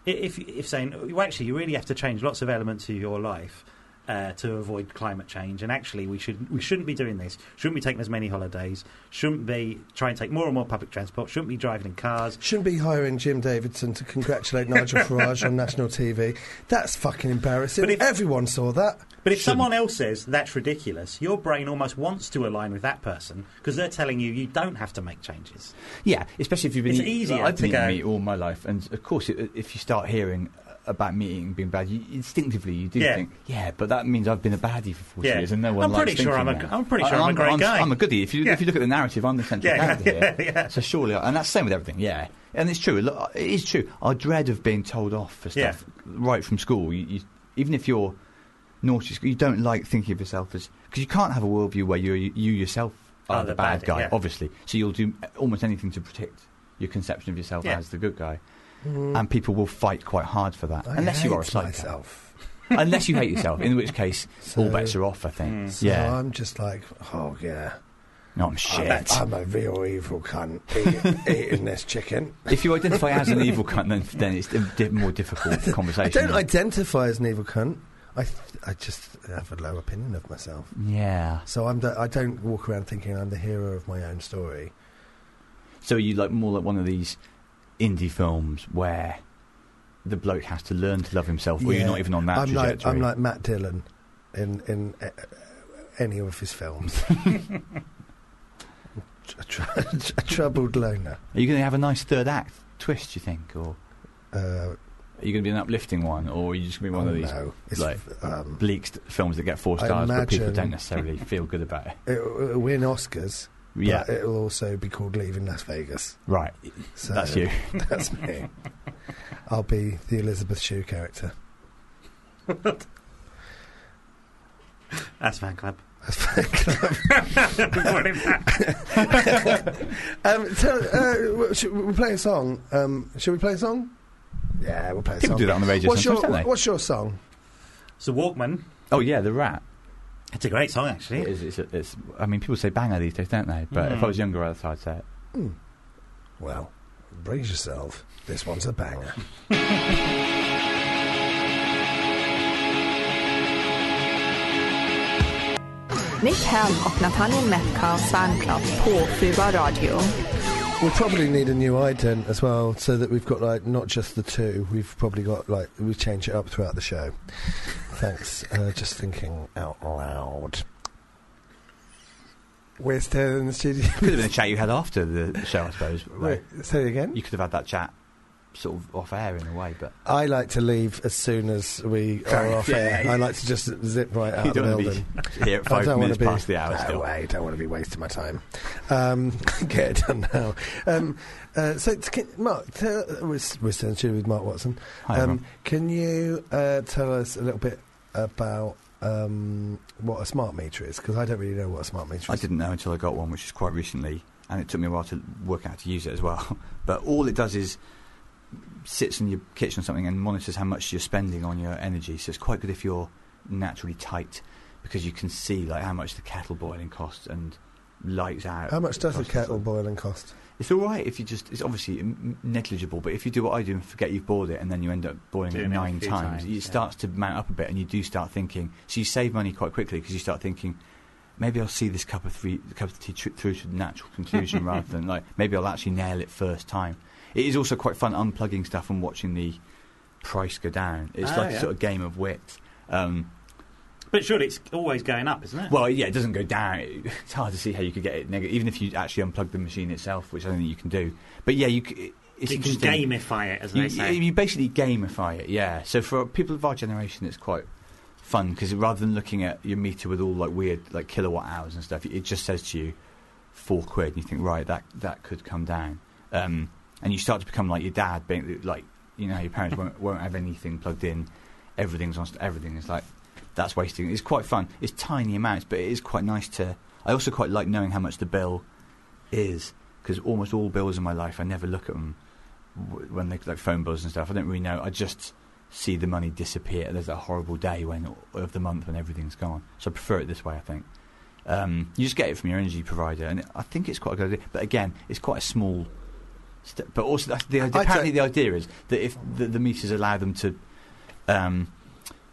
if if saying well, actually you really have to change lots of elements of your life uh, to avoid climate change, and actually we should we shouldn't be doing this. Shouldn't be taking as many holidays. Shouldn't be trying to take more and more public transport. Shouldn't be driving in cars. Shouldn't be hiring Jim Davidson to congratulate Nigel Farage on national TV. That's fucking embarrassing. But if- Everyone saw that. But if Shouldn't. someone else says that's ridiculous, your brain almost wants to align with that person because they're telling you you don't have to make changes. Yeah, especially if you've been It's eating, easier I've to been go- eating meat all my life, and of course, it, if you start hearing about meat eating being bad, you, instinctively you do Yeah. think, yeah, but that means I've been a baddie for forty Yeah. years, and no one I'm likes pretty sure I'm a-. I'm pretty sure I'm a great I'm, guy. I'm a goodie. If you Yeah. if you look at the narrative, I'm the central Yeah, character here. So surely, and that's the same with everything. Yeah, and it's true. Look, it is true. Our dread of being told off for stuff right from school. You, you, even if you're naughty, you don't like thinking of yourself as because you can't have a worldview where you you yourself are Are the, the bad bad, guy, obviously. So you'll do almost anything to protect your conception of yourself as the good guy, and people will fight quite hard for that, I unless you are a hate psycho. myself. unless you hate yourself, in which case all bets are off. I think. Mm. So Yeah. I'm just like, oh yeah, No, I'm shit. I'm, I'm a real evil cunt eat, eating this chicken. If you identify as an evil cunt, then, then it's a di- more difficult conversation. I don't identify as an evil cunt. I th- I just have a low opinion of myself. Yeah. So I'm the, I don't walk around thinking I'm the hero of my own story. So you like more like one of these indie films where the bloke has to learn to love himself, or Yeah. you're not even on that I'm like trajectory. I'm like Matt Dillon in in uh, any of his films. a, tr- a troubled loner. Are you going to have a nice third act twist? You think, or Uh, are you going to be an uplifting one, or are you just going to be one oh, of these no. Like, um, bleak st- films that get four stars, but people don't necessarily feel good about it? it'll, it'll win Oscars. Yeah, But it'll also be called Leaving Las Vegas. right. So That's you. That's me. I'll be the Elizabeth Shue character. That's fan club. That's fan club. Brought him back. um, tell, uh, should, we're playing a song. Um, should we play a song? Yeah, we'll play a People song. do that on the radio What's your, sometimes, don't they? what's your song? so Walkman. Oh yeah, the rat. It's a great song, actually. It is, it's, it's, I mean, people say banger these days, don't they? But if Mm. I was younger, I'd I'd say it. Hmm. Well, brace yourself. This one's a banger. Nick Helm och Nathaniel Metcalfe's fanclub på Fubar Radio. We'll probably need a new ident as well, so that we've got like not just the two. We've probably got like we change it up throughout the show. Thanks. Uh, just thinking out loud. We're still in the studio. Could have been a chat you had after the show, I suppose. Wait, say it again. You could have had that chat sort of off air in a way, but I like to leave as soon as we are enough, off air. yeah. I like to just zip right out you of the don't want building. be here at I five don't minutes want to be past the hour no still. way. Don't want to be wasting my time. Um, get it done now. Um, uh, so, t- can, Mark, tell, we're, s- we're still in with Mark Watson. Hi, um, can you uh, tell us a little bit about um, what a smart meter is? Because I don't really know what a smart meter is. I didn't know until I got one, which is quite recently, and it took me a while to work out how to use it as well. but all it does is sits in your kitchen or something and monitors how much you're spending on your energy. So it's quite good if you're naturally tight because you can see like how much the kettle boiling costs and lights out. How much does a kettle boiling cost? It's all right if you just. It's obviously m- negligible, but if you do what I do and forget you've boiled it, and then you end up boiling Doing it it nine few times, times, it yeah. starts to mount up a bit, and you do start thinking. So you save money quite quickly because you start thinking, maybe I'll see this cup of three, cup of tea tr- through to the natural conclusion rather than like maybe I'll actually nail it first time. It is also quite fun unplugging stuff and watching the price go down. It's Oh, like a sort of game of wit. Um, But surely it's always going up, isn't it? well, yeah, it doesn't go down. It's hard to see how you could get it negative, even if you actually unplug the machine itself, which I don't think you can do. But yeah, you. c- It's you can gamify it, as they You, say. you basically gamify it, yeah. So for people of our generation, it's quite fun because rather than looking at your meter with all like weird like kilowatt hours and stuff, it just says to you four quid, and you think right that that could come down, um, and you start to become like your dad, being like you know your parents won't won't have anything plugged in, everything's on everything is like that's wasting. It's quite fun. It's tiny amounts, but it is quite nice to. I also quite like knowing how much the bill is because almost all bills in my life, I never look at them when they like phone bills and stuff. I don't really know. I just see the money disappear. There's that horrible day when of the month when everything's gone. So I prefer it this way. I think um, you just get it from your energy provider, and I think it's quite a good idea. But again, it's quite a small. Step. But also, that's the, apparently the idea is that if the, the meters allow them to. Um,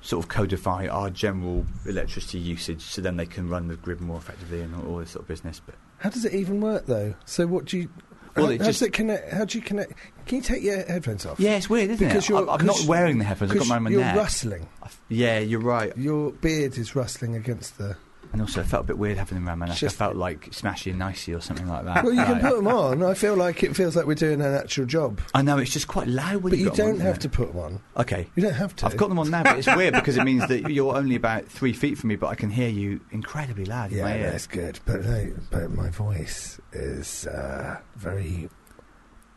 Sort of codify our general electricity usage, so then they can run the grid more effectively and all, all this sort of business. But How does it even work though? So what do you? Well, how, it how does it connect? How do you connect? Can you take your headphones off? yeah, it's weird, isn't Because it? you're- I'm, I'm not wearing the headphones. I've got mine on my you're neck. rustling. I Yeah, you're right. Your beard is rustling against the. And also, I felt a bit weird having them around my neck. Just- I felt like Smashy and Nicey or something like that. Well, you can Like- put them on. I feel like it feels like we're doing an actual job, I know it's just quite loud when but you you got them don't on, have to put them on. Okay, You don't have to. I've got them on now, but it's weird because it means that you're only about three feet from me, but I can hear you incredibly loud in Yeah, my ear. that's good. But no, but my voice is uh, very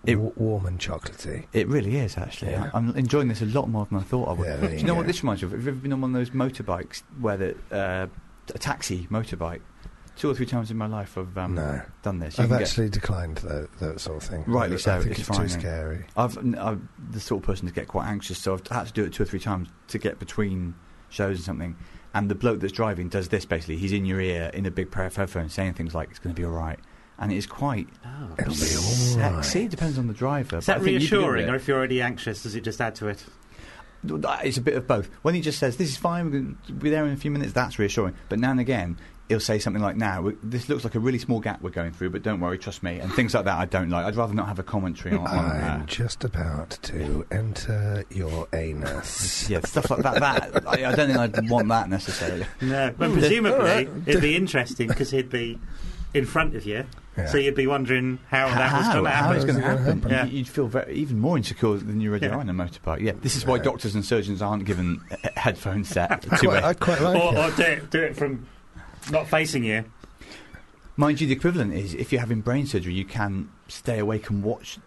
It- wa- warm and chocolatey. It really is, actually. Yeah. I- I'm enjoying this a lot more than I thought I would. Yeah, Do you know go. what this reminds me of? Have you ever been on one of those motorbikes where the uh, a taxi motorbike? Two or three times in my life I've um, no, done this. You I've can get- actually declined that, that sort of thing. Rightly I so, think it's it's, too frightening. scary. I've, n- I'm the sort of person to get quite anxious, so I've had to do it two or three times to get between shows and something. And the bloke that's driving does this basically. He's in your ear in a big pair of headphones saying things like, it's going to be all right. And it is quite Oh, It'll be all sexy. right. It depends on the driver. Is that think you'd be good with reassuring, or if you're already anxious, does it just add to it? It's a bit of both. When he just says, this is fine, we're going to be there in a few minutes, that's reassuring. But now and again, he'll say something like, now, this looks like a really small gap we're going through, but don't worry, trust me. And things like that I don't like. I'd rather not have a commentary on, on I'm that. just about to enter your anus. Yeah, stuff like that. that I, I don't think I'd want that necessarily. No, but presumably it'd be interesting because he'd be in front of you, Yeah. so you'd be wondering how, that was going to how happen. it's going to happen. happen? You- You'd feel very, even more insecure than you already Yeah. are in a motorbike. Yeah, this is why Right. doctors and surgeons aren't given a- a headphone set I to quite, a I'd quite like or, it. or do, it, do it from not facing you. Mind you, the equivalent is if you're having brain surgery, you can stay awake and watch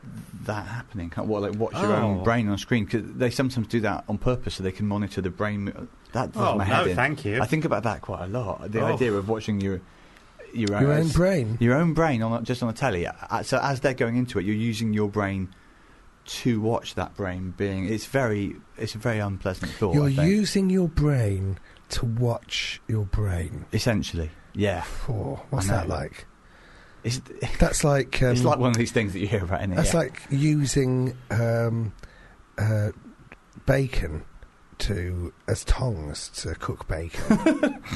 that happening. Can't, well, like watch your own Oh. brain on screen because they sometimes do that on purpose so they can monitor the brain. mo- That does Oh my head no, in. thank you. I think about that quite a lot. The Oh. idea of watching your your own, Your own brain. your own brain on just on the telly. Uh, So as they're going into it, you're using your brain to watch that brain being. It's very it's a very unpleasant thought. You're I think. using your brain to watch your brain. essentially, yeah. Oh, what's that like? It's, That's like um, it's like one of these things that you hear about in it. that's yeah. like using um, uh, bacon to as tongs to cook bacon.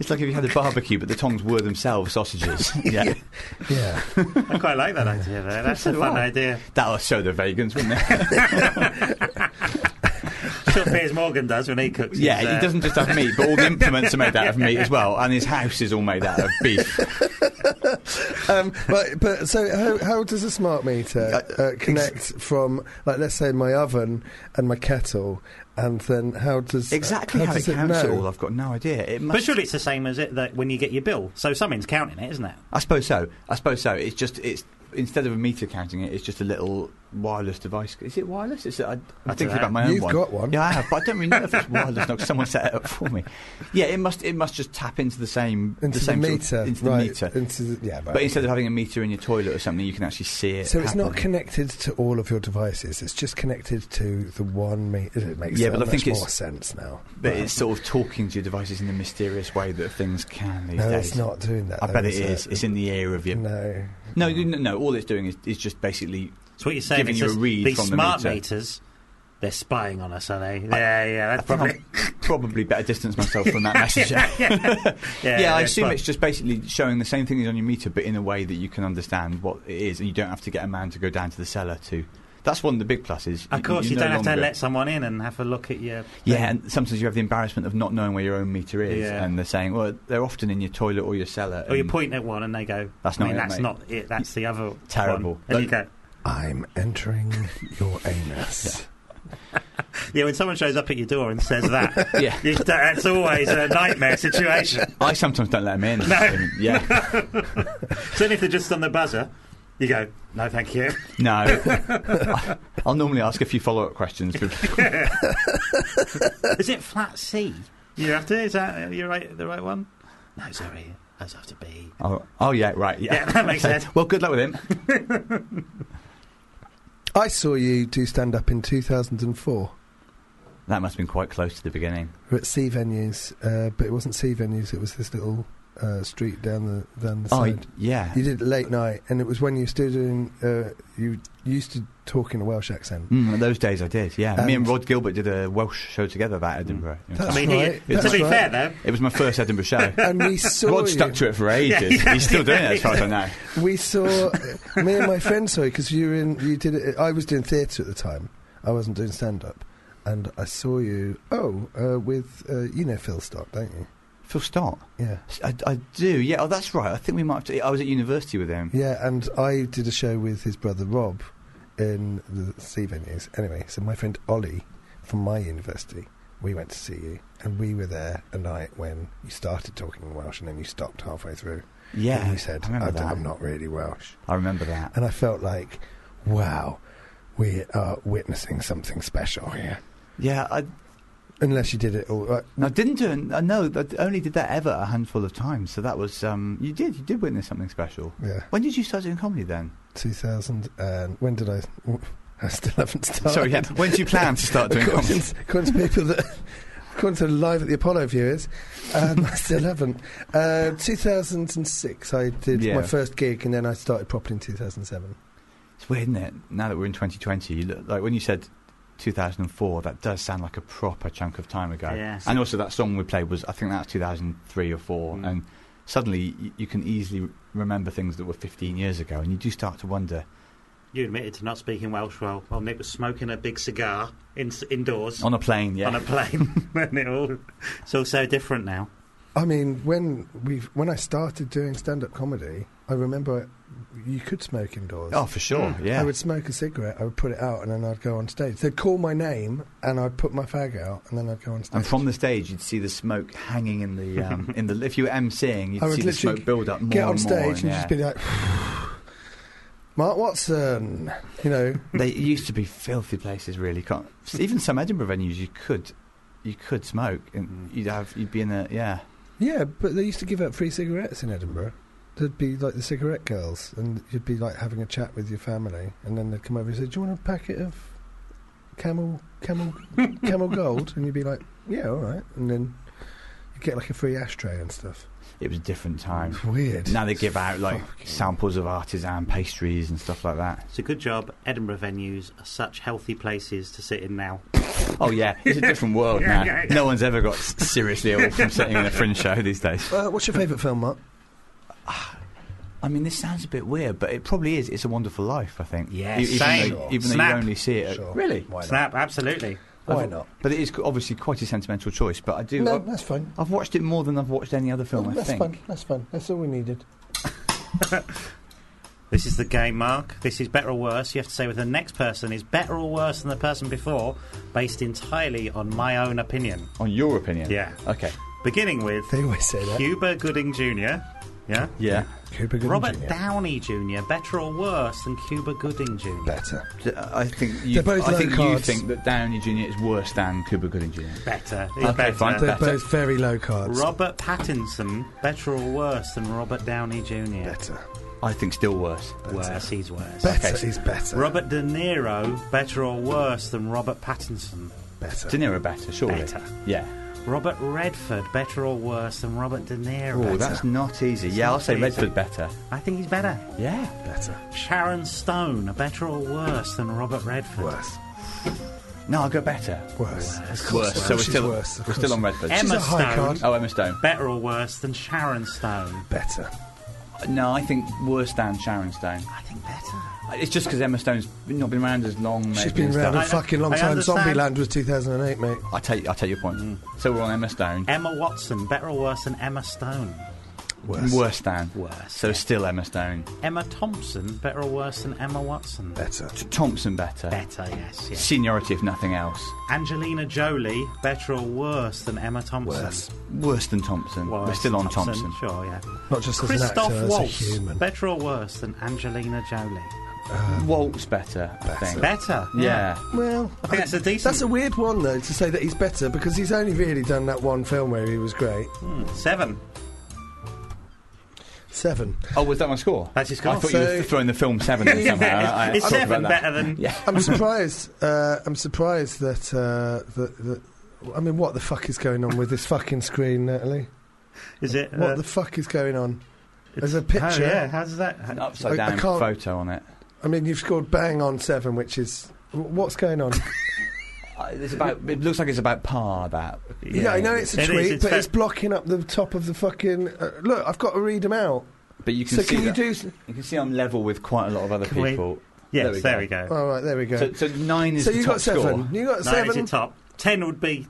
It's like if you had a barbecue, but the tongs were themselves sausages. yeah. yeah, I quite like that idea. Though. That's a fun idea. That'll show the vegans, wouldn't it? That's what Piers Morgan does when he cooks. yeah, his, uh, he doesn't just have meat, but all the implements are made out of meat as well, and his house is all made out of beef. um, but but so how, how does a smart meter uh, connect from like let's say my oven and my kettle, and then how does Exactly how, does it counts it know? all, I've got no idea. It But surely it's the same as it that when you get your bill. So something's counting it, isn't it? I suppose so. I suppose so. It's just it's instead of a meter counting it, it's just a little wireless device. Is it wireless? Is it, I, I'm thinking about my own You've one. got one. Yeah, I have, but I don't really know if it's wireless. or not someone set it up for me. Yeah, it must. It must just tap into the same into the same the sort meter, of, into the meter. Into the, yeah, right. But instead of having a meter in your toilet or something, you can actually see it. so it's not connected to all of your devices. It's just connected to the one meter. It makes Yeah, so but I think it's- more sense now. But Right. it's sort of talking to your devices in a mysterious way that things can these no, days. it's not doing that. I though, bet it is is. It's in the ear of your. No, No, no, no. All it's doing is, is just basically So what you're saying Giving is you a read these from the smart meter. meters, they're spying on us, are they? Yeah, yeah, that's probably. Probably better distance myself from that message. yeah, Yeah, I assume fine. it's just basically showing the same thing as on your meter, but in a way that you can understand what it is, and you don't have to get a man to go down to the cellar to. That's one of the big pluses. Of course, you, no don't have to let someone in and have a look at your. Yeah, and sometimes you have the embarrassment of not knowing where your own meter is, Yeah. and they're saying, well, they're often in your toilet or your cellar. Or you and- point at one and they go, That's I mean, not it, that's mate." not it, that's the other Terrible. one. And you go, I'm entering your anus. yeah, when someone shows up at your door and says that, Yeah. you, that's always a nightmare situation. I sometimes don't let them in. No. Yeah. Certainly if they're just on the buzzer, you go, no, thank you. No. I'll normally ask a few follow up questions. Is it flat C? You have to? Is that you right, the right one? No, sorry. Those have to be. oh, oh, yeah, right. Yeah, Yeah, that makes Okay. sense. Well, good luck with him. I saw you do stand up in 2004. That must have been quite close to the beginning. We were at C venues, uh, but it wasn't C venues. It was this little uh, street down the down the Oh, side. yeah. You did it late night, and it was when you were still doing. Uh, you used to talk in a Welsh accent. Mm, those days I did, yeah. Me And- and Rod Gilbert did a Welsh show together about Edinburgh. It was That's I mean, right, he, that's to be right. fair though, It was my first Edinburgh show. And we saw Rod you. stuck to it for ages. Yeah. He's still doing it, as far as I know. We saw me and my friend saw you because you were in. You did it. I was doing theatre at the time. I wasn't doing stand up, and I saw you. Oh, uh, with uh, you know Phil Stock, don't you? Phil Stott. Yeah, I, I do, yeah. Oh, that's right. I think we might have to. I was at university with him. yeah. And I did a show with his brother Rob in the C venues. Anyway, so my friend Ollie from my university, we went to see you, and we were there a night when you started talking Welsh, and then you stopped halfway through. Yeah, and you said, I I'm not really Welsh." I remember that. And I felt like, wow, we are witnessing something special here. Yeah, I, Unless you did it all. Uh, no, didn't do it. I know. I only did that ever a handful of times. So that was. Um, you did. You did witness something special. yeah, When did you start doing comedy then? 2000. And when did I? I still haven't started. Sorry, yeah. When do you plan to start doing according, comedy? according to people that. According to live at the Apollo viewers, um, I still haven't. Uh, 2006, I did Yeah. my first gig, and then I started properly in 2007. It's weird, isn't it? Now that we're in 2020, you look, like when you said 2004, that does sound like a proper chunk of time ago. Yeah. And also, that song we played was, I think that was 2003 or 4. Mm. And suddenly, y- you can easily remember things that were 15 years ago, and you do start to wonder. you admitted to not speaking Welsh well. While Nick was smoking a big cigar in, indoors On a plane, yeah. on a plane, and it all, it's all so different now. I mean, when we when I started doing stand-up comedy, I remember you could smoke indoors. oh, for sure, Mm. yeah. I would smoke a cigarette, I would put it out, and then I'd go on stage. They'd call my name, and I'd put my fag out, and then I'd go on stage. and from the stage, you'd see the smoke hanging in the um, in the. If you were emceeing, you'd I see the smoke build up more get on and stage more. and yeah. just be like, Mark Watson, you know. They used to be filthy places, really. Can't, even some Edinburgh venues, you could, you could smoke, and Mm. you'd have, you'd be in a, yeah. Yeah, but they used to give out free cigarettes in Edinburgh. There'd be like the cigarette girls, and you'd be like having a chat with your family, and then they'd come over and say, "Do you want a packet of Camel Camel Camel Gold?" And you'd be like, "Yeah, all right." And then You get like a free ashtray and stuff. It was a different time. It's weird. Now they give out like Fucking- samples of artisan pastries and stuff like that. It's a good job. Edinburgh venues are such healthy places to sit in now. Oh yeah, it's a different world Yeah, now. yeah, yeah. No one's ever got s- seriously ill from sitting in a fringe show these days. Uh, what's your favourite film, Mark? I mean, this sounds a bit weird, but it probably is. It's a Wonderful Life, I think. Yeah, E- even same. Though, even though Snap. you only see it. Sure. Really? Why not? Snap, absolutely. Why I've- not? But it is obviously quite a sentimental choice. But I do. No, I've, that's fine. I've watched it more than I've watched any other film. Oh, I that's think. fun. That's fun. That's all we needed. This is the game, Mark. This is better or worse. You have to say whether the next person is better or worse than the person before, based entirely on my own opinion. On your opinion. Yeah. Okay. Beginning with They always say that. Cuba Gooding Jr. Yeah. Yeah. Cuba Gooding Robert Jr. Downey Jr. Better or worse than Cuba Gooding Jr. Better. D- I think you, They're both I low think you cards. think that Downey Jr. is worse than Cuba Gooding Jr. Better. He's Okay, better. fine. They're Better. both very low cards. Robert Pattinson. Better or worse than Robert Downey Jr. Better. I think still worse. Worse. He's worse. Better. Okay. He's better. Robert De Niro. Better or worse than Robert Pattinson. Better. De Niro better, surely. Better. Yeah. Robert Redford. Better or worse than Robert De Niro. Oh, that's not easy. Yeah, I'll say easy. Redford better. I think he's better. Yeah. Better. Sharon Stone. Better or worse than Robert Redford. Worse. No, I'll go better. Worse. Of Worse. So we're She's still worse. of we're still on Redford. Emma She's a high Stone. card. Oh, Emma Stone. Better or worse than Sharon Stone. Better. No, I think worse than Sharon Stone. I think better. It's just because Emma Stone's not been around as long. Maybe, She's been around a fucking long I time. understand. Zombieland was 2008, mate. I take I take your point. Mm. So we're on Emma Stone. Emma Watson. Better or worse than Emma Stone. Worse. Worse than. Worse. So still Emma Stone. Emma Thompson. Better or worse than Emma Watson. Better. T- Thompson better. Better, yes. yes. Seniority, if nothing else. Angelina Jolie. Better or worse than Emma Thompson. Worse. Worse than Thompson. Worse we're still on Thompson, Thompson. Sure, yeah. Not just as an actor, Christoph as a Waltz. human. Better or worse than Angelina Jolie. Waltz better, I Better. think. Better. Yeah. Well, I think that's a decent. That's a weird one, though, to say that he's better because he's only really done that one film where he was great. Hmm, Seven. Seven. Oh, was that my score? That's your score. I thought So- you were throwing the film seven in somehow. I, I it's thought seven about that. better than. Yeah. I'm surprised. Uh, I'm surprised that, uh, that, that. I mean, what the fuck is going on with this fucking screen, Natalie? Is it? What uh, the fuck is going on? There's a picture. yeah. How's that? An upside down can't- photo on it. I mean, you've scored bang on seven, which is. What's going on? Uh, It's about. It looks like it's about par. That. yeah, I know it's a tweet, it's but fair- it's blocking up the top of the fucking. Uh, look, I've got to read them out. But you can So see. can you do? s- You can see I'm level with quite a lot of other Can we- people. Yes, There we go. go. All right, there we go. So, so nine is So the you top got seven. score. You got Nine is seven. your top. Ten would be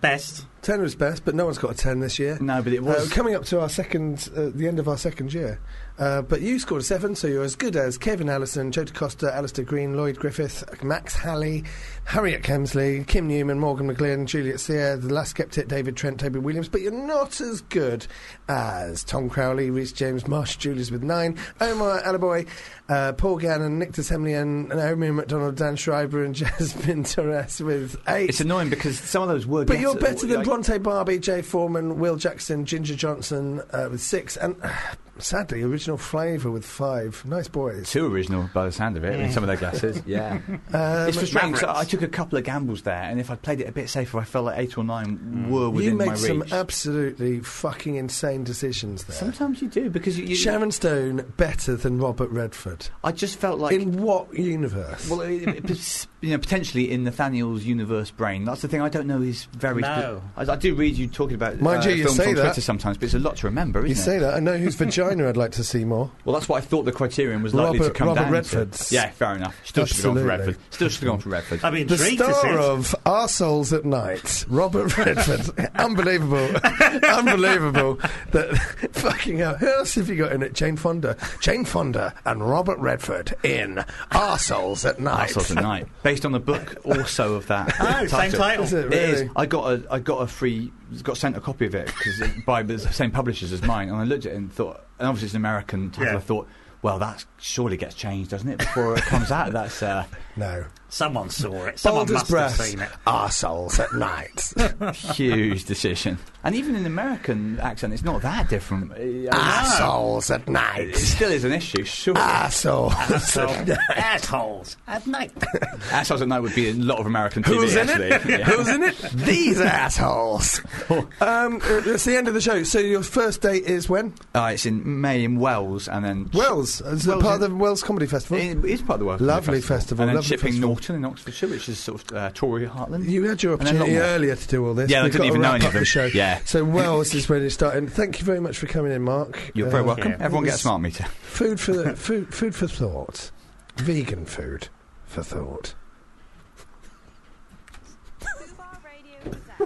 best. Ten was best, but no one's got a ten this year. No, but it Uh, was. coming up to our second, uh, the end of our second year. Uh, but you scored a seven, so you're as good as Kevin Allison, Joe DeCosta, Alistair Green, Lloyd Griffith, Max Halley, Harriet Kemsley, Kim Newman, Morgan McLean, Juliet Sear, The Last Skeptic, David Trent, Toby Williams. But you're not as good as Tom Crowley, Rhys James, Marsh Julius with nine, Omar Alaboy, uh, Paul Gannon, Nick de Semlyen, Naomi McDonald, Dan Schreiber, and Jasmine Torres with eight. It's annoying because some of those were. But you're better than like- Bronte Barbie, Jay Foreman, Will Jackson, Ginger Johnson uh, with six, and uh, sadly, Original Flavour with five. Nice boys. Two original by the sound of it, in some of their glasses. Yeah. Um, it's frustrating. Mavericks. I took a couple of gambles there, and if I'd played it a bit safer, I felt like eight or nine were you within my made some reach. absolutely fucking insane decisions there. Sometimes you do because you. you Sharon Stone better than Robert Redford. I just felt like. in what universe? well, it, it, you know, potentially in Nathaniel's universe brain. That's the thing I don't know is very. No. I, I do read you talking about Mind uh, you, you films say on that. Twitter sometimes, but it's a lot to remember, isn't you it? say that. I know whose vagina I'd like to see more. Well, that's what I thought the criterion was likely Robert- to come Robert down Redford's. to. Yeah, fair enough. Still should have gone for Redford. Still should have gone for Redford. I mean, The intrigued to see star of Our Souls at Night, Robert Redford. Unbelievable. Unbelievable. That fucking hell. Who else have you got in it? Jane Fonda. Jane Fonda and Robert Redford in Our Souls at Night. Arseholes at Night, based on the book also of that. Oh, same title. Is it It is. I got a I got a free got sent a copy of it because by the same publishers as mine, and I looked at it and thought, and obviously it's an American title. Yeah. I thought, well, that surely gets changed, doesn't it, before it comes out? That's uh, No. Someone saw it. Someone Bold as must have seen it. Arseholes at night. Huge decision. And even in American accent, it's not that different. I mean, Assholes at It still is an issue, sure. Assholes. So, at night. assholes at night. Assholes at Night would be a lot of American TV, Who's in actually. it? Yeah. Who's in it? These assholes. um, uh, it's the end of the show. So your first date is when? Uh, it's in May in Wells, and then Wells. It's Wells part in- of the Wells Comedy Festival. It is part of the Wells Lovely Comedy festival, and then lovely Chipping festival. Norton in Oxfordshire, which is sort of uh, Tory heartland. You had your opportunity earlier to do all this. Yeah, I We've didn't even know wrap any of the them. show. Yeah. So Wells is when it started. Thank you very much for coming in, Mark. You're very Uh, welcome. yeah. Everyone It get a smart meter. Food for the, food, food for thought. Vegan food for thought.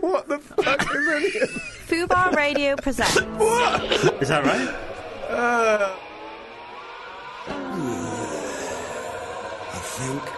What the fuck is that? Fubar Radio presents Is that right? I think I've been slimed.